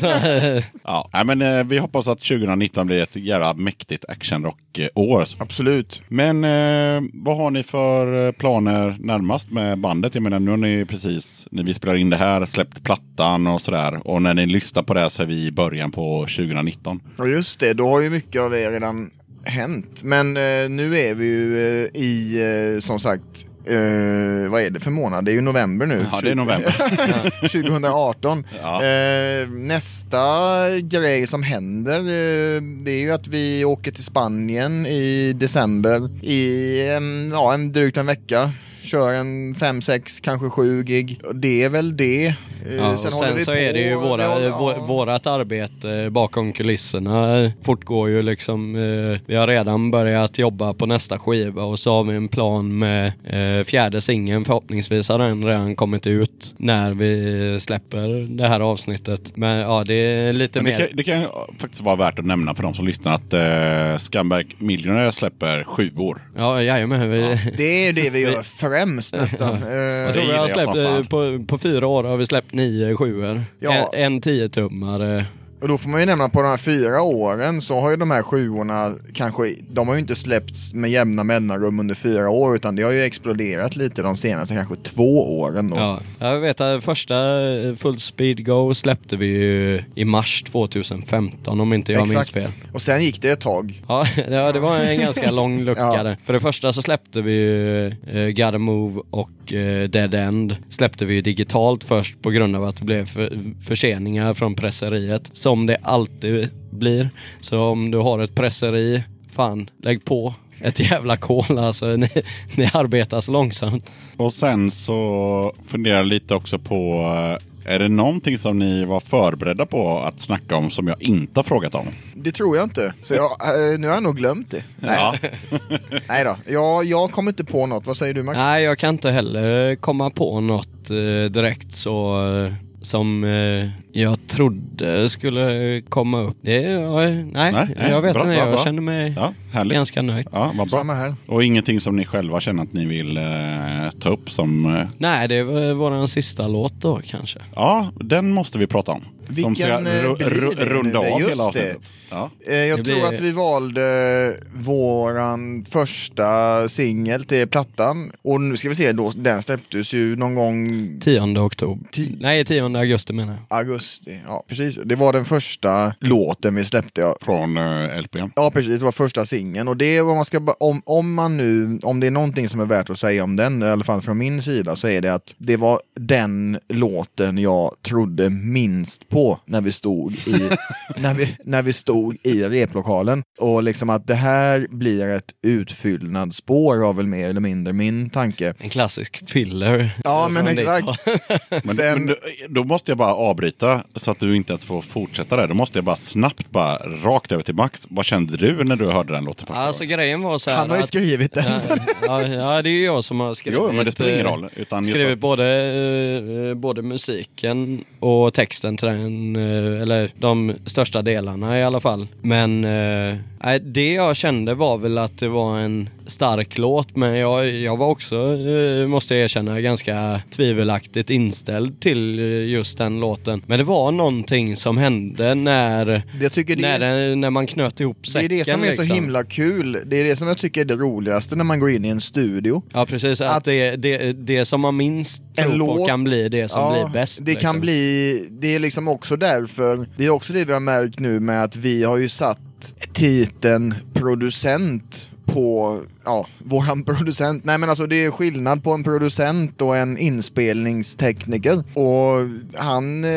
såna, Ja, men eh, vi hoppas att 2019 blir ett jävla mäktigt actionrock-år. Absolut. Men eh, vad har ni för eh, planer närmast med bandet? Jag menar, nu har ni precis, när vi spelar in det här, släppt plattan och sådär. Och när ni lyssnar på det här så är vi i början på 2019. Och just det, då har ju mycket av det redan hänt. Men eh, nu är vi ju eh, i, eh, som sagt, eh, vad är det för månad? Det är ju november nu. Ja, det är november. 2018. Ja. Eh, nästa grej som händer eh, det är ju att vi åker till Spanien i december i en, ja, en drygt en vecka. Kör en fem, sex, kanske sju gig. Och Det är väl det. Eh, ja, och sen vi så på- är det ju våra, eh, vå- ja. vårat arbete bakom kulisserna fortgår ju liksom. eh, Vi har redan börjat jobba på nästa skiva och så har vi en plan med eh, fjärde singeln. Förhoppningsvis har den redan kommit ut när vi släpper det här avsnittet. Men ja, det är lite det, mer... kan, det kan faktiskt vara värt att nämna för de som lyssnar att eh, Scumbag Millionaire släpper sju år. Ja, jajamän. Vi, Det är det vi gör främst nästan. Eh, Jag tror vi har släppt, fan. eh, på, på fyra år har vi släppt nio sjuor. Ja. En, en tiotummare. Och då får man ju nämna på de här fyra åren så har ju de här sjuorna kanske, de har ju inte släppts med jämna mellanrum under fyra år utan det har ju exploderat lite de senaste kanske två åren då. Ja. Jag vet att första Full Speed Go släppte vi ju i mars 2015 om inte jag minns fel. Och sen gick det ett tag. Ja, det var en ganska lång lucka Ja. där. För det första så släppte vi ju eh, Gotta Move och eh, Dead End. Släppte vi ju digitalt först på grund av att det blev för, förseningar från presseriet. Som det alltid blir. Så om du har ett presseri, fan, lägg på ett jävla kol alltså. Ni, ni arbetar så långsamt. Och sen så funderar jag lite också på eh, är det någonting som ni var förberedda på att snacka om som jag inte har frågat om? Det tror jag inte. Så jag, eh, nu har jag nog glömt det. Nej, Ja. Nej då, jag, jag kommer inte på något. Vad säger du Max? Nej, jag kan inte heller komma på något eh, direkt så som eh, jag trodde skulle komma upp. Det, ja, nej, Nej, jag vet bra, inte. bra, Jag bra. känner mig Ja, ganska nöjd. Ja, vad bra. Samma här. Och ingenting som ni själva känner att ni vill eh, ta upp som... Eh, Nej, det är våran sista låt då kanske. ja, den måste vi prata om. Som Vilken, ska eh, runda av hela avsnittet. Ja. Eh, Jag Det tror blir- att vi valde våran första singel till plattan. Och nu ska vi se, då, den släpptes ju någon gång 10 oktober. Ti- Nej, 10 augusti menar jag. augusti. Ja, precis. Det var den första låten vi släppte. Ja. Från eh, LPn. Ja precis, det var första singeln och det är vad man ska, om, om man nu, om det är någonting som är värt att säga om den, i alla fall från min sida, så är det att det var den låten jag trodde minst på när vi stod i, när vi, när vi stod i replokalen. Och liksom att det här blir ett utfyllnadsspår var väl mer eller mindre min tanke. En klassisk filler. Ja men exakt. Men, Sen- men då, måste jag bara avbryta så att du inte ens får fortsätta där. Då måste jag bara snabbt, bara rakt över till Max. Vad kände du när du hörde den låten Alltså grejen var så här Han har ju att- skrivit den. Ja, ja, det är ju jag som har skrivit. Jo, men det spelar ingen eh, roll. Utan skrivit att- både, eh, både musiken och texten till den, eh, eller de största delarna i alla fall. Men eh, det jag kände var väl att det var en stark låt, men jag, jag var också, eh, måste jag erkänna, ganska tvivelaktigt inställd till eh, just den låten. Men det var någonting som hände när, det när, är- den, när man knöt ihop Det säcken. är det som är så liksom. himla kul. Det är det som jag tycker är det roligaste när man går in i en studio. Ja precis, att, Att- det, det, det som man minst tror på låt- kan bli det som blir bäst. Det kan liksom. bli, det är liksom också därför, det är också det vi har märkt nu med att vi har ju satt titeln producent på ja, våran producent. Nej men alltså det är skillnad på en producent och en inspelningstekniker. Och han, eh,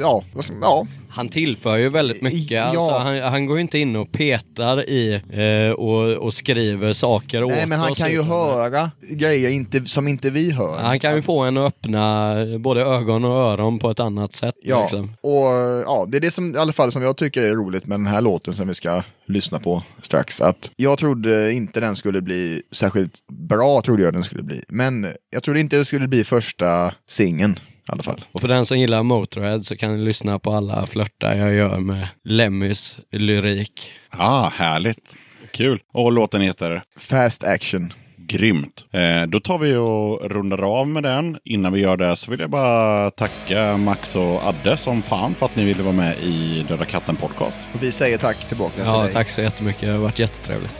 ja, ja, han tillför ju väldigt mycket. Ja. Alltså, han, han går ju inte in och petar i eh, och, och skriver saker åt nej men han oss, kan ju höra grejer inte, som inte vi hör. Han kan ju få en att öppna både ögon och öron på ett annat sätt. Ja, Liksom. och ja, det är det som i alla fall som jag tycker är roligt med den här låten som vi ska lyssna på strax. Att jag trodde inte den skulle bli särskilt bra, trodde jag den skulle bli. Men jag trodde inte det skulle bli första singeln i alla fall. Och för den som gillar Motörhead så kan ni lyssna på alla flörtar jag gör med Lemmys lyrik. Ah, härligt. Kul. Och låten heter Fast action. Grymt. Eh, då tar vi och rundar av med den. Innan vi gör det så vill jag bara tacka Max och Adde som fan för att ni ville vara med i Döda katten podcast. Och vi säger tack tillbaka till Ja, dig. tack så jättemycket. Det har varit jättetrevligt.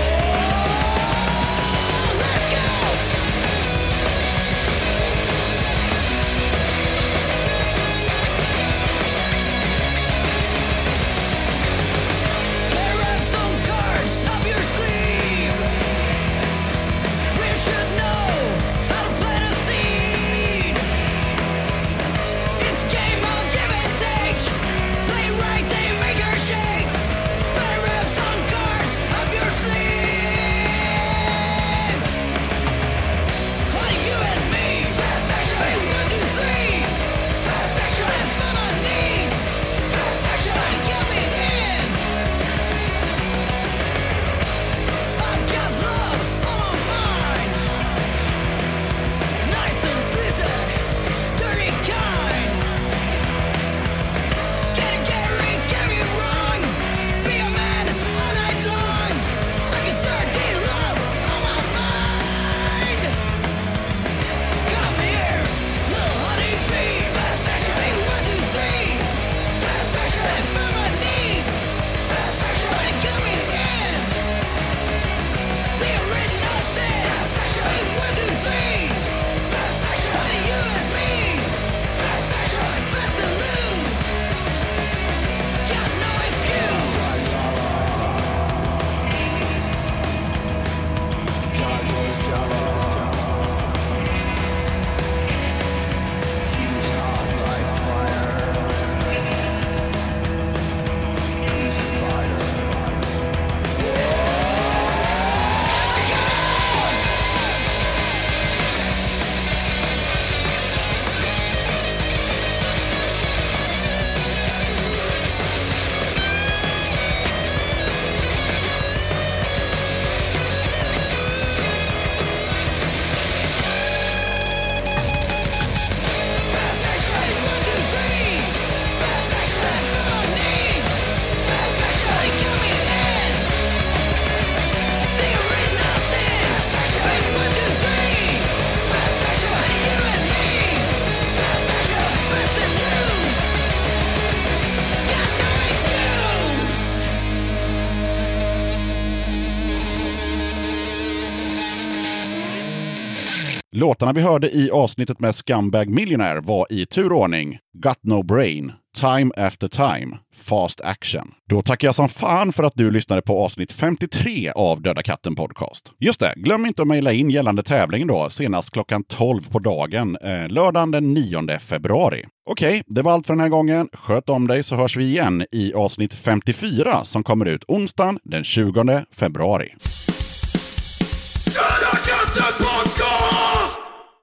Hörde i avsnittet med Scumbag Millionaire var i turordning Got No Brain, Time After Time, Fast Action. Då tackar jag som fan för att du lyssnade på avsnitt 53 av Döda katten Podcast. Just det, glöm inte att mejla in gällande tävlingen då, senast klockan 12 på dagen, eh, lördagen den 9 februari. Okej, det var allt för den här gången. Sköt om dig så hörs vi igen i avsnitt 54 som kommer ut onsdagen den 20 februari.